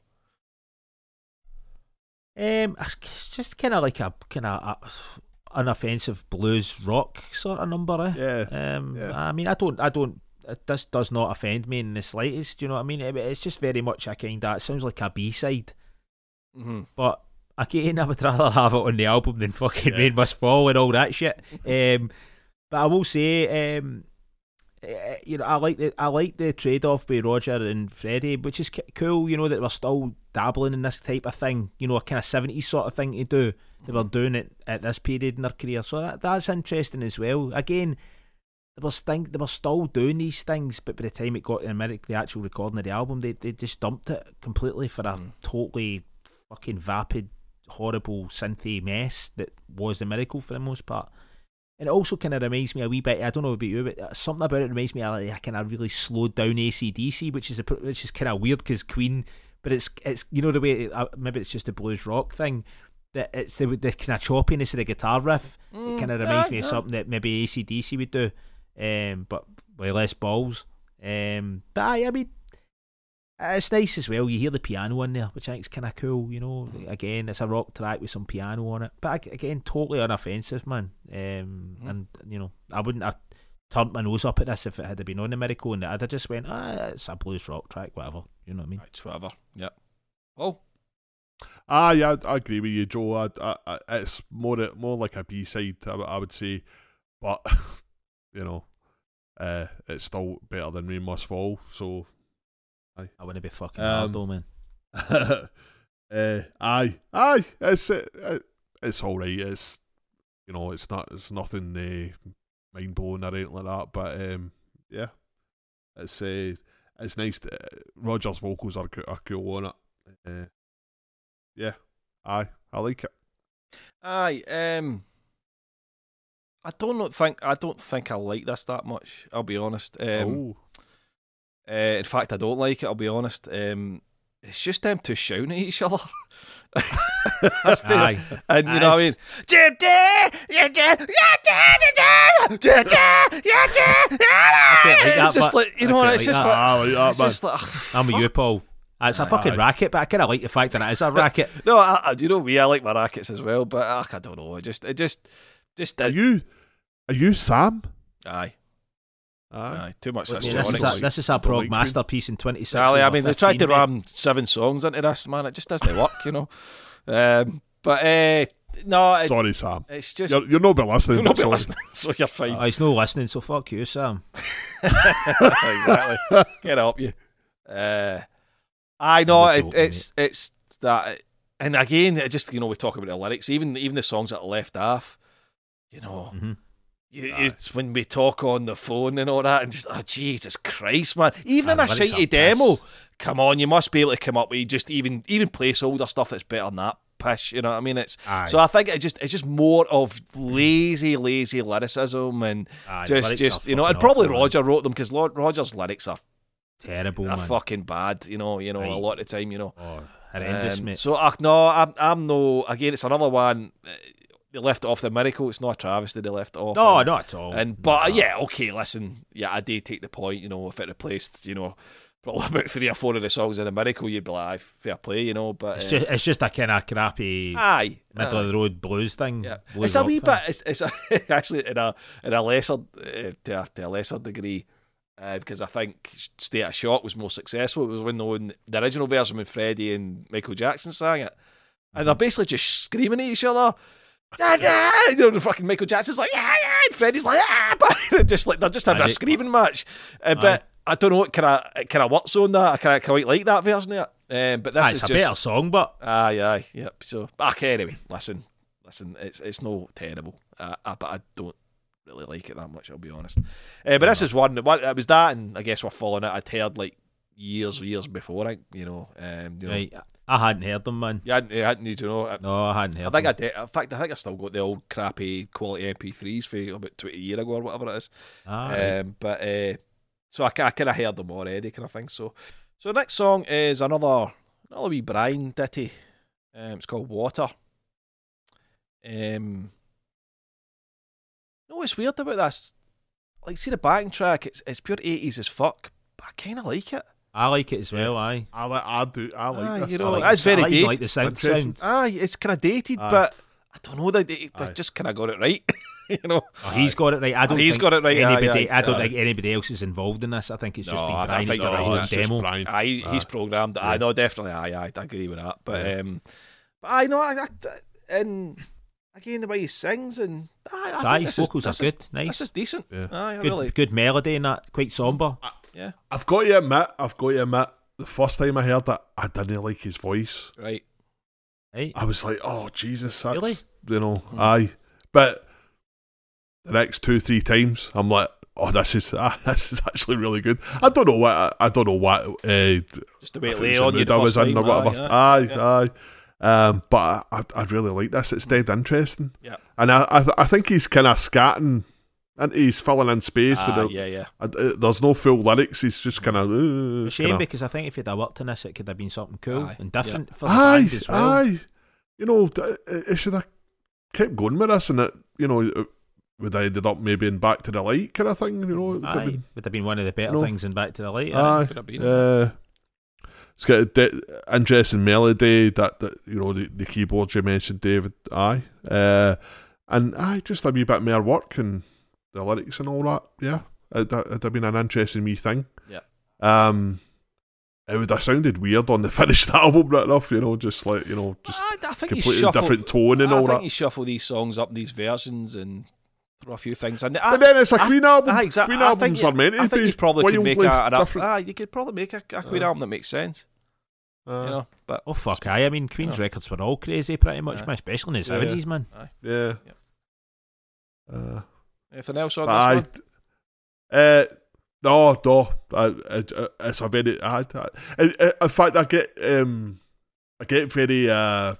Um, it's just kind of like a kind of an offensive blues rock sort of number. Eh? Yeah. Um, Yeah. I mean, I don't, I don't. it- This does not offend me in the slightest. Do you know what I mean? It- it's just very much a kind of. It sounds like a B side, Mm-hmm. but again, I would rather have it on the album than fucking Yeah. Rain Must Fall and all that shit. <laughs> Um, but I will say, um, eh, you know, I like the I like the trade off with Roger and Freddie, which is cool. You know that we're still dabbling in this type of thing. You know, a kind of seventies sort of thing to do. They were doing it at this period in their career, so that, that's interesting as well. Again, they were sting, they were still doing these things, but by the time it got to America, the actual recording of the album, they they just dumped it completely for a Mm. totally fucking vapid, horrible synthy mess that was the miracle for the most part. And it also kind of reminds me a wee bit. I don't know about you, but something about it reminds me of like a kind of really slowed down ACDC, which is a, which is kind of weird because Queen, but it's it's you know the way it, uh, maybe it's just a blues rock thing that it's the, the kind of choppiness of the guitar riff. Mm, It kind of reminds me of something that maybe ACDC would do, um, but with less balls. Um, but aye, I mean, it's nice as well. You hear the piano in there, which I think is kind of cool. You know, again, it's a rock track with some piano on it, but again, totally unoffensive, man. Um, Mhm. and you know, I wouldn't have turned my nose up at this if it had been on the miracle, and I'd have just went, ah, it's a blues rock track, whatever. You know what I mean? Right, whatever. Yep. Oh, Ah, yeah, I, I agree with you, Joe. I, I, I, it's more more like a B side, I, would- I would say, but <laughs> you know, uh, it's still better than Rain Must Fall. So, I wouldn't be fucking Um, hard though, man. uh, <laughs> aye, aye, it's uh, it's all right. It's you know, it's not, it's nothing uh, mind blowing or anything like that. But um, yeah, it's uh, it's nice. To, Roger's vocals are co- are cool on it. Uh, yeah, aye, I like it. aye. Um, I don't not think I don't think I like this that much. I'll be honest. Um, oh, uh, in fact, I don't like it. I'll be honest. Um, it's just them two shouting at each other. <laughs> That's been- Aye. and you know what I mean. Jim Day, yeah, Jim, It's just like you know, quite it's <sighs> just like it's just like I'm with you, Paul. It's a fucking Aye. racket, but I kind of like the fact that it is a <laughs> racket. no, I, I, you know me. I like my rackets as well, but uh, I don't know. It just, it just, just Are you are you Sam? Aye, aye, too much I mean, this, is histrionics. a, this is a prog masterpiece in 26. Sally, I over mean, they tried to 15, mate. ram seven songs into this, man. It just doesn't work, you know. Um, but uh, no, it, Sorry, Sam. it's just You're, you're not been listening. you're not but sorry. listening, so you're fine. Oh, he's no listening, so fuck you, Sam. <laughs> <laughs> exactly. Can't help you. Uh, I know You're it, joking, it's it's that and again, it just you know we talk about the lyrics, even even the songs that are left off. You know, Mhm. You, it's when we talk on the phone and all that, and just oh Jesus Christ, man! Even Aye, in a shitty demo, piss. come on, you must be able to come up with just even even placeholder stuff that's better than that pish. You know what I mean? It's Aye. so I think it just it's just more of lazy, lazy lyricism and Aye, just just you know, and probably awful, man. Roger wrote them because Roger's lyrics are, terrible, are man. fucking bad. You know, you know, a lot of the time, you know. Oh, horrendous, Um, mate. So uh, no, I'm I'm no. Again, it's another one. uh, They left off the miracle. It's not a travesty. They left off. no, and, not at all. And but uh, yeah, okay. Listen, yeah, I do take the point. You know, if it replaced, you know, probably <laughs> about three or four of the songs in a miracle, you'd be like, fair play, you know. But it's uh, just it's just a kind of crappy aye, middle aye. of the road blues thing. Yeah, blues it's a wee thing. bit. It's, it's a, <laughs> actually in a in a lesser uh, to, a, to a lesser degree uh, because I think State of Shock was more successful. It was when the, when the original version when Freddie and Michael Jackson sang it, and they're basically just screaming at each other. "Ah, ah," You know, the fucking Michael Jackson's like, yeah, yeah, and Freddie's like, ah, but <laughs> just like they're just having Aye. a screaming match. Uh, but I don't know what kind of kind of works on that. I kind of quite like that version of it. Um, but this Aye, is a just better song, but Aye, aye, yep. So, okay, anyway, listen, listen, it's it's no terrible, uh, uh, but I don't really like it that much. I'll be honest. Uh, but this is one. One it was that, and I guess we're following it. I'd heard like years, years before. I, you know, um, you know, right, I hadn't heard them, man. you hadn't, you hadn't, you know. I, No, I hadn't heard. I think I did. In fact, I think I still got the old crappy quality MP3s for about twenty years ago or whatever it is. Ah, right. Um, but uh, so I, I kind of heard them already, kind of thing. So, so the next song is another another wee Brian ditty. Um, it's called Water. Um, no, what's weird about this? Like, see the backing track, it's it's pure eighties as fuck, but I kind of like it. I like it as well. Aye, I like. I do. I like Aye, this. you I know, like that's this. very I dated. like the sound. interesting. sound. Aye, it's kind of dated, Aye. but I don't know that they, they just kind of got it right. <laughs> you know, Oh, he's got it right. I don't. He's think got it right, aye, Anybody, aye, I don't aye. think anybody else is involved in this. I think it's just No, been I Brian. think He's got you're a right, own just demo. Brian. Aye, he's Aye. programmed. I know, definitely. Aye, aye, I agree with that. But Yeah. um, but I know, I, I, and again the way he sings and aye, I aye, think his this is- vocals are this is- good. Nice. This is decent. Yeah. Aye, Good, really. good melody and that. Quite somber. Yeah, I've got to admit. I've got to admit. The first time I heard it, I didn't like his voice. right. Right. I was like, "Oh Jesus, that's Really? you know, Hmm. aye." But the next two, three times, I'm like, "Oh, this is <laughs> ah, this is actually really good." I don't know what I, I don't know what uh, Just the way it lay on you I was in or whatever. Aye, Aye, aye. Um, but I, I really like this. It's dead interesting. Yeah. And I, I, th- I think he's kind of scatting, and he's filling in space Ah, with the. yeah, yeah. uh, uh, there's no full lyrics. He's just kind of. Uh, shame kinda, because I think if you'd have worked on this, it could have been something cool Aye, and different for the aye, band as well. aye. You know, it, it should have kept going with this, and it, you know, it would have ended up maybe in Back to the Light kind of thing. You know, it would have Aye, been- would have been one of the better No. things in Back to the Light. aye. Aye, Could have been. uh, it's got a de- interesting melody that, that you know the, the keyboards you mentioned, David. Aye, uh, and aye, just a wee bit more work and the lyrics and all that. Yeah, it, it'd have been an interesting wee thing. Yeah. Um, it would have sounded weird on the <laughs> finished album, right enough. You know, just like you know, just I, I think he completely shuffled. different tone and I all think that. he shuffled these songs up these versions and throw a few things in. But then it's a I- Queen album. Aye, exactly. Queen I think albums you- are meant to I think be you probably could make a, an, different. ah, you could probably make a, a Queen Uh, album that makes sense. Uh, you know, but Oh fuck! I, I mean Queen's Yeah. records were all crazy, pretty much, Aye. man, especially in the Yeah. seventies, man. yeah. Yep. Uh, anything else on But this I, one? uh, no, no, I, it, it's a very. I, I, I- in fact, I get, um, I get very. Uh,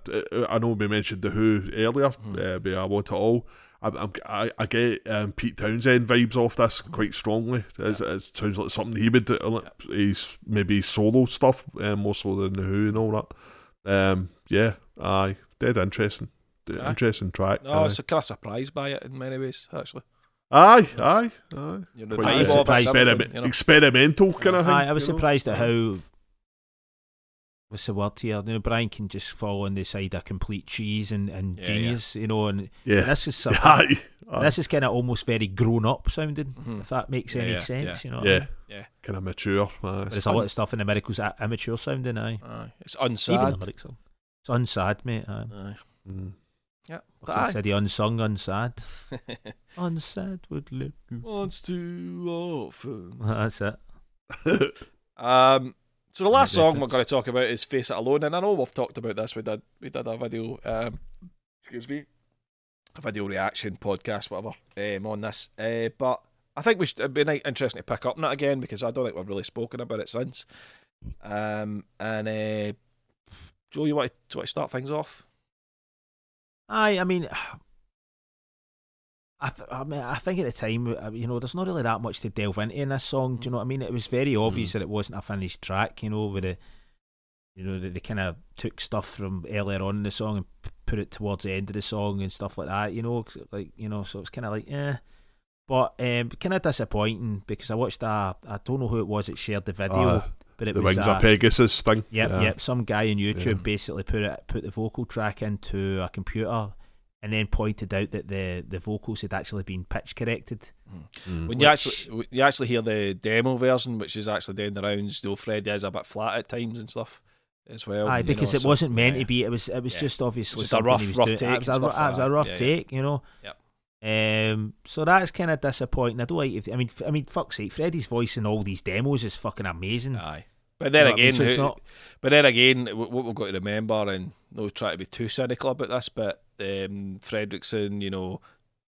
I know we mentioned the Who earlier, Mhm. uh, but I want it all. I, I, I get um, Pete Townshend vibes off this quite strongly. It's, it sounds like something he would do. like, He's maybe solo stuff uh, more so than the Who and all that. Um, yeah, aye, dead interesting. Dead Aye. Interesting track. No, aye. it's a kind of surprised by it in many ways, actually. Aye, aye, aye. You know, the Quite I vibe was of it, surprised. something, Experiment, you know. experimental kind of thing. Aye, I was you know? surprised at how. What's the word here? You know, Brian can just fall on the side of complete cheese and, and Yeah, genius, you know, and Yeah. this is <laughs> something, Aye. aye. this is kind of almost very grown up sounding, Mhm. if that makes any Yeah, sense, you know. yeah. Yeah. Kind of mature. Aye. There's a lot of stuff in the miracles a- amateur sounding, aye. Aye. It's Even unsad. the lyrics. It's unsad, mate. Aye. Aye. Mm. Yeah. I said the unsung, unsad. <laughs> Unsad would live. Once too often. <laughs> That's it. Um, So the last song we're going to talk about is "Face It Alone," and I know we've talked about this. We did we did a video, um, excuse me, a video reaction podcast, whatever, um, on this. Uh, but I think we should, it'd be interesting to pick up on it again because I don't think we've really spoken about it since. Um, and uh, Joe, you want to, do you want to start things off? Aye, I mean, <sighs> I, th- I mean, I think at the time, uh, you know, there's not really that much to delve into in this song. Do you know what I mean? It was very obvious that it wasn't a finished track. You know, with the, you know, that they kind of took stuff from earlier on in the song and p- put it towards the end of the song and stuff like that. You know, like you know, so it's kind of like, eh. But um, kind of disappointing because I watched a, I don't know who it was that shared the video, Uh, but it the was Wings a- of Pegasus thing. Yep, Yeah. yep. Some guy on YouTube Yeah. basically put it put the vocal track into a computer and then pointed out that the, the vocals had actually been pitch corrected. Mm. When you actually you actually hear the demo version, which is actually doing the rounds, though Freddie is a bit flat at times and stuff as well. Aye, because know, it so, wasn't meant yeah. to be. It was it was Yeah. just obviously Just a rough- rough doing. take It was a, and it was a rough Yeah, yeah. take, you know. Yep. Um, so that's kind of disappointing. I don't like. If, I mean, I mean, fuck's sake, Freddie's voice in all these demos is fucking amazing. Aye. But then You know what I mean? again, So it's who- not- but then again, what we've got to remember, and no try to be too cynical about this, but um, Fredriksson, you know,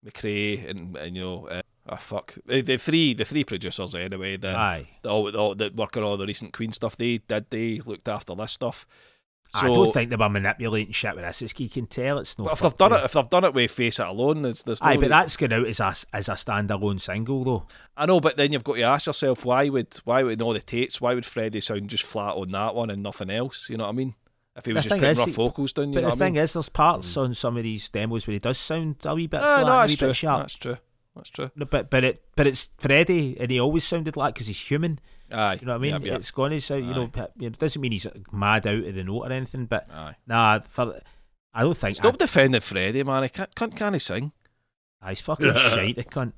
Macrae, and, and you know, uh, oh fuck, the, the three the three producers anyway that Aye. that, all, that, all- that work on all the recent Queen stuff, they did they looked after this stuff. So, I don't think they were manipulating shit with this. It's, you can tell it's no. but if they've done it, if they've done it with Face It Alone, there's there's no, Aye, but that's going out as a as a standalone single though. I know, but then you've got to ask yourself why would why would in all the tapes why would Freddie sound just flat on that one and nothing else? You know what I mean? If he was The just putting is, rough vocals down, you But know the I thing mean? is, there's parts on some of these demos where he does sound a wee bit Ah, flat, no, a wee true. bit sharp. That's true. That's true. No, but but it but it's Freddie, and he always sounded like because he's human. Aye, You know what I mean? Yep, yep. It's going to sound. You know, it doesn't mean he's mad out of the note or anything. But Aye. nah, for, I don't think. Stop defending Freddie, man. He can't, can't, can he sing? I, he's fucking <laughs> shite. I cunt.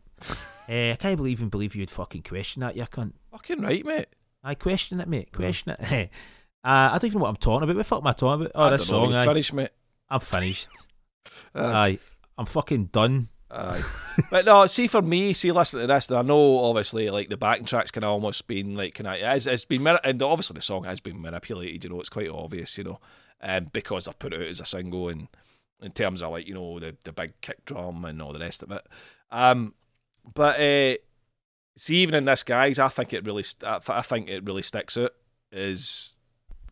Uh, I can't believe even believe you'd fucking question that. You cunt. Fucking right, mate. I question it, mate. Question it. uh, <laughs> I don't even know what I'm talking about. What the fuck am I talking about? Oh, I this don't know. song. You Aye. Finish, mate. I'm finished. <laughs> Uh, Aye, I'm fucking done. Aye. <laughs> but no, see for me, see listening to this, and I know obviously like the backing tracks kind of almost been like kind of it's, it's been and obviously the song has been manipulated. You know, it's quite obvious. You know, um, because they've put it out as a single and in terms of like you know the the big kick drum and all the rest of it. Um, but uh, see, even in this, guys, I think it really, I, th- I think it really sticks out. Is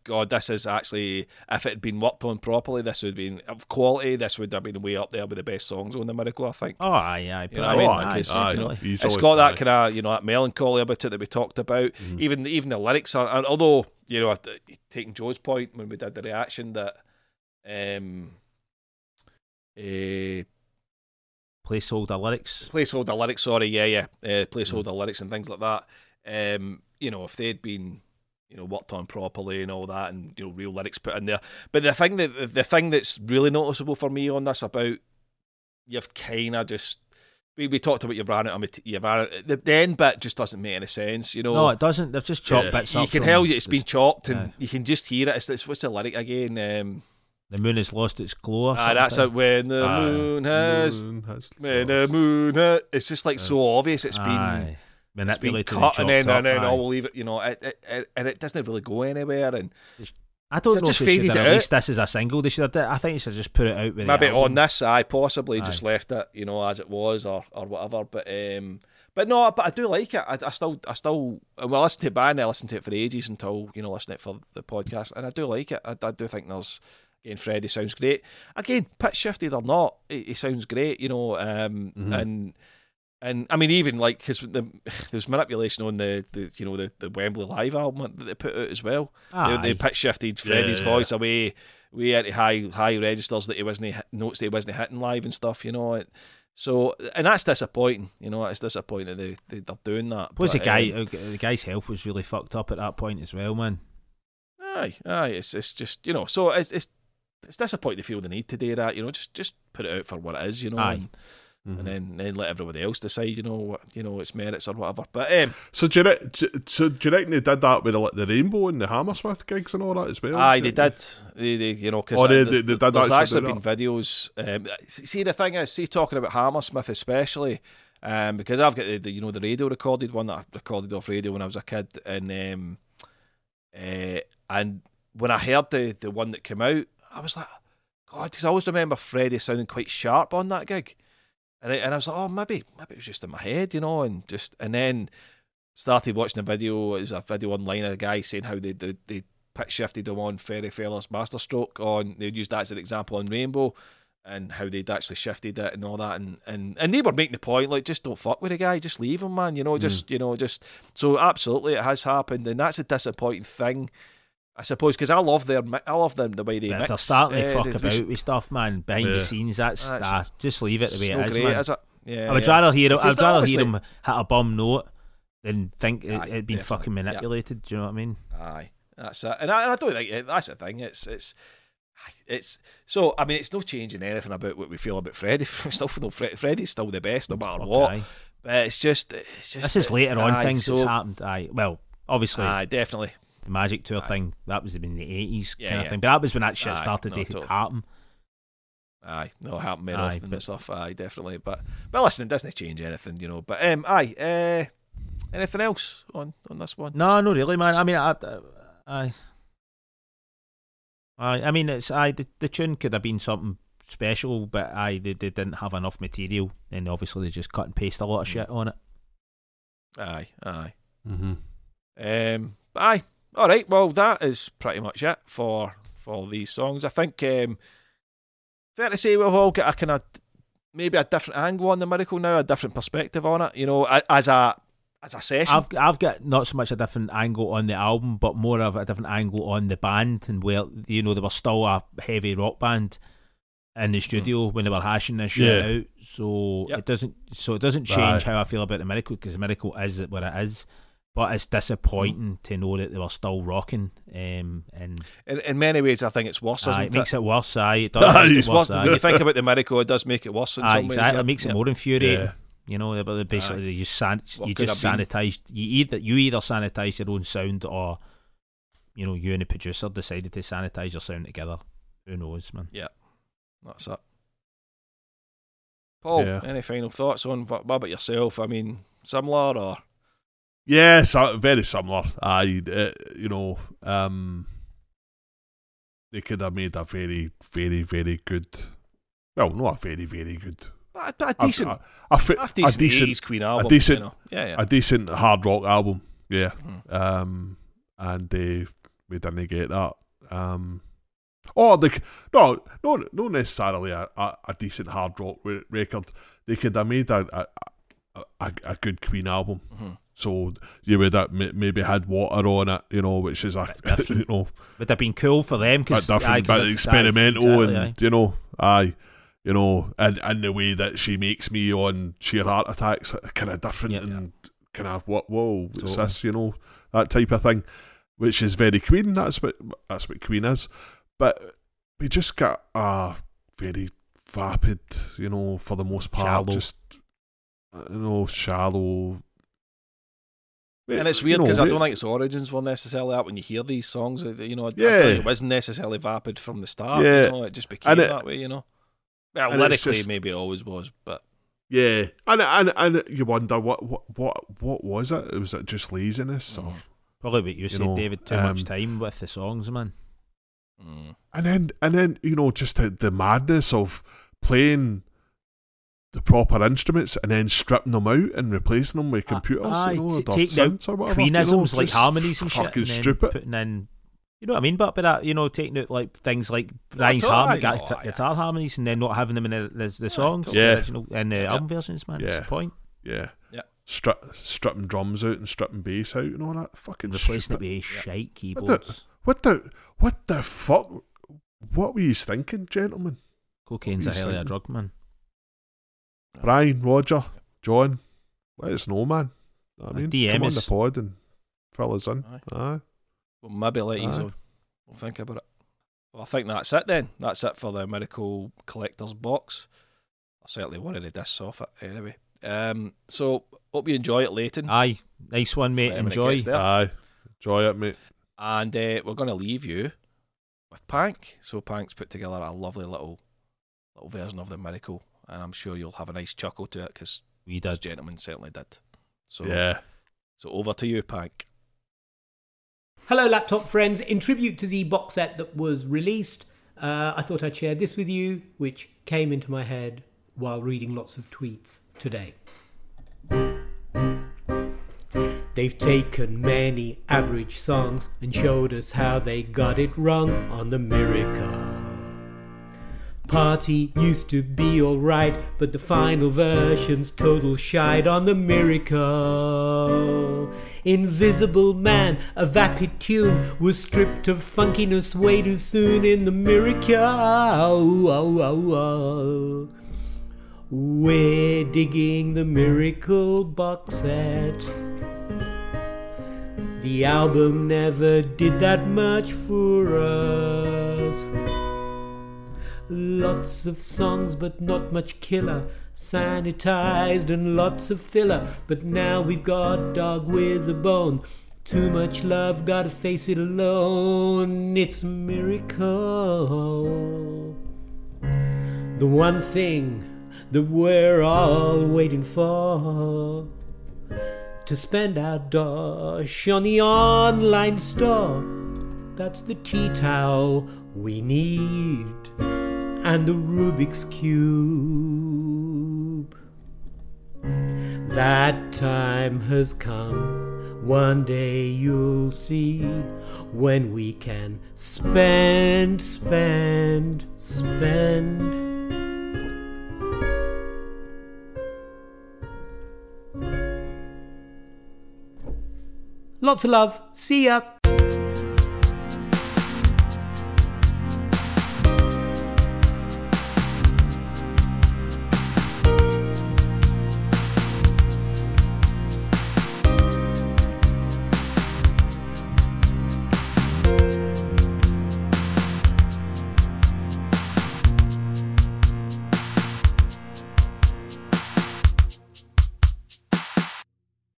God, this is actually if it had been worked on properly, this would have been of quality. This would have been way up there with the best songs on the Miracle. I think. Oh, aye, aye. You know what I mean? Oh, aye, aye, you know, definitely. easily, It's got that aye. kind of you know that melancholy about it that we talked about. Mhm. Even even the lyrics are, and although you know taking Joe's point when we did the reaction that um uh, Placeholder lyrics. placeholder lyrics, sorry, yeah, yeah, uh, placeholder lyrics and things like that. Um, you know, if they'd been, you know, worked on properly and all that, and you know, real lyrics put in there. But the thing that the thing that's really noticeable for me on this about you've kind of just we, we talked about you've ran it. I you've ran. The, the end bit just doesn't make any sense. You know, No, it doesn't. They've just chopped It's- bits you up. can from tell you it's the- been chopped, and Aye. you can just hear it. It's, it's what's the lyric again? Um, The moon has lost its glow. Or ah, that's it. When the Aye. moon has, Moon has when the moon. Has, it's just like so obvious. It's been. Aye. It's been manipulated cut and and, then chopped and then up, aye. I'll leave it, you know, it, it, it, and it doesn't really go anywhere. And I don't They've know just if they should have released this as a single. They should have. Done, I think they should just put it out with maybe on this, I possibly just left it, you know, as it was or or whatever. But um, but no, but I do like it. I, I still, I still, well, I listened to it back and I listened to it for ages until you know listening to it for the podcast, and I do like it. I, I do think there's. Again, Freddie sounds great. Again, pitch shifted or not, he, he sounds great, you know. Um, Mhm. and and I mean, even like because the, <sighs> there's manipulation on the, the you know the, the Wembley live album that they put out as well. They, Aye. they pitch shifted Freddie's Yeah. voice away, way into high high registers that he wasn't notes that he wasn't hitting live and stuff. You know, so and that's disappointing. You know, it's disappointing that they, they they're doing that. Plus, the guy, um, uh, the guy's health was really fucked up at that point as well, man. aye, aye. It's it's just you know, so it's it's it's disappointing to feel the need to do that. You know, just just put it out for what it is. You know. Aye. And, Mhm. and then, then let everybody else decide, you know, what you know, its merits or whatever. But um, So do you, re- so do you reckon they did that with the, the Rainbow and the Hammersmith gigs and all that as well? Aye, they did. They, they you know, because Oh, they- they- they did there's actually been videos. Um, see, the thing is, see, talking about Hammersmith especially, um, because I've got the, the you know the radio recorded one that I recorded off radio when I was a kid, and um, Uh, and when I heard the the one that came out, I was like, God, because I always remember Freddie sounding quite sharp on that gig, and I, and I was like, oh, maybe maybe it was just in my head, you know, and just and then started watching a video. It was a video online of a guy saying how they they, they pitch shifted him on Fairy Feller's Master-Stroke on. They used that as an example on Rainbow. And how they'd actually shifted it and all that, and, and, and they were making the point like, just don't fuck with the guy, just leave him, man. You know, hmm. just you know, just so absolutely it has happened, and that's a disappointing thing. I suppose because I love their I love them the way they But mix. if they're starting to uh, fuck they- about with stuff, man, behind Yeah. the scenes, that's, That's- nah, just leave it the way it's it no is, great, man. is it? Yeah, I would yeah. rather hear Because I'd rather obviously- hear him hit a bum note than think it, Aye, it'd been definitely. fucking Yeah. manipulated. Do you know what I mean? Aye, that's it. And I, and I don't think it, that's the thing. It's it's it's so. I mean, it's no changing anything about what we feel about Freddie. <laughs> We still feel Fre- Freddie's still the best, no matter what. But it's just, it's just. This is later on aye, things so, that's happened. Aye, well, obviously Aye, definitely. The Magic Tour Aye. thing that was in the eighties Yeah, kind of yeah. thing, but that was when that shit Aye, started no, to totally. happen. Aye, no, happen very Aye, often and but- stuff. Aye, definitely. But but listen, it doesn't change anything, you know. But um, aye. Uh, anything else on on this one? No, no, really, man. I mean, I, I, I, I mean, it's I the, the tune could have been something special, but I they, they didn't have enough material, and obviously they just cut and paste a lot of Mm. shit on it. Aye, aye. Mm-hmm. Um, but aye. All right. Well, that is pretty much it for for these songs. I think um, fair to say we've all got a kind of maybe a different angle on the miracle now, a different perspective on it. You know, as a as a session. I've I've got not so much a different angle on the album, but more of a different angle on the band and where you know they were still a heavy rock band in the studio when they were hashing this shit Yeah. out. So Yep. it doesn't so it doesn't change Right. how I feel about the miracle because the miracle is what it is. But it's disappointing to know that they were still rocking, um, and in, in many ways, I think it's worse. aye, Isn't it makes it? it worse. Aye, it does <laughs> make It's it worse. worse. Aye. you think about the miracle, it does make it worse in Aye, some ways. exactly. yeah. It makes it Yeah. more infuriating. Yeah. You know, but they basically Aye. you just san- What you just sanitized. You either you either sanitize your own sound or you know you and the producer decided to sanitize your sound together. Who knows, man? Yeah, that's it. Paul, Yeah. any final thoughts on what, what about yourself? I mean, similar or Yeah, so very similar. I, uh, you know, um, they could have made a very, very, very good. Well, not a very, very good. a, a a- decent, a, a, a, a decent, decent, 80s Queen album. a decent- you know. yeah, yeah. a decent hard rock album. Yeah, Mhm. um, and they we didn't get that. Um, or the no, no, not necessarily a, a, a decent hard rock re- record. They could have made a a, a, a, a good Queen album. Mhm. So you would have maybe had water on it, you know, which is a <laughs> you know Would have been cool for them because different, bit experimental, and you know, aye, you know, and and the way that she makes me on sheer heart attacks, uh, kind of different Yeah. and kind of what whoa, what's Totally. this, you know, that type of thing, which is very Queen. That's what that's what Queen is, but we just got a very vapid, you know, for the most part, Shallow. just uh, you know, shallow. And it's You weird know, because I don't think its origins were necessarily that when you hear these songs. You know, Yeah. it wasn't necessarily vapid from the start. Yeah. You know, it just became it- that way. You know, well, lyrically just- maybe it always was, but Yeah, and and and you wonder what what what what was it? Was it just laziness or? Mhm. Probably what you, said, know, David. Too um, much time with the songs, man. mm, And then and then you know just the, the madness of playing the proper instruments and then stripping them out and replacing them with Uh, computers, aye, you know, t- or taking out or whatever. you know, Queenisms like harmonies and shit, and then stupid. putting in. You know what I mean? But but that you know, taking out like things like Brian's totally, harmony, I know, guitar, aye, guitar harmonies, and then not having them in the, the, the songs, totally. Yeah. the original and the Yeah. album versions, man. That's Yeah. the point. Yeah, Yeah. Strip, stripping drums out and stripping bass out and all that fucking Replacing it stupid. with shite What the, what the what the fuck? What were you thinking, gentlemen? Cocaine's what a hell of a drug, man. Brian, Roger, John, let us know, man. I mean, DM come on the pod and fill us in. Aye. Aye. well, maybe let you Aye. on. We'll think about it. Well, I think that's it then. That's it for the Miracle Collector's Box. I certainly wanted a disc off it anyway. Um, so hope you enjoy it, Leighton. Aye, nice one, mate. When it Enjoy. Aye. Enjoy it, mate. And uh, we're going to leave you with Pank. So Pank's put together a lovely little little version of the Miracle, and I'm sure you'll have a nice chuckle to it because We those did. gentlemen certainly did. So yeah. so over to you, Pank. Hello, laptop friends. In tribute to the box set that was released, uh, I thought I'd share this with you, which came into my head while reading lots of tweets today. They've taken many average songs and showed us how they got it wrong on the Miracle. Party used to be alright, but the final version's total shite on the Miracle. Invisible Man, a vapid tune, was stripped of funkiness way too soon in the Miracle. Oh, oh, oh. We're digging the Miracle box set. The album never did that much for us. Lots of songs, but not much killer. Sanitized and lots of filler. But now we've got Dog with a Bone. Too much love, gotta face it alone. It's a miracle. The one thing that we're all waiting for to spend our dosh on the online store. That's the tea towel we need and the Rubik's Cube. That time has come. One day you'll see when we can spend, spend, spend. Lots of love. See ya.